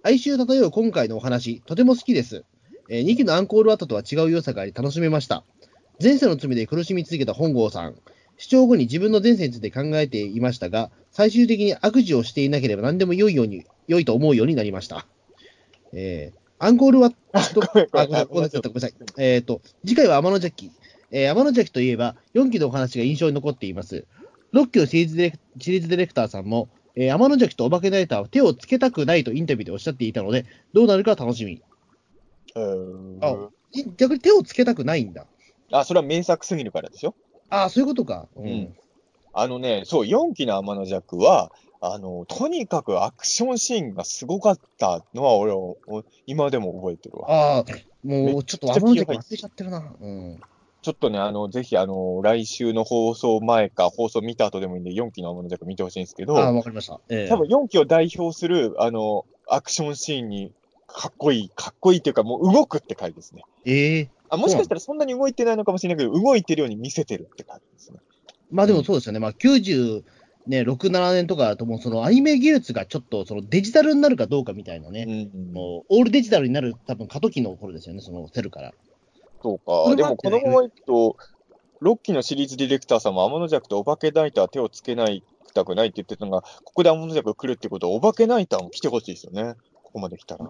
S2: 哀愁漂う今回のお話、とても好きです。え2期のアンコールワットとは違う良さがあり楽しめました。前世の罪で苦しみ続けた本郷さん。視聴後に自分の前世について考えていましたが、最終的に悪事をしていなければ何でも良いように、良いと思うようになりました。えー、アンコールワット、あ、ごめんなさい、ごめんなさい、ごめんなさい。えっ、と、次回は天の邪鬼。えー、天の邪鬼といえば、4期のお話が印象に残っています。6期のシリーズディレクシリーズディレクターさんも、えー、天の邪鬼とお化けナイターは手をつけたくないとインタビューでおっしゃっていたので、どうなるか楽しみ。
S3: うーん
S2: あい逆に手をつけたくないんだ。
S3: あ、それは名作すぎるからでしょ
S2: ああ、そういうことか。う
S3: うん。あのね、そう、4期の天の弱は、あの、とにかくアクションシーンがすごかったのは、俺はお今でも覚えてるわ。
S2: ああ、もうちょっと天の邪鬼忘れちゃってるな。うん。
S3: ちょっとね、あの、ぜひ、あの、来週の放送前か、放送見た後でもいいんで、4期の天の弱見てほしいんですけど、
S2: ああ、わかりました。ええ
S3: 多分4期を代表する、あの、アクションシーンに、かっこいい、かっこいいっていうか、もう動くって回ですね。
S2: ええ
S3: あもしかしたらそんなに動いてないのかもしれないけど、動いてるように見せてるって感じですね。
S2: まあでもそうですよね。まあ90、ね、6、7年とかだともうそのアニメ技術がちょっとそのデジタルになるかどうかみたいなね。
S3: うん
S2: もうオールデジタルになる多分過渡期の頃ですよね、そのセルから。
S3: そう
S2: そ
S3: か。でも、このままいくと、6期のシリーズディレクターさんも天の弱とお化けナイターは手をつけないたくないって言ってたのが、ここで天の弱が来るってことは、お化けナイターも来てほしいですよね。ここまで来たら。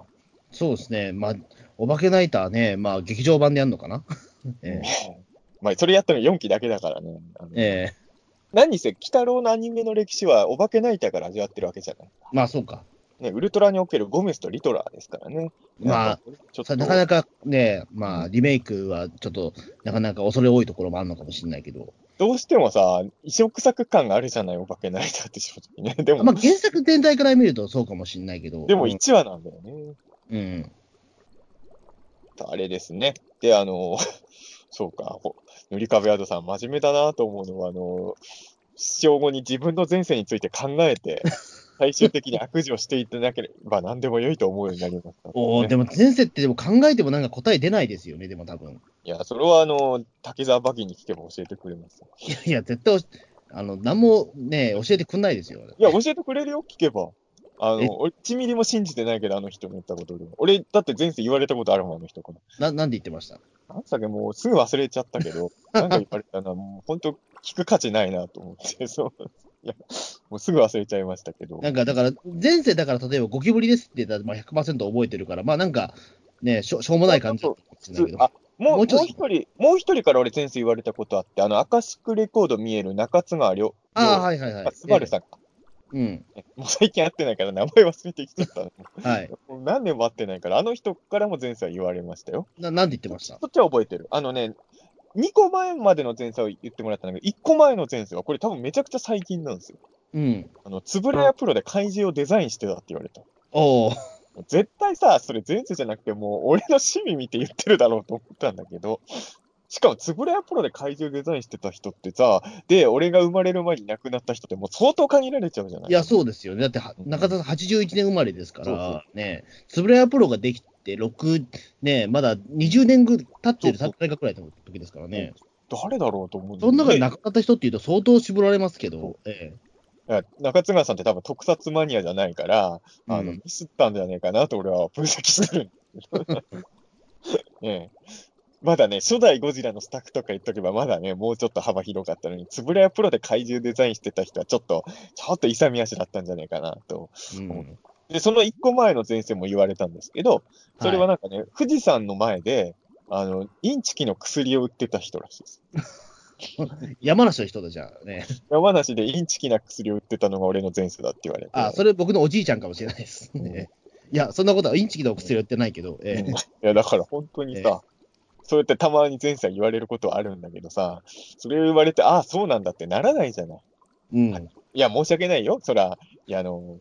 S2: そうですね。まあ、お化けナイターね、まあ劇場版でやるのかな？ええ
S3: まあ、それやったの4期だけだからね。
S2: ええ
S3: 何にせ、鬼太郎のアニメの歴史はお化けナイターから味わってるわけじゃない。
S2: まあそうか。
S3: ね、ウルトラにおけるゴメスとリトラーですからね。
S2: まあ、
S3: ちょっと
S2: さなかなかね、まあリメイクはちょっとなかなか恐れ多いところもあるのかもしれないけど。
S3: どうしてもさ、異色作感があるじゃない、お化けナイターって正直ね。でも、
S2: まあ原作全体から見るとそうかもしれないけど。
S3: でも
S2: うん
S3: 1話なんだよね。
S2: うん。
S3: あれですね。で、あの、そうか、ほ塗り壁アドさん、真面目だなと思うのは、あの、視聴後に自分の前世について考えて、最終的に悪事をしていってなければ何でも良いと思うようになりました、
S2: おお、でも前世ってでも考えてもなんか答え出ないですよね、でも多分。
S3: いや、それはあの、滝沢馬琴に聞けば教えてくれますよ。
S2: いやいや、絶対あの、何もね、教えてくんないですよ。
S3: いや、教えてくれるよ、聞けば。あ
S2: え？
S3: の、俺、1ミリも信じてないけど、あの人の言ったことで。俺、だって前世言われたことあるもん、あの人から。
S2: な、なんで言ってました？
S3: なんさっきもうすぐ忘れちゃったけど、なんか言われたな、もう本当聞く価値ないなと思って、そう。いや、もうすぐ忘れちゃいましたけど。
S2: なんか、だから、前世だから例えばゴキブリですって言ったら、まあ100%覚えてるから、まあなんか、ね、しょしょうもない感じだけど。
S3: あ、もう、一人、もう一人から俺前世言われたことあって、あの、アカシックレコード見える中津川亮。
S2: ああ、はいはいはい。
S3: スバルさんか。
S2: うん。
S3: もう最近会ってないから名前忘れてきちゃったの。
S2: はい。
S3: もう何年も会ってないから、あの人からも前世は言われましたよ。
S2: な、なんて言ってました？
S3: そっちは覚えてる。あのね、2個前までの前世を言ってもらったんだけど、1個前の前世は、これ多分めちゃくちゃ最近なんですよ。
S2: うん。
S3: あの、つぶらやプロで怪獣をデザインしてたって言われた。
S2: おお。
S3: 絶対さ、それ前世じゃなくて、もう俺の趣味見て言ってるだろうと思ったんだけど、しかも、つぶらやプロで怪獣デザインしてた人ってさ、で、俺が生まれる前に亡くなった人ってもう相当限られちゃうじゃない。
S2: いや、そうですよ。ね。だっては、中田さん81年生まれですから、ね、つぶらやプロができて、6、ね、まだ20年ぐ経ってる、経ってないかくらいの時ですからね。
S3: 誰だろうと思うんだ
S2: その中で
S3: ね
S2: 亡くなった人っていうと相当絞られますけ
S3: そ
S2: ど、え
S3: いや中津川さんって多分特撮マニアじゃないから、あの、
S2: うん
S3: ミスったんじゃねえかなと俺は分析する。え え。まだね、初代ゴジラのスタッフとか言っとけば、まだね、もうちょっと幅広かったのに、つぶらやプロで怪獣デザインしてた人は、ちょっと、ちょっと勇み足だったんじゃないかなと。
S2: えうん。
S3: で、その一個前の前世も言われたんですけど、それはなんかね、富士山の前で、あの、インチキの薬を売ってた人らしいです。
S2: 山梨の人だじゃあね。
S3: 山梨でインチキな薬を売ってたのが俺の前世だって言われて。
S2: あ、それ僕のおじいちゃんかもしれないです。ねいや、そんなことはインチキのお薬は言ってないけど、ええ
S3: うんいや、だから本当にさ、そうやってたまに前世は言われることはあるんだけどさ、それを言われて、ああ、そうなんだってならないじゃない。
S2: うん。
S3: いや、申し訳ないよ。そら、いや、あの、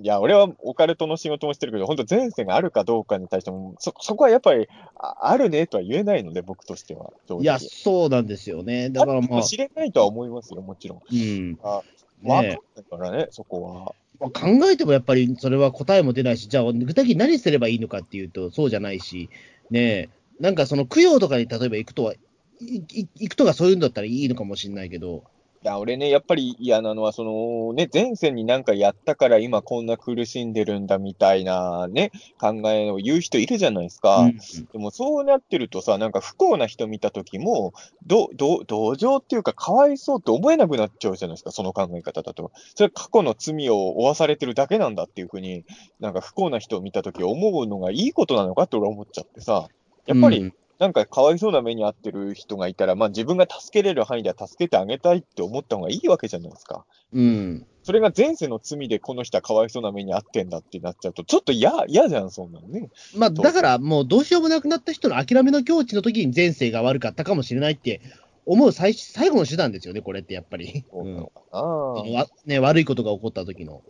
S3: いや、俺はオカルトの仕事もしてるけど、本当前世があるかどうかに対しても、そ、そこはやっぱり、ああるねとは言えないので、僕としては。
S2: いや、そうなんですよね。だからまあ、
S3: 知れないとは思いますよ、もちろん。
S2: うん。
S3: わかん
S2: ね
S3: ないからね、そこは。
S2: まあ考えてもやっぱりそれは答えも出ないし、じゃあ具体的に何すればいいのかっていうと、そうじゃないし、ねえ、なんかその供養とかに例えば行くとは、行くとかそういうんだったらいいのかもしれないけど、
S3: いや、俺ね、やっぱり嫌なのは、そのね、前世になんかやったから今こんな苦しんでるんだみたいなね、考えを言う人いるじゃないですか。
S2: うん
S3: でもそうなってるとさ、なんか不幸な人見たときも、ど、ど、同情っていうか、かわいそうって思えなくなっちゃうじゃないですか、その考え方だと。それ過去の罪を負わされてるだけなんだっていうふうに、なんか不幸な人を見たとき思うのがいいことなのかって俺は思っちゃってさ、やっぱり、
S2: うん
S3: なんかかわいそうな目に遭ってる人がいたら、まあ自分が助けれる範囲では助けてあげたいって思った方がいいわけじゃないですか。
S2: うん、
S3: それが前世の罪でこの人はかわいそうな目に遭ってんだってなっちゃうと、ちょっと嫌、嫌じゃん、そんなのね。
S2: まあ、だからもうどうしようもなくなった人の諦めの境地の時に前世が悪かったかもしれないって思う最最後の手段ですよね、これってやっぱり。
S3: そうな
S2: うん
S3: のかな、
S2: わね、悪いことが起こった時の。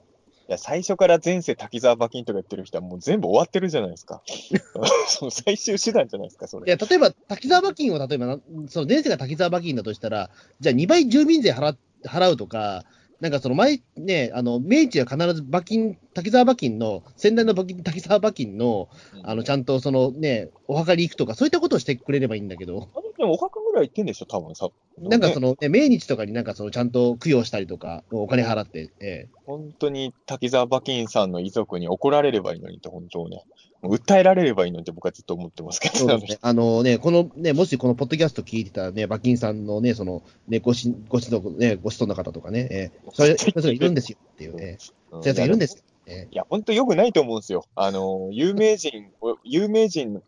S3: いや、最初から前世滝沢馬琴とか言ってる人はもう全部終わってるじゃないですか。その最終手段じゃないですか、それ。
S2: いや、例えば、滝沢馬琴を例えばな、その前世が滝沢馬琴だとしたら、じゃあ2倍住民税払払うとか、なんかその前、ね、あの、明治は必ず馬琴、滝沢馬琴の、先代の馬琴滝沢馬琴の、あの、ちゃんとそのね、お墓に行くとか、そういったことをしてくれればいいんだけど、
S3: でもお墓ぐらい行ってんでしょ、多分さ。
S2: なんかそ
S3: の、
S2: の、ね、命日とかになんかその、ちゃんと供養したりとか、お金払って、え
S3: 本当に滝沢馬琴さんの遺族に怒られればいいのにって、本当ね。訴えられればいいのにって僕はずっと思ってますけど、
S2: ね。あのね、このね、もしこのポッドキャスト聞いてたね、馬琴さんのね、その、ね、ごし、ご子の、ね、ご子孫の方とかね、えー、そういう人がいるんですよっていうね、
S3: うん
S2: そういうやつがいるんですよ。え
S3: いや、本当良くないと思うんですよ。あの、有名人、お有名人、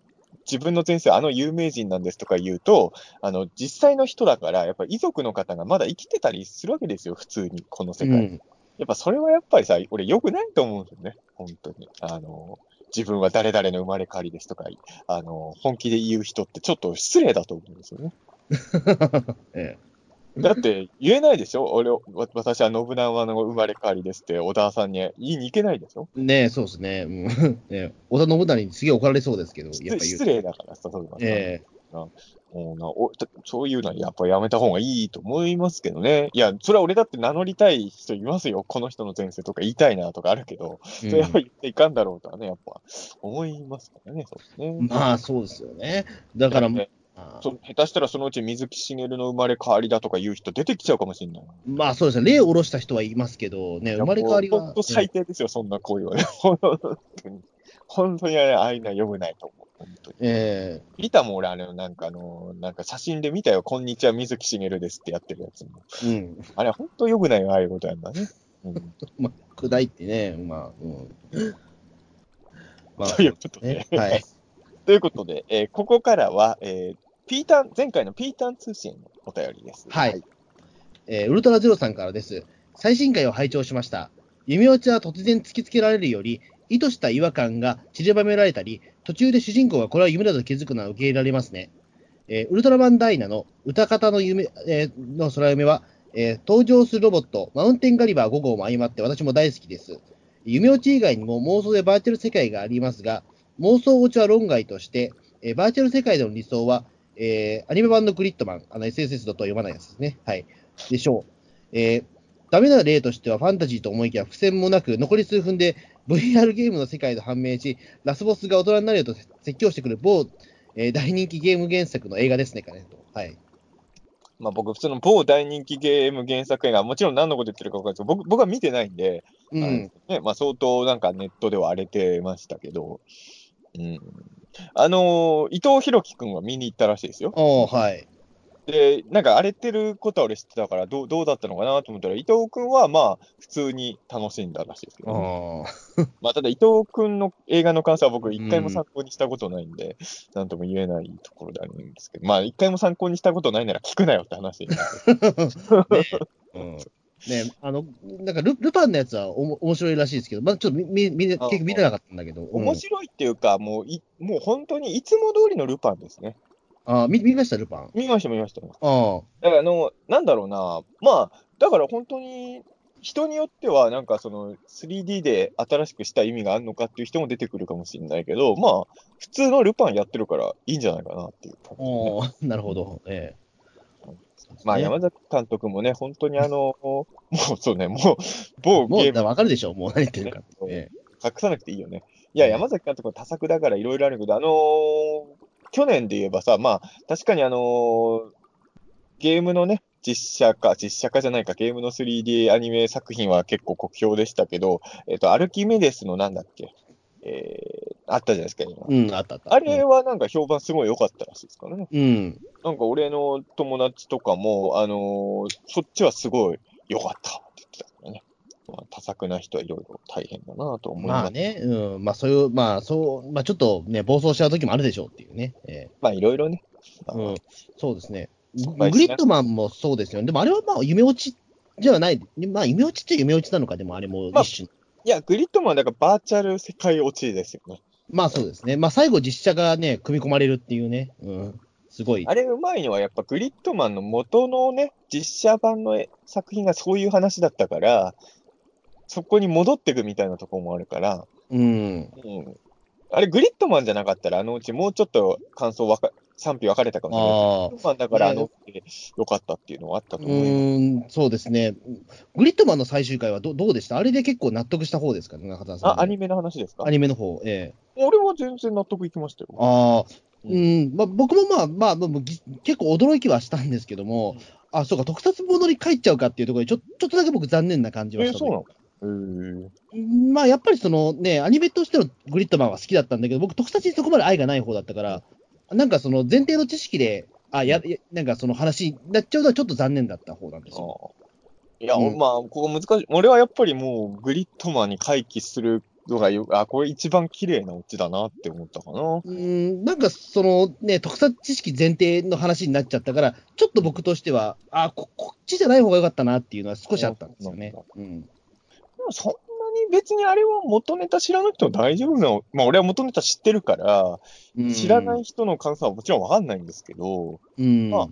S3: 自分の前世、あの有名人なんですとか言うと、あの、実際の人だから、やっぱり遺族の方がまだ生きてたりするわけですよ、普通に、この世界。
S2: ーうん。
S3: やっぱそれはやっぱりさ、俺良くないと思うんですよね、本当に。あの、自分は誰々の生まれ変わりですとか、あの、本気で言う人ってちょっと失礼だと思うんですよね。
S2: え
S3: だって言えないでしょ？俺、わ私は信長の生まれ変わりですって小田さんに言いに行けないでしょ？
S2: えねえ、そうですね。うん ね織田信長にすげえ怒られそうですけど、やっぱ言う
S3: 失礼だからさ、そういうの
S2: え
S3: もうなそういうのはやっぱやめた方がいいと思いますけどね。いや、それは俺だって名乗りたい人いますよ。この人の前世とか言いたいなとかあるけど、
S2: え
S3: それやっぱ言っていかんだろうとはね、やっぱ思いますからね、そうですね。
S2: うんまあ、そうですよね。だから、
S3: ね
S2: まあ
S3: そ下手したらそのうち水木しげるの生まれ変わりだとか言う人出てきちゃうかもしれない。
S2: まあそうですね、例を下ろした人はいますけど、ね、生まれ変わりは。
S3: 本当最低ですよ、そんな行為はね。本当に。本当にああいうのは良くないと思う。本当に。
S2: え
S3: 見たもん、俺、あの、なんかあの、なんか写真で見たよ。こんにちは、水木しげるですってやってるやつも。
S2: えうん。
S3: あれ、本当良くないよ、ああいうことやんだね。うん。
S2: まあ、砕いてね、まあ、うん。まあ、
S3: ということで
S2: ね、はい。
S3: ということで、えーここからは、えーピータン、前回のピータン通信のお便りです。
S2: はい。えーウルトラゼロさんからです。最新回を拝聴しました。弓落ちは突然突きつけられるより、意図した違和感が散りばめられたり、途中で主人公がこれは夢だと気づくのは受け入れられますね。えーウルトラマンダイナの歌方の夢、えーの空夢は、えー登場するロボット、マウンテンガリバー5号も相まって私も大好きです。夢落ち以外にも妄想でバーチャル世界がありますが、妄想落ちは論外として、えバーチャル世界での理想は、えーアニメ版のグリッドマン、あの SSS だとは読まないやつですね。はい。でしょう。えーダメな例としてはファンタジーと思いきや伏線もなく、残り数分で VR ゲームの世界と判明し、ラスボスが大人になるよと説教してくる某、えー大人気ゲーム原作の映画ですね、かねと。はい。
S3: まあ僕、普通の某大人気ゲーム原作映画、もちろん何のこと言ってるか分かんないですけど、僕僕は見てないんで、
S2: うん。
S3: ねまあ、相当なんかネットでは荒れてましたけど、うん、あのー伊藤博樹君は見に行ったらしいですよ。
S2: おーはい。
S3: で、なんか荒れてることは俺知ってたからどう、どうだったのかなと思ったら、伊藤君はまあ、普通に楽しんだらしいですけどね、まあ、ただ伊藤君の映画の感想は僕、一回も参考にしたことないんで、なんとも言えないところであるんですけど、まあ、一回も参考にしたことないなら聞くなよって話になる
S2: うんねあの、なんかル、ルパンのやつはおも面白いらしいですけど、まだちょっと見見見結見れなかったんだけど、うん
S3: 面白いっていうか、もうい、もう本当にいつも通りのルパンですね。
S2: あー見見ました、ルパン？
S3: 見ました、見ました。
S2: ああ。
S3: だからあの、なんだろうな、まあ、だから本当に、人によっては、なんかその 3D で新しくした意味があるのかっていう人も出てくるかもしれないけど、まあ、普通のルパンやってるからいいんじゃないかなっていう。
S2: おーなるほど。ええ
S3: まあ、
S2: ね。
S3: 山崎監督もね、本当にあの、もうそうね、もう、某
S2: もう、
S3: ゲーム。
S2: わかるでしょ、もう何言ってるか。え
S3: 隠さなくていいよね。いや、
S2: ね。
S3: 山崎監督は多作だからいろいろあるけど、あのー去年で言えばさ、まあ、確かにあのーゲームのね、実写化、実写化じゃないか、ゲームの 3D アニメ作品は結構酷評でしたけど、えっ、と、アルキメデスのなんだっけ、えー、あったじゃないですか、今。
S2: えうん、あったあった。
S3: あれはなんか評判すごい良かったらしいですからね。
S2: うん。
S3: なんか俺の友達とかも、あのーそっちはすごい良かったって言ってたからね。まあ、多作な人はいろいろ大変だなと思います。
S2: まあね、うん、まあそういう、まあそう、まあちょっとね、暴走しちゃう時もあるでしょうっていうね。え
S3: まあ、いろいろね。
S2: えうん、そうですね。グリッドマンもそうですよね。でもあれはまあ夢落ちじゃない、まあ夢落ちっちゃ夢落ちなのか、でもあれも
S3: まあ
S2: 一種。
S3: いや、グリッドマンはだからバーチャル世界落ちですよね。
S2: まあそうですね。まあ最後実写がね、組み込まれるっていうね。うん。すごい。
S3: あれうまいのはやっぱグリッドマンの元のね、実写版の作品がそういう話だったから、そこに戻ってくみたいなところもあるから、
S2: うん。
S3: うん。あれグリッドマンじゃなかったらあのうちもうちょっと感想わか、賛否分かれたかもしれない。
S2: ああ。
S3: だからあのうちで良かったっていうのはあったと
S2: う
S3: 思います。
S2: そうですね。グリッドマンの最終回はどどうでした？あれで結構納得した方ですかね、中田さん。
S3: あ、アニメの話ですか？
S2: アニメの方、ええ
S3: 俺は全然納得いきましたよ。
S2: ああ、
S3: う
S2: うん、まあ、僕もまあ、まあ、まあぎ結構驚きはしたんですけども、
S3: うん
S2: あ、そうか、特撮ものに帰っちゃうかっていうところで、ちょちょっとだけ僕残念な感じは
S3: え
S2: した
S3: そうなの？
S2: まあ、やっぱりそのね、アニメとしてのグリッドマンは好きだったんだけど、僕、特撮にそこまで愛がない方だったから、なんかその前提の知識で、あ、や、やなんかその話になっちゃうのはちょっと残念だった方なんですよ。
S3: いや、
S2: うん
S3: まあ、ここ難しい。俺はやっぱりもう、グリッドマンに回帰するのがよ、あ、これ一番綺麗なオチだなって思ったかな。
S2: うん、なんかそのね、特撮知識前提の話になっちゃったから、ちょっと僕としては、あこ、こっちじゃない方が良かったなっていうのは少しあったんですよね。うん。
S3: でもそん別にあれは元ネタ知らなくても大丈夫なの。まあ俺は元ネタ知ってるから、
S2: うん
S3: 知らない人の感想はもちろんわかんないんですけど、
S2: うん。
S3: まあ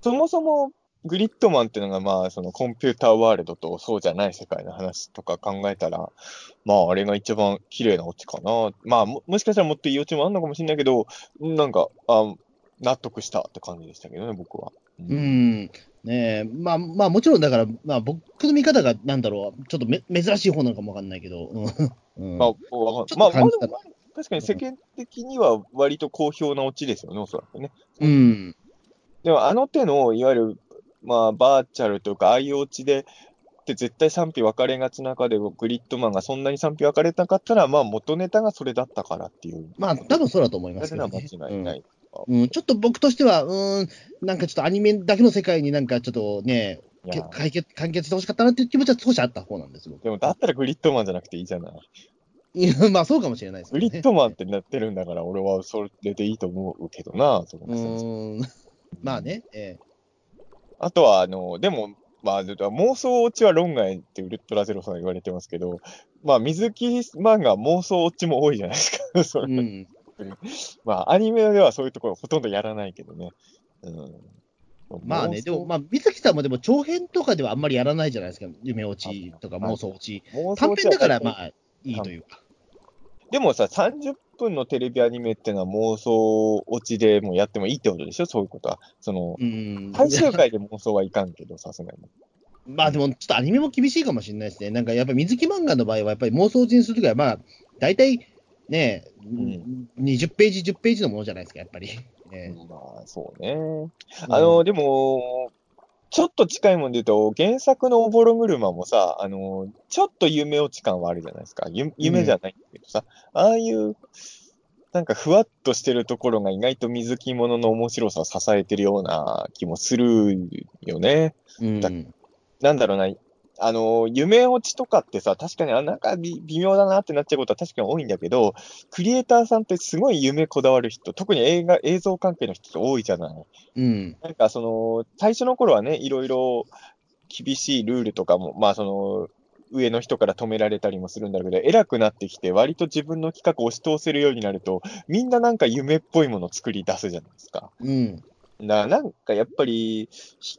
S3: そもそもグリッドマンっていうのがまあそのコンピューターワールドとそうじゃない世界の話とか考えたら、まああれが一番綺麗なオチかな。まあももしかしたらもっといいオチもあるのかもしれないけど、なんか、あ納得したって感じでしたけどね、僕は。う
S2: うん。ねえ、まあ、まあ、もちろんだから、まあ、僕の見方が、なんだろう、ちょっとめ珍しい方なのかもわかんないけど、うん。うん
S3: まあ、まあ、まあ確かに世間的には割と好評なオチですよね、おそらくね。
S2: うん。
S3: でも、あの手の、いわゆる、まあ、バーチャルというか、ああいうオチで、って絶対賛否分かれがちな中で、グリッドマンがそんなに賛否分かれなかったら、まあ、元ネタがそれだったからっていう。
S2: まあ、多分そうだと思います
S3: それは
S2: けど、ね。
S3: 間違いない。
S2: うん。うんちょっと僕としては、うん、なんかちょっとアニメだけの世界になんかちょっとね、け
S3: いや
S2: 解決、完結してほしかったなっていう気持ちは少しあった方なんですよ。
S3: でも、だったらグリッドマンじゃなくていいじゃない。
S2: いやまあそうかもしれないですけどね。
S3: グリッドマンってなってるんだから、俺はそれでいいと思うけどな、その
S2: うーん。まあね、え
S3: あとは、あの、でも、まあ、妄想落ちは論外ってウルトラゼロさん言われてますけど、まあ、水木漫画妄想落ちも多いじゃないですか。そ
S2: え
S3: れ
S2: うん。
S3: まあ、アニメではそういうところほとんどやらないけどね。うん。
S2: まあね、でも、まあ、水木さんもでも長編とかではあんまりやらないじゃないですか。夢落ちとか
S3: はい
S2: 妄想落ち。短編だから、まあ、いいというか。
S3: でもさ、30分のテレビアニメってのは妄想落ちでもやってもいいってことでしょ？そういうことは。その、
S2: うん。
S3: 最終回で妄想はいかんけど、さすがに。
S2: まあでも、ちょっとアニメも厳しいかもしれないですね。なんかやっぱり水木漫画の場合は、やっぱり妄想人するときは、まあ、大体ね、
S3: ん
S2: 20ページ、10ページのものじゃないですか、やっぱり。ね
S3: まあ、そうね。あの、でも、ちょっと近いもんで言うと、原作のおぼろ車もさ、あの、ちょっと夢落ち感はあるじゃないですか。ゆ夢じゃないけどさ、ああいう、なんかふわっとしてるところが意外と水木物の面白さを支えてるような気もするよね。
S2: うん
S3: だなんだろうな、あの、夢落ちとかってさ、確かにあなんか微微妙だなってなっちゃうことは確かに多いんだけど、クリエイターさんってすごい夢こだわる人、特に映画、映像関係の人って多いじゃない。
S2: うん。
S3: なんかその、最初の頃はね、いろいろ厳しいルールとかも、まあその、上の人から止められたりもするんだけど、偉くなってきて、割と自分の企画を押し通せるようになると、みんななんか夢っぽいものを作り出すじゃないですか。
S2: うん。
S3: だからなんかやっぱり、引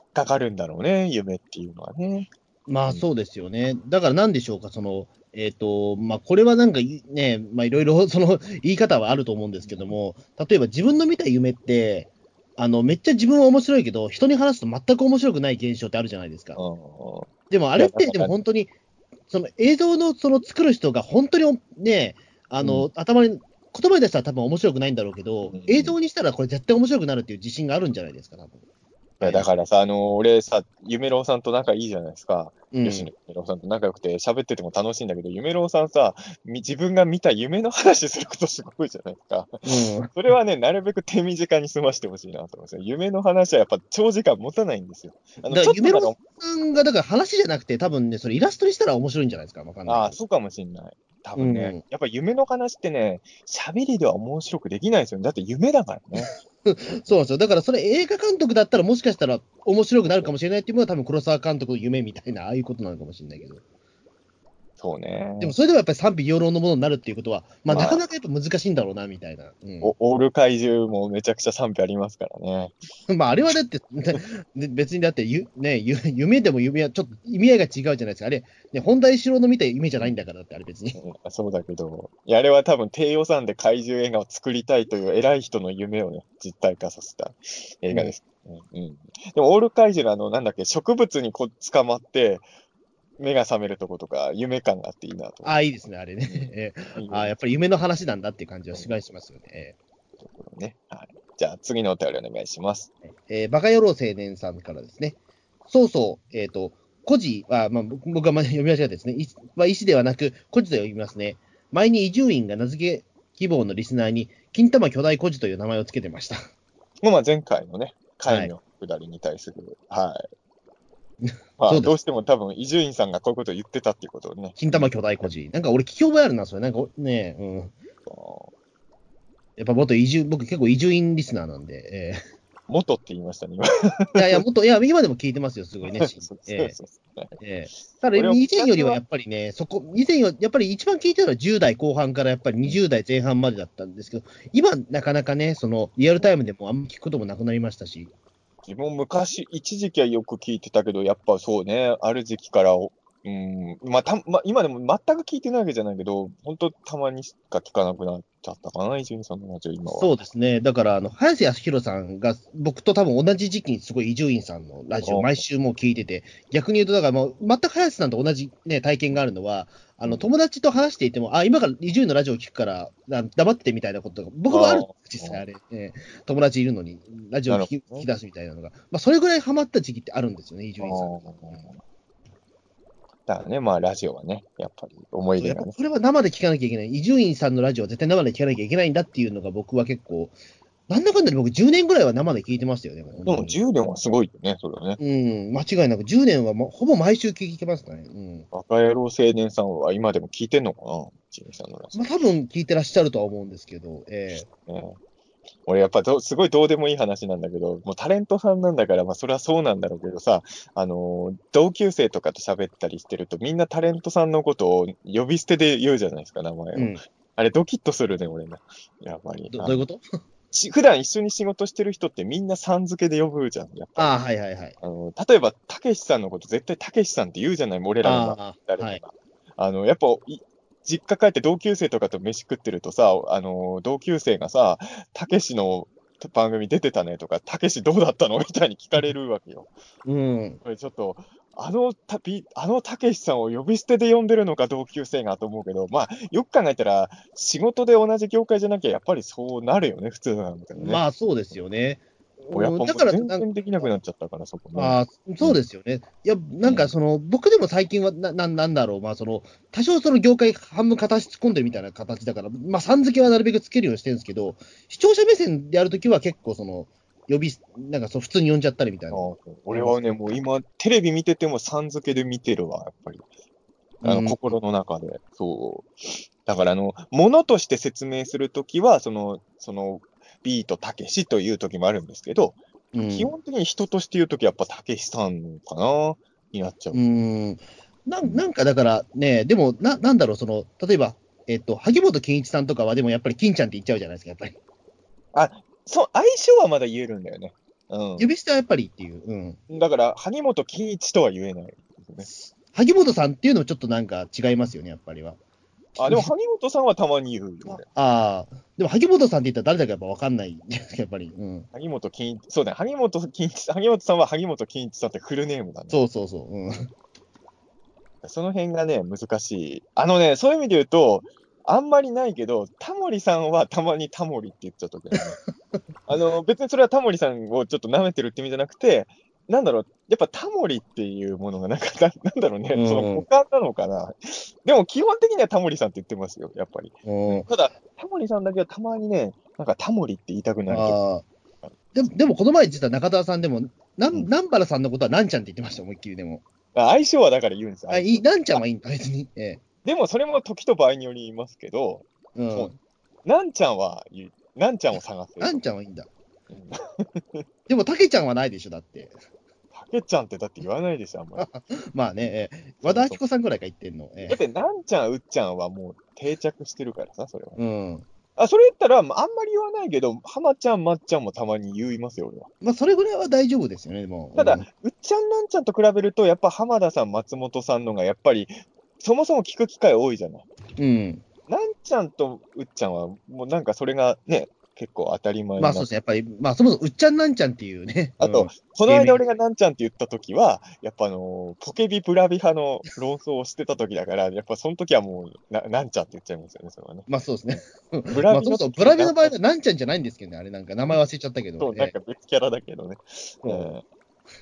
S3: っかかるんだろうね、夢っていうのはね。
S2: まあそうですよね。だからなんでしょうか、その、えっ、と、まあこれはなんかいね、まあいろいろ その言い方はあると思うんですけども、例えば自分の見た夢って、あの、めっちゃ自分は面白いけど、人に話すと全く面白くない現象ってあるじゃないですか。
S3: うん
S2: でもあれって、でも本当に、その映像のその作る人が本当にね、あの、
S3: う
S2: 頭に、言葉に出したら多分面白くないんだろうけど、
S3: うん
S2: 映像にしたらこれ絶対面白くなるっていう自信があるんじゃないですか、多分。
S3: いやだからさ、あの、俺さ、夢郎さんと仲いいじゃないですか。
S2: うん
S3: 吉野夢郎さんと仲良くて喋ってても楽しいんだけど、夢郎さんさ、み自分が見た夢の話することすごいじゃないですか。
S2: うん
S3: それはね、なるべく手短に済ましてほしいなと思うんですよ。夢の話はやっぱ長時間持たないんですよ。あの
S2: だから夢郎
S3: ちょっとな
S2: さんが、だから話じゃなくて、多分ね、それイラストにしたら面白いんじゃないですか、わかんない。
S3: ああ、そうかもしんない。多分ね、
S2: うん
S3: やっぱ夢の話ってね、喋りでは面白くできないですよね。だって夢だからね。
S2: そうなんですよ。だからそれ映画監督だったらもしかしたら面白くなるかもしれないっていうのは多分黒沢監督の夢みたいな、ああいうことなのかもしれないけど。
S3: そうね。
S2: でもそれでもやっぱり賛否両論のものになるっていうことは、まあ
S3: まあ
S2: なかなかやっぱ難しいんだろうな、みたいな。うん
S3: おオール怪獣もめちゃくちゃ賛否ありますからね。
S2: まああれはだって、ね別にだってゆ、ね、ゆ夢でも夢はちょっと意味合いが違うじゃないですか。あれ、ね、本田一郎の見た夢じゃないんだからって、あれ別に。
S3: うんそうだけど、いやあれは多分低予算で怪獣映画を作りたいという偉い人の夢をね、実体化させた映画です。うんうんでも、オール怪獣のあの、なんだっけ、植物にこう捕まって、目が覚めるとことか、夢感があっていいなと
S2: ああ、いいですね、あれね。ああ、やっぱり夢の話なんだっていう感じはすごいしますよね。
S3: うね。はい。じゃあ、次のお便りお願いします。
S2: えーバカ野郎青年さんからですね。そうそう、えっ、と、孤児は、まあ、僕僕がま読み間違えたですね。いは医師ではなく、孤児と読みますね。前に伊集院が名付け希望のリスナーに、金玉巨大孤児という名前を付けてました。
S3: まあ前回のね、会のくだりに対する、はい。まあ、どうしても多分、伊集院さんがこういうことを言ってたっていうことをね、
S2: 金玉巨大孤児。なんか俺聞き覚えあるな、それ。なんかね、うん。やっぱ元移住、僕結構移住院リスナーなんで、
S3: 元って言いましたね、今。
S2: え ーいやいや、もっと、いや、今でも聞いてますよ、すごいね。ただ、以前よりはやっぱりね、そこ、以前はやっぱり一番聞いてたのは10代後半からやっぱり20代前半までだったんですけど、今、なかなかね、その、リアルタイムでもあんま聞くこともなくなりましたし、
S3: 自分昔、一時期はよく聞いてたけど、やっぱそうね、ある時期から、うん、まあ、たまあ、今でも全く聞いてないわけじゃないけど、本当たまにしか聞かなくなっちゃったかな、伊集院さんのラジオ、今は。
S2: そうですね。だから、あの、早瀬康弘さんが、僕と多分同じ時期にすごい伊集院さんのラジオ、
S3: お
S2: 毎週もう聞いてて、逆に言うと、だからもう、全く早瀬さんと同じね、体験があるのは、あの、友達と話していても、あ、今から伊集院のラジオを聞くから、あ黙っててみたいなことが、僕もある
S3: あー
S2: 実際あれ、えー友達いるのに、ラジオを聞き聞き出すみたいなのが、まあ、それぐらいハマった時期ってあるんですよね、伊集院さん。
S3: だからね、まあ、ラジオはね、やっぱり思い出がね。
S2: これは生で聞かなきゃいけない。伊集院さんのラジオは絶対生で聞かなきゃいけないんだっていうのが僕は結構、なんだかんだで僕10年ぐらいは生で聞いてましたよね。
S3: でも10年はすごいよね、それはね。
S2: うん、間違いなく10年はもうほぼ毎週聞いてますかね。うん。
S3: バカ野郎青年さんは今でも聞いてんのかなちみさんのラジ
S2: まあ多分聞いてらっしゃるとは思うんですけど、ええ
S3: オね俺やっぱどすごいどうでもいい話なんだけど、もうタレントさんなんだから、まあそれはそうなんだろうけどさ、あのー同級生とかと喋ったりしてると、みんなタレントさんのことを呼び捨てで言うじゃないですか、名前を。
S2: うん。
S3: あれドキッとするね、俺ね。やっぱり。
S2: どどういうこと？
S3: し普段一緒に仕事してる人ってみんなさん付けで呼ぶじゃん。やっぱ
S2: ああ、はいはいはい。
S3: あの例えば、たけしさんのこと絶対たけしさんって言うじゃない俺ら誰かが。
S2: はい。
S3: あの、やっぱ、い実家帰って同級生とかと飯食ってるとさ、あの、同級生がさ、たけしの番組出てたねとか、たけしどうだったの？みたいに聞かれるわけよ。
S2: うん。
S3: これちょっと、あのたび、あのたけしさんを呼び捨てで呼んでるのか同級生がと思うけど、まあ、よく考えたら、仕事で同じ業界じゃなきゃやっぱりそうなるよね、普通なんだけどね。
S2: まあそうですよね。だから、
S3: 全然できなくなっちゃったから、そこね。
S2: ああ、そうですよね。いや、なんかその、僕でも最近はな、ななんだろう、まあその、多少その業界半分形突っ込んでるみたいな形だから、まあさん付けはなるべくつけるようにしてるんですけど、視聴者目線でやるときは結構その、呼び、なんかそう普通に呼んじゃったりみたいな。
S3: 俺はね、もう今、テレビ見ててもさん付けで見てるわ、やっぱり。あの、
S2: うん
S3: 心の中で。そう。だから、あの、ものとして説明するときは、その、その、ビートたけしというときもあるんですけど、
S2: うん
S3: 基本的に人として言うときやっぱたけしさんかな、になっちゃう。
S2: うん。なんなんかだからね、でも、な、なんだろう、その、例えば、えっと、萩本欽一さんとかは、でもやっぱり金ちゃんって言っちゃうじゃないですか、やっぱり。
S3: そう、相性はまだ言えるんだよね。う
S2: 呼び捨てはやっぱりっていう。うん。
S3: ん。だから、萩本欽一とは言えないね。
S2: 萩本さんっていうのもちょっとなんか違いますよね、やっぱりは。
S3: あ、でも萩本さんはたまに言うよね。
S2: ああ、でも萩本さんって言ったら誰だかやっぱ分かんないですか、やっぱり。うん。
S3: 萩本欽一、そうだね、萩本欽一、萩本さんは萩本欽一さんってフルネームだね。
S2: そうそうそう。うん。
S3: その辺がね、難しい。あのね、そういう意味で言うと、あんまりないけど、タモリさんはたまにタモリって言っちゃったけどね。あの、別にそれはタモリさんをちょっと舐めてるって意味じゃなくて、なんだろう、やっぱタモリっていうものがなんか、な なんだろうね、
S2: うん
S3: その他なのかな。でも基本的にはタモリさんって言ってますよ、やっぱり。
S2: うん、
S3: ただ、タモリさんだけはたまにね、なんかタモリって言いたくなる。
S2: でも、でもこの前実は中田さんでも、な
S3: うん
S2: ん、南原さんのことはなんちゃんって言ってました、思いっきりでも。
S3: あ相性はだから言うんですよ。
S2: あ、いい、なんちゃんはいいんだ、別に。え
S3: でもそれも時と場合によりますけど、
S2: え。う。
S3: んなんちゃんは言う、なんちゃんを探す。
S2: なんちゃんはいいんだ。
S3: う ん
S2: でも、たけちゃんはないでしょ、だって。
S3: たけちゃんってだって言わないでしょ、あんまり。
S2: まあね、ええ。和田アキ子さんぐらいか言ってんの。え
S3: だって、なんちゃん、うっちゃんはもう定着してるからさ、それは。
S2: え。うん。
S3: あ、それ言ったら、まああんまり言わないけど、浜ちゃん、まっちゃんもたまに言いますよ、俺は。
S2: まあ、それぐらいは大丈夫ですよね、でも。
S3: ただ、
S2: うん
S3: うっちゃん、なんちゃんと比べると、やっぱ浜田さん、松本さんのが、やっぱり、そもそも聞く機会多いじゃない。
S2: うん。
S3: なんちゃんとうっちゃんは、もうなんかそれがね、結構当たり前
S2: まあそうですね、やっぱり、まあそもそもうっちゃんなんちゃんっていうね。
S3: あと、
S2: うん
S3: この間俺がなんちゃんって言った時は、やっぱあのーポケビブラビ派の論争をしてた時だから、やっぱその時はもうな、なんちゃんって言っちゃいますよね、それはね。
S2: まあそうですね。
S3: ブラビの
S2: まあそブラビの場合はなんちゃんじゃないんですけどね、あれなんか名前忘れちゃったけど。
S3: そう、なんか別キャラだけどね。
S2: ええ
S3: うん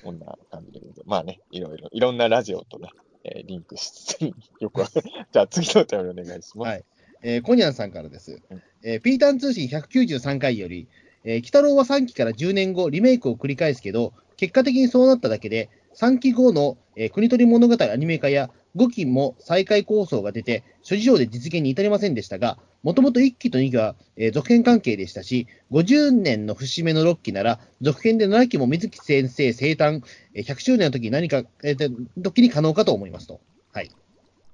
S3: こんな感じで。まあね、いろいろ、いろんなラジオとね、えーリンクしつつ、よく。じゃあ次のお便りお願いします。
S2: はいえーコニャンさんからです
S3: うん。
S2: えーピータン通信193回より、えー、鬼太郎は3期から10年後、リメイクを繰り返すけど、結果的にそうなっただけで、3期後の、えー国取物語アニメ化や5期も再開構想が出て、諸事情で実現に至りませんでしたが、もともと1期と2期は、えー続編関係でしたし、50年の節目の6期なら、続編で7期も水木先生生誕、えー100周年の時に何か、えー、時に可能かと思いますと。
S3: はい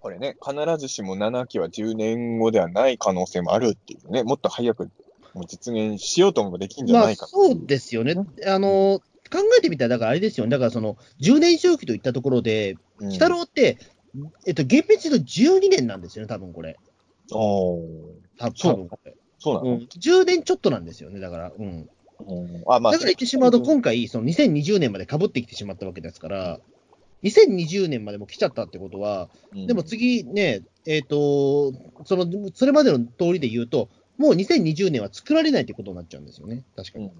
S3: これね、必ずしも7期は10年後ではない可能性もあるっていうね、もっと早くもう実現しようと思えばできるんじゃ
S2: まあ
S3: ないか
S2: そうですよね。あの、考えてみたら、だからあれですよね。だからその、10年周期といったところで、
S3: うん
S2: 鬼太郎って、えっと、厳密に言うと12年なんですよね、多分これ。
S3: おー
S2: 多
S3: そう
S2: 多分これ、
S3: そうなの、
S2: うん。10年ちょっとなんですよね、だから。うん。
S3: うんあまあ、
S2: だから言ってしまうと、今回、その2020年まで被ってきてしまったわけですから、2020年までも来ちゃったってことは、
S3: うん。
S2: でも次ね、えっ、と、その、それまでの通りで言うと、もう2020年は作られないってことになっちゃうんですよね、確かに。
S3: うん。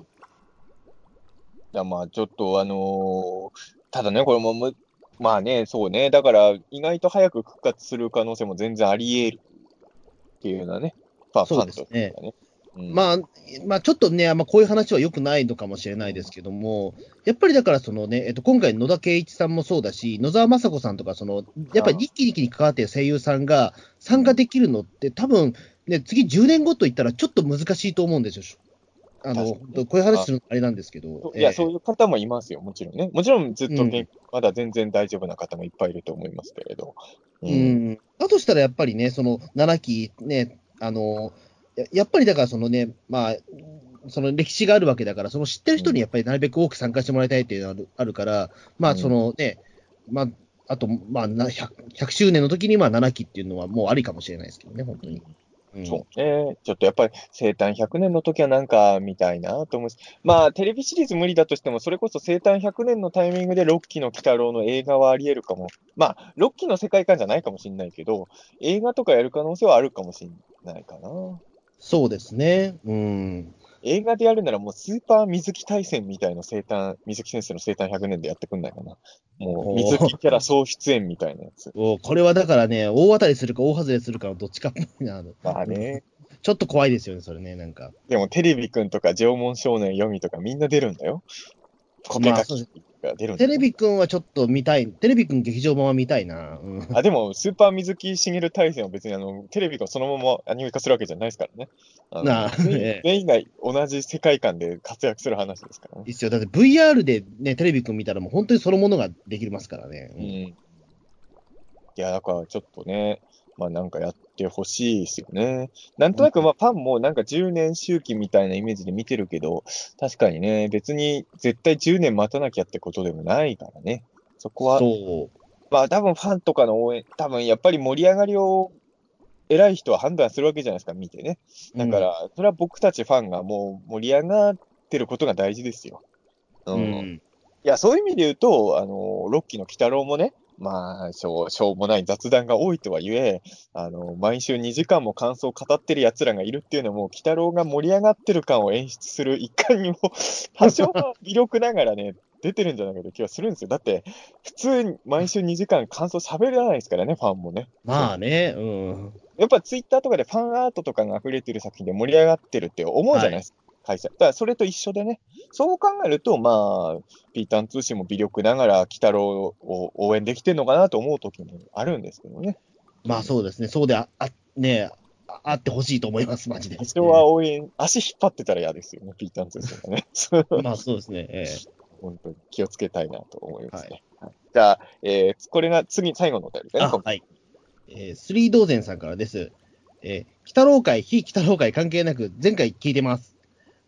S3: だまあちょっとあのーただね、これもむ、まあね、そうね、だから意外と早く復活する可能性も全然あり得るっていうようなね、ファンとしてはね。うん
S2: まあ、まあ、ちょっとね、まあ、こういう話は良くないのかもしれないですけども、やっぱりだから、そのね、えっと、今回、野田圭一さんもそうだし、野沢雅子さんとか、その、やっぱり一気にに関わっている声優さんが参加できるのって、多分ね、次10年後といったら、ちょっと難しいと思うんですよ。あの、こういう話するのあれなんですけど。
S3: いや、
S2: ええ
S3: そういう方もいますよ、もちろんね。もちろんずっと元
S2: うん
S3: まだ全然大丈夫な方もいっぱいいると思いますけれど。
S2: う。ん。だとしたらやっぱりね、その7期ね、あの、ややっぱりだからそのね、まあ、その歴史があるわけだから、その知ってる人にやっぱりなるべく多く参加してもらいたいっていうのがあるあるから、まあ
S3: うん
S2: そのね、まあ、あと、まあ、な 100, 100周年の時にまあ7期っていうのはもうありかもしれないですけどね、本当に。うん
S3: そうね。ちょっとやっぱり生誕100年の時はなんか見たいなと思うし、まあテレビシリーズ無理だとしても、それこそ生誕100年のタイミングでロッキーの鬼太郎の映画はあり得るかも。まあ、ロッキーの世界観じゃないかもしれないけど、映画とかやる可能性はあるかもしれないかな。
S2: そうですね。うん。
S3: 映画でやるならもうスーパー水木大戦みたいな生誕、水木先生の生誕100年でやってくんないかな。もう水木キャラ総出演みたいなやつ。
S2: おこれはだからね、大当たりするか大外れするかのどっちかっぽいな。
S3: まあね。
S2: ちょっと怖いですよね、それね、なんか。
S3: でもテレビくんとか縄文少年読みとかみんな出るんだよ。コケ
S2: まあそう
S3: カキが出るん
S2: テレビくんはちょっと見たい、テレビくん劇場版は見たいな。うん。
S3: あ、でも、スーパー水木しげる大戦は別にあの、テレビがそのままアニメ化するわけじゃないですからね。
S2: なあ
S3: 全員が同じ世界観で活躍する話ですからね。
S2: いいっすよ。だって VR でね、テレビくん見たらもう本当にそのものができますからね。
S3: うん。いや、だからちょっとね、まあなんかやってほしいですよね。なんとなくまあファンもなんか10年周期みたいなイメージで見てるけど、確かにね、別に絶対10年待たなきゃってことでもないからね。そこは、
S2: そ。
S3: まあ多分ファンとかの応援、多分やっぱり盛り上がりを偉い人は判断するわけじゃないですか、見てね。だから、それは僕たちファンがもう盛り上がってることが大事ですよ。う。
S2: うん、
S3: い。や、そういう意味で言うと、あの、ロッキーの鬼太郎もね、まあ、しょうしょうもない雑談が多いとはいえ、あの、毎週2時間も感想を語ってる奴らがいるっていうのも、鬼太郎が盛り上がってる感を演出する一環にも、多少は微力ながらね、出てるんじゃないかという気がするんですよ。だって、普通に毎週2時間感想喋らないですからね、ファンもね。
S2: まあね、うん。
S3: やっぱツイッターとかでファンアートとかが溢れてる作品で盛り上がってるって思うじゃないですか、会社。だからそれと一緒でね、そう考えると、まあ、ピータン通信も微力ながら、鬼太郎を応援できてるのかなと思う時もあるんですけどね。
S2: まあそうですね。そうであ、あねああってほしいと思います、マジで。
S3: 人は応援、足引っ張ってたら嫌ですよね、ピータン通信がね。
S2: まあそうですね。ええ
S3: 本当に気をつけたいなと思いますね。はいじゃあ、えーこれが次、最後のお便りだね。今回
S2: あはい。えー、スリー道前さんからです。えー、北郎会、非北郎会関係なく、前回聞いてます。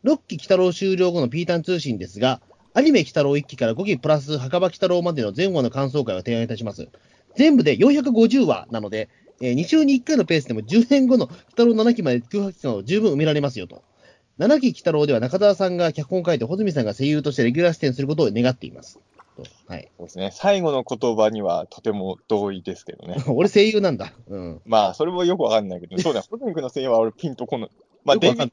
S2: 6期北郎終了後のピータン通信ですが、アニメ北郎1期から5期プラス墓場北郎までの前後の感想会を提案いたします。全部で450話なので、えー2週に1回のペースでも10年後の北郎7期まで空白期間を十分埋められますよと。7期北郎では中澤さんが脚本を書いて、穂積さんが声優としてレギュラー出演することを願っています。とはい。
S3: そうですね。最後の言葉にはとても同意ですけどね。
S2: 俺声優なんだ。うん。
S3: まあ、それもよくわかんないけど、そうだよ、ホズミ君の声優は俺ピンとこない。まあ、デイビ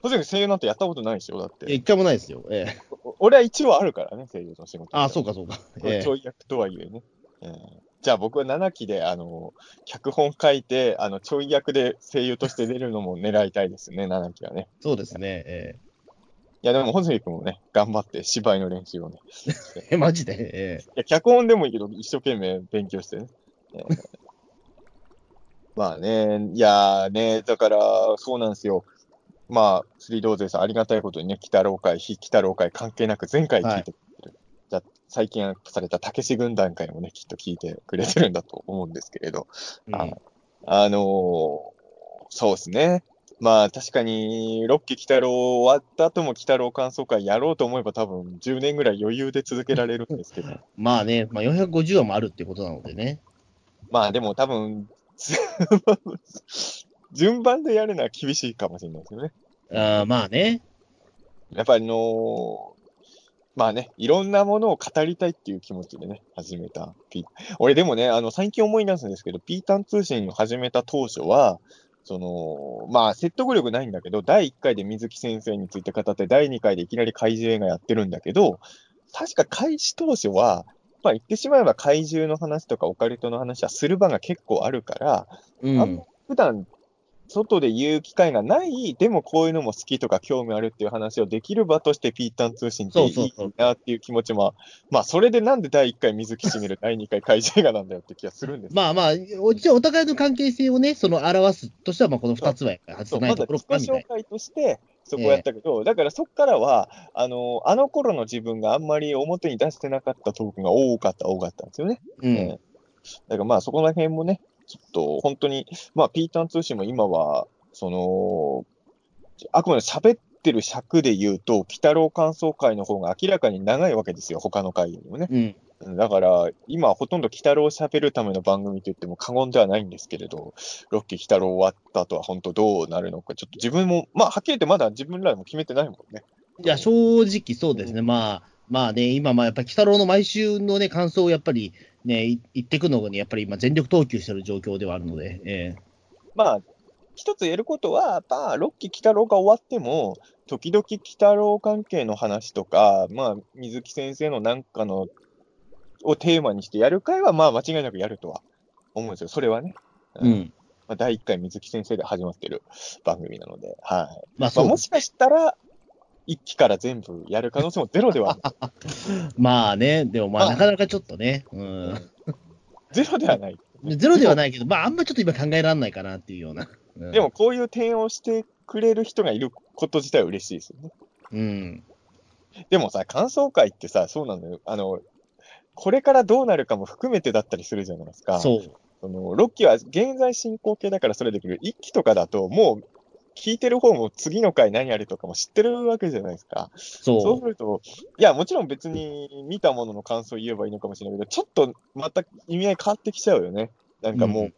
S3: ッホズミ君声優なんてやったことないでしょ、だっ
S2: いや、
S3: て。
S2: 一回もないですよ。ええ
S3: お俺は一応あるからね、声優の仕事。
S2: ああ、そうか、そうか。え
S3: これちょい役とはいえね。えーじゃあ僕は7期で、あの、脚本書いて、あの、ちょい役で声優として出るのも狙いたいですね、7期はね。
S2: そうですね。え
S3: いや、でも、ホズミ君もね、頑張って芝居の練習をね。
S2: え え、マジで？え
S3: いや、脚本でもいいけど、一生懸命勉強してね。えー まあね、いやーね、だから、そうなんですよ。まあ、スリードーゼさん、ありがたいことにね、鬼太郎会、非鬼太郎会関係なく前回聞いてくれてる。じゃあ、最近アップされたたけし軍団会もね、きっと聞いてくれてるんだと思うんですけれど。
S2: え
S3: ああのーそうですね。まあ、確かに、6期鬼太郎終わった後も鬼太郎感想会やろうと思えば多分10年ぐらい余裕で続けられるんですけど。
S2: まあね、まあ、450話もあるってことなのでね。
S3: まあでも多分、順番でやるのは厳しいかもしれないですよね。
S2: あーまあね。
S3: やっぱりあのーまあね、いろんなものを語りたいっていう気持ちでね、始めたピ俺でもね、あの、最近思い出すんですけど、ピータン通信を始めた当初は、その、まあ、説得力ないんだけど、第1回で水木先生について語って、第2回でいきなり怪獣映画やってるんだけど、確か開始当初は、まあ言ってしまえば怪獣の話とかオカルトの話はする場が結構あるから、
S2: うん。
S3: 普段外で言う機会がない、でもこういうのも好きとか興味あるっていう話をできる場としてピータン通信っていいなっていう気持ちも、まあ、それでなんで第1回水木しげる、第2回怪獣映画なんだよって気がするんです
S2: まあまあ、お一応お互いの関係性をね、その表すとしては、まあこの2つは外
S3: そう、
S2: せないところかなみたい
S3: 自己紹介として、そこをやったけど、だからそこからは、あの、あの頃の自分があんまり表に出してなかったトークが多かった、多かったんですよね。
S2: な。うん。
S3: だからまあそこら辺もね、ちょっと本当に、まあピータン通信も今は、その、あくまで喋ってる尺で言うと、鬼太郎感想会の方が明らかに長いわけですよ、他の回よりもね。
S2: うん。
S3: うんだから、今ほとんど鬼太郎を喋るための番組と言っても過言ではないんですけれど、ロッキー鬼太郎終わった後は本当どうなるのか、ちょっと自分も、まあはっきり言ってまだ自分らも決めてないもんね。
S2: いや、正直そうですね。まあ、まあね、今、まあやっぱり、鬼太郎の毎週のね、感想をやっぱりね、い言っていくのに、やっぱり今、全力投球してる状況ではあるので、え
S3: まあ、一つ言えることは、まあ、ロッキー鬼太郎が終わっても、時々鬼太郎関係の話とか、まあ、水木先生のなんかの、をテーマにしてやる会は、まあ、間違いなくやるとは思うんですよ。それはね。
S2: えうん。
S3: まあ、第1回水木先生で始まってる番組なので、はい。
S2: まあ
S3: まあ、
S2: そう
S3: もしかしたら、一期から全部やる可能性もゼロではない。
S2: まあね、でもまあ、
S3: まあ
S2: なかなかちょっとね、うん。
S3: ゼロではない。
S2: ゼロではないけど、まあ、あんまちょっと今考えられないかなっていうような。うん
S3: でも、、こういう提案をしてくれる人がいること自体は嬉しいですよね。
S2: うん。
S3: でもさ、感想会ってさ、そうなのよ。あの、これからどうなるかも含めてだったりするじゃないですか。
S2: そう。
S3: その6期は現在進行形だからそれできる。1期とかだと、もう、聞いてる方も次の回何あるとかも知ってるわけじゃないですか。そう
S2: そ
S3: すると、いや、もちろん別に見たものの感想を言えばいいのかもしれないけど、ちょっとまた意味合い変わってきちゃうよね。なんかも
S2: う
S3: う、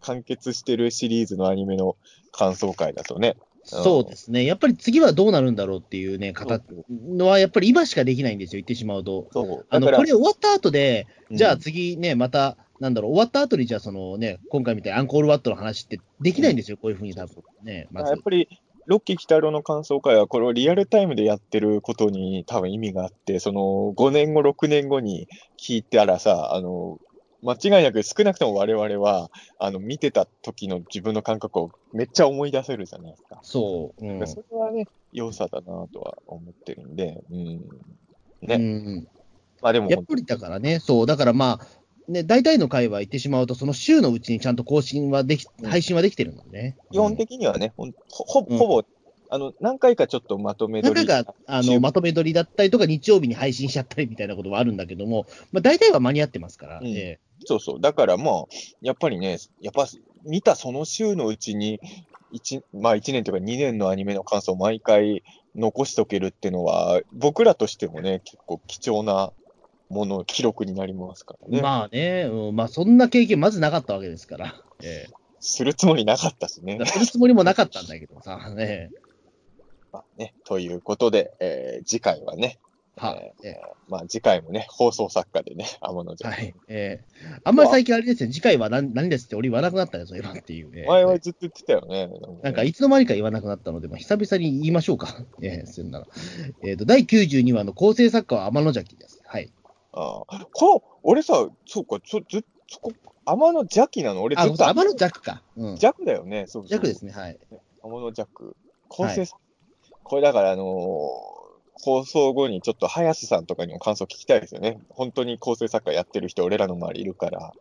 S3: 完結してるシリーズのアニメの感想会だとね。
S2: う。そうですね。やっぱり次はどうなるんだろうっていうね、方のは、やっぱり今しかできないんですよ、言ってしまうと。
S3: そう。
S2: あの、これ終わった後で、じゃあ
S3: うん
S2: 次ね、また、なんだろう、終わった後に、じゃあそのね、今回みたいにアンコールワットの話ってできないんですよ、こういうふうに多分ね、まず
S3: やっ。ぱり、ロッキー鬼太郎の感想会は、これをリアルタイムでやってることに多分意味があって、その5年後、6年後に聞いたらさ、あの、間違いなく少なくとも我々は、あの、見てた時の自分の感覚をめっちゃ思い出せるじゃないですか。
S2: そう。うん。
S3: それはね、良さだなとは思ってるんで、うん。ね。
S2: うん
S3: まあでも、
S2: やっぱりだからね、そう、だからまあ、ね、大体の回は言ってしまうと、その週のうちにちゃんと更新はでき、
S3: うん
S2: 配信はできてるのでね。
S3: 基本的にはね、ほんほほ
S2: うん
S3: あの、何回かちょっとまとめ撮り。
S2: 何回か、あの、まとめ撮りだったりとか、日曜日に配信しちゃったりみたいなことはあるんだけども、まあ大体は間に合ってますから、
S3: うん
S2: え
S3: そうそう。だからまあ、やっぱりね、やっぱ見たその週のうちに、一まあ1年というか2年のアニメの感想を毎回残しとけるっていうのは、僕らとしてもね、結構貴重なもの、記録になりますから
S2: え
S3: ね。
S2: まあね、うん、まあそんな経験まずなかったわけですから、え
S3: するつもりなかったしね
S2: え。するつもりもなかったんだけどさ、ね
S3: まあねということで、えー次回はね、
S2: は
S3: えー
S2: え
S3: まあ次回もね、放送作家でね、天野じゃん。
S2: はい。ええあんまり最近あれですね、次回は何何ですって俺言わなくなったよ、そういえばっていうね。
S3: 前はずっと言ってたよね。
S2: なんかいつの間にか言わなくなったので、まあ、久々に言いましょうか。ええそんなら。えっ、と、第92話の構成作家は天野崎です。はい。
S3: ああこの、俺さ、そうか、ちょ、ず、そこ、天野邪気なの？俺
S2: あ、
S3: ずっと
S2: 天野弱か。うん。
S3: 弱だよね。そうそう
S2: 弱ですね、はい。
S3: 天野弱。構成、これだから、あのー放送後にちょっと早瀬さんとかにも感想聞きたいですよね。本当に構成作家やってる人、俺らの周りいるから、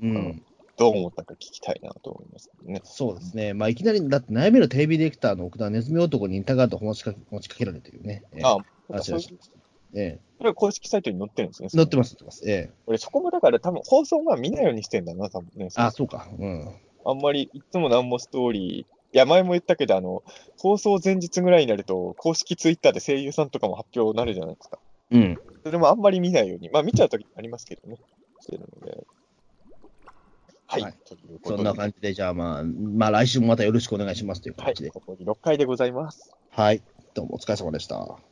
S2: うん。
S3: うんどう思ったか聞きたいなと思いますね。
S2: そうですね。まあ、いきなり、だって悩めるテレビディレクターの奥田ネズミ男に似たがと持ちかけ持ちかけられてるね。ええ
S3: あ、
S2: あ
S3: そう
S2: そうえ
S3: これは公式サイトに載ってるんですね。
S2: え載ってます、載ってます。ええ
S3: 俺、そこもだから多分放送が見ないようにしてんだな、多分ね。
S2: あ、そうか。うん。
S3: あんまりいつも何もストーリー、いや、前も言ったけど、あの、放送前日ぐらいになると、公式ツイッターで声優さんとかも発表になるじゃないですか。
S2: うん。
S3: それもあんまり見ないように、まあ見ちゃうときもありますけどね、してるので。はい。
S2: はいそん
S3: で、
S2: な感じで、じゃあまあ、まあ来週もまたよろしくお願いしますという
S3: はい。
S2: 感じで。
S3: ここに6回でございます。
S2: はい。どうもお疲れ様でした。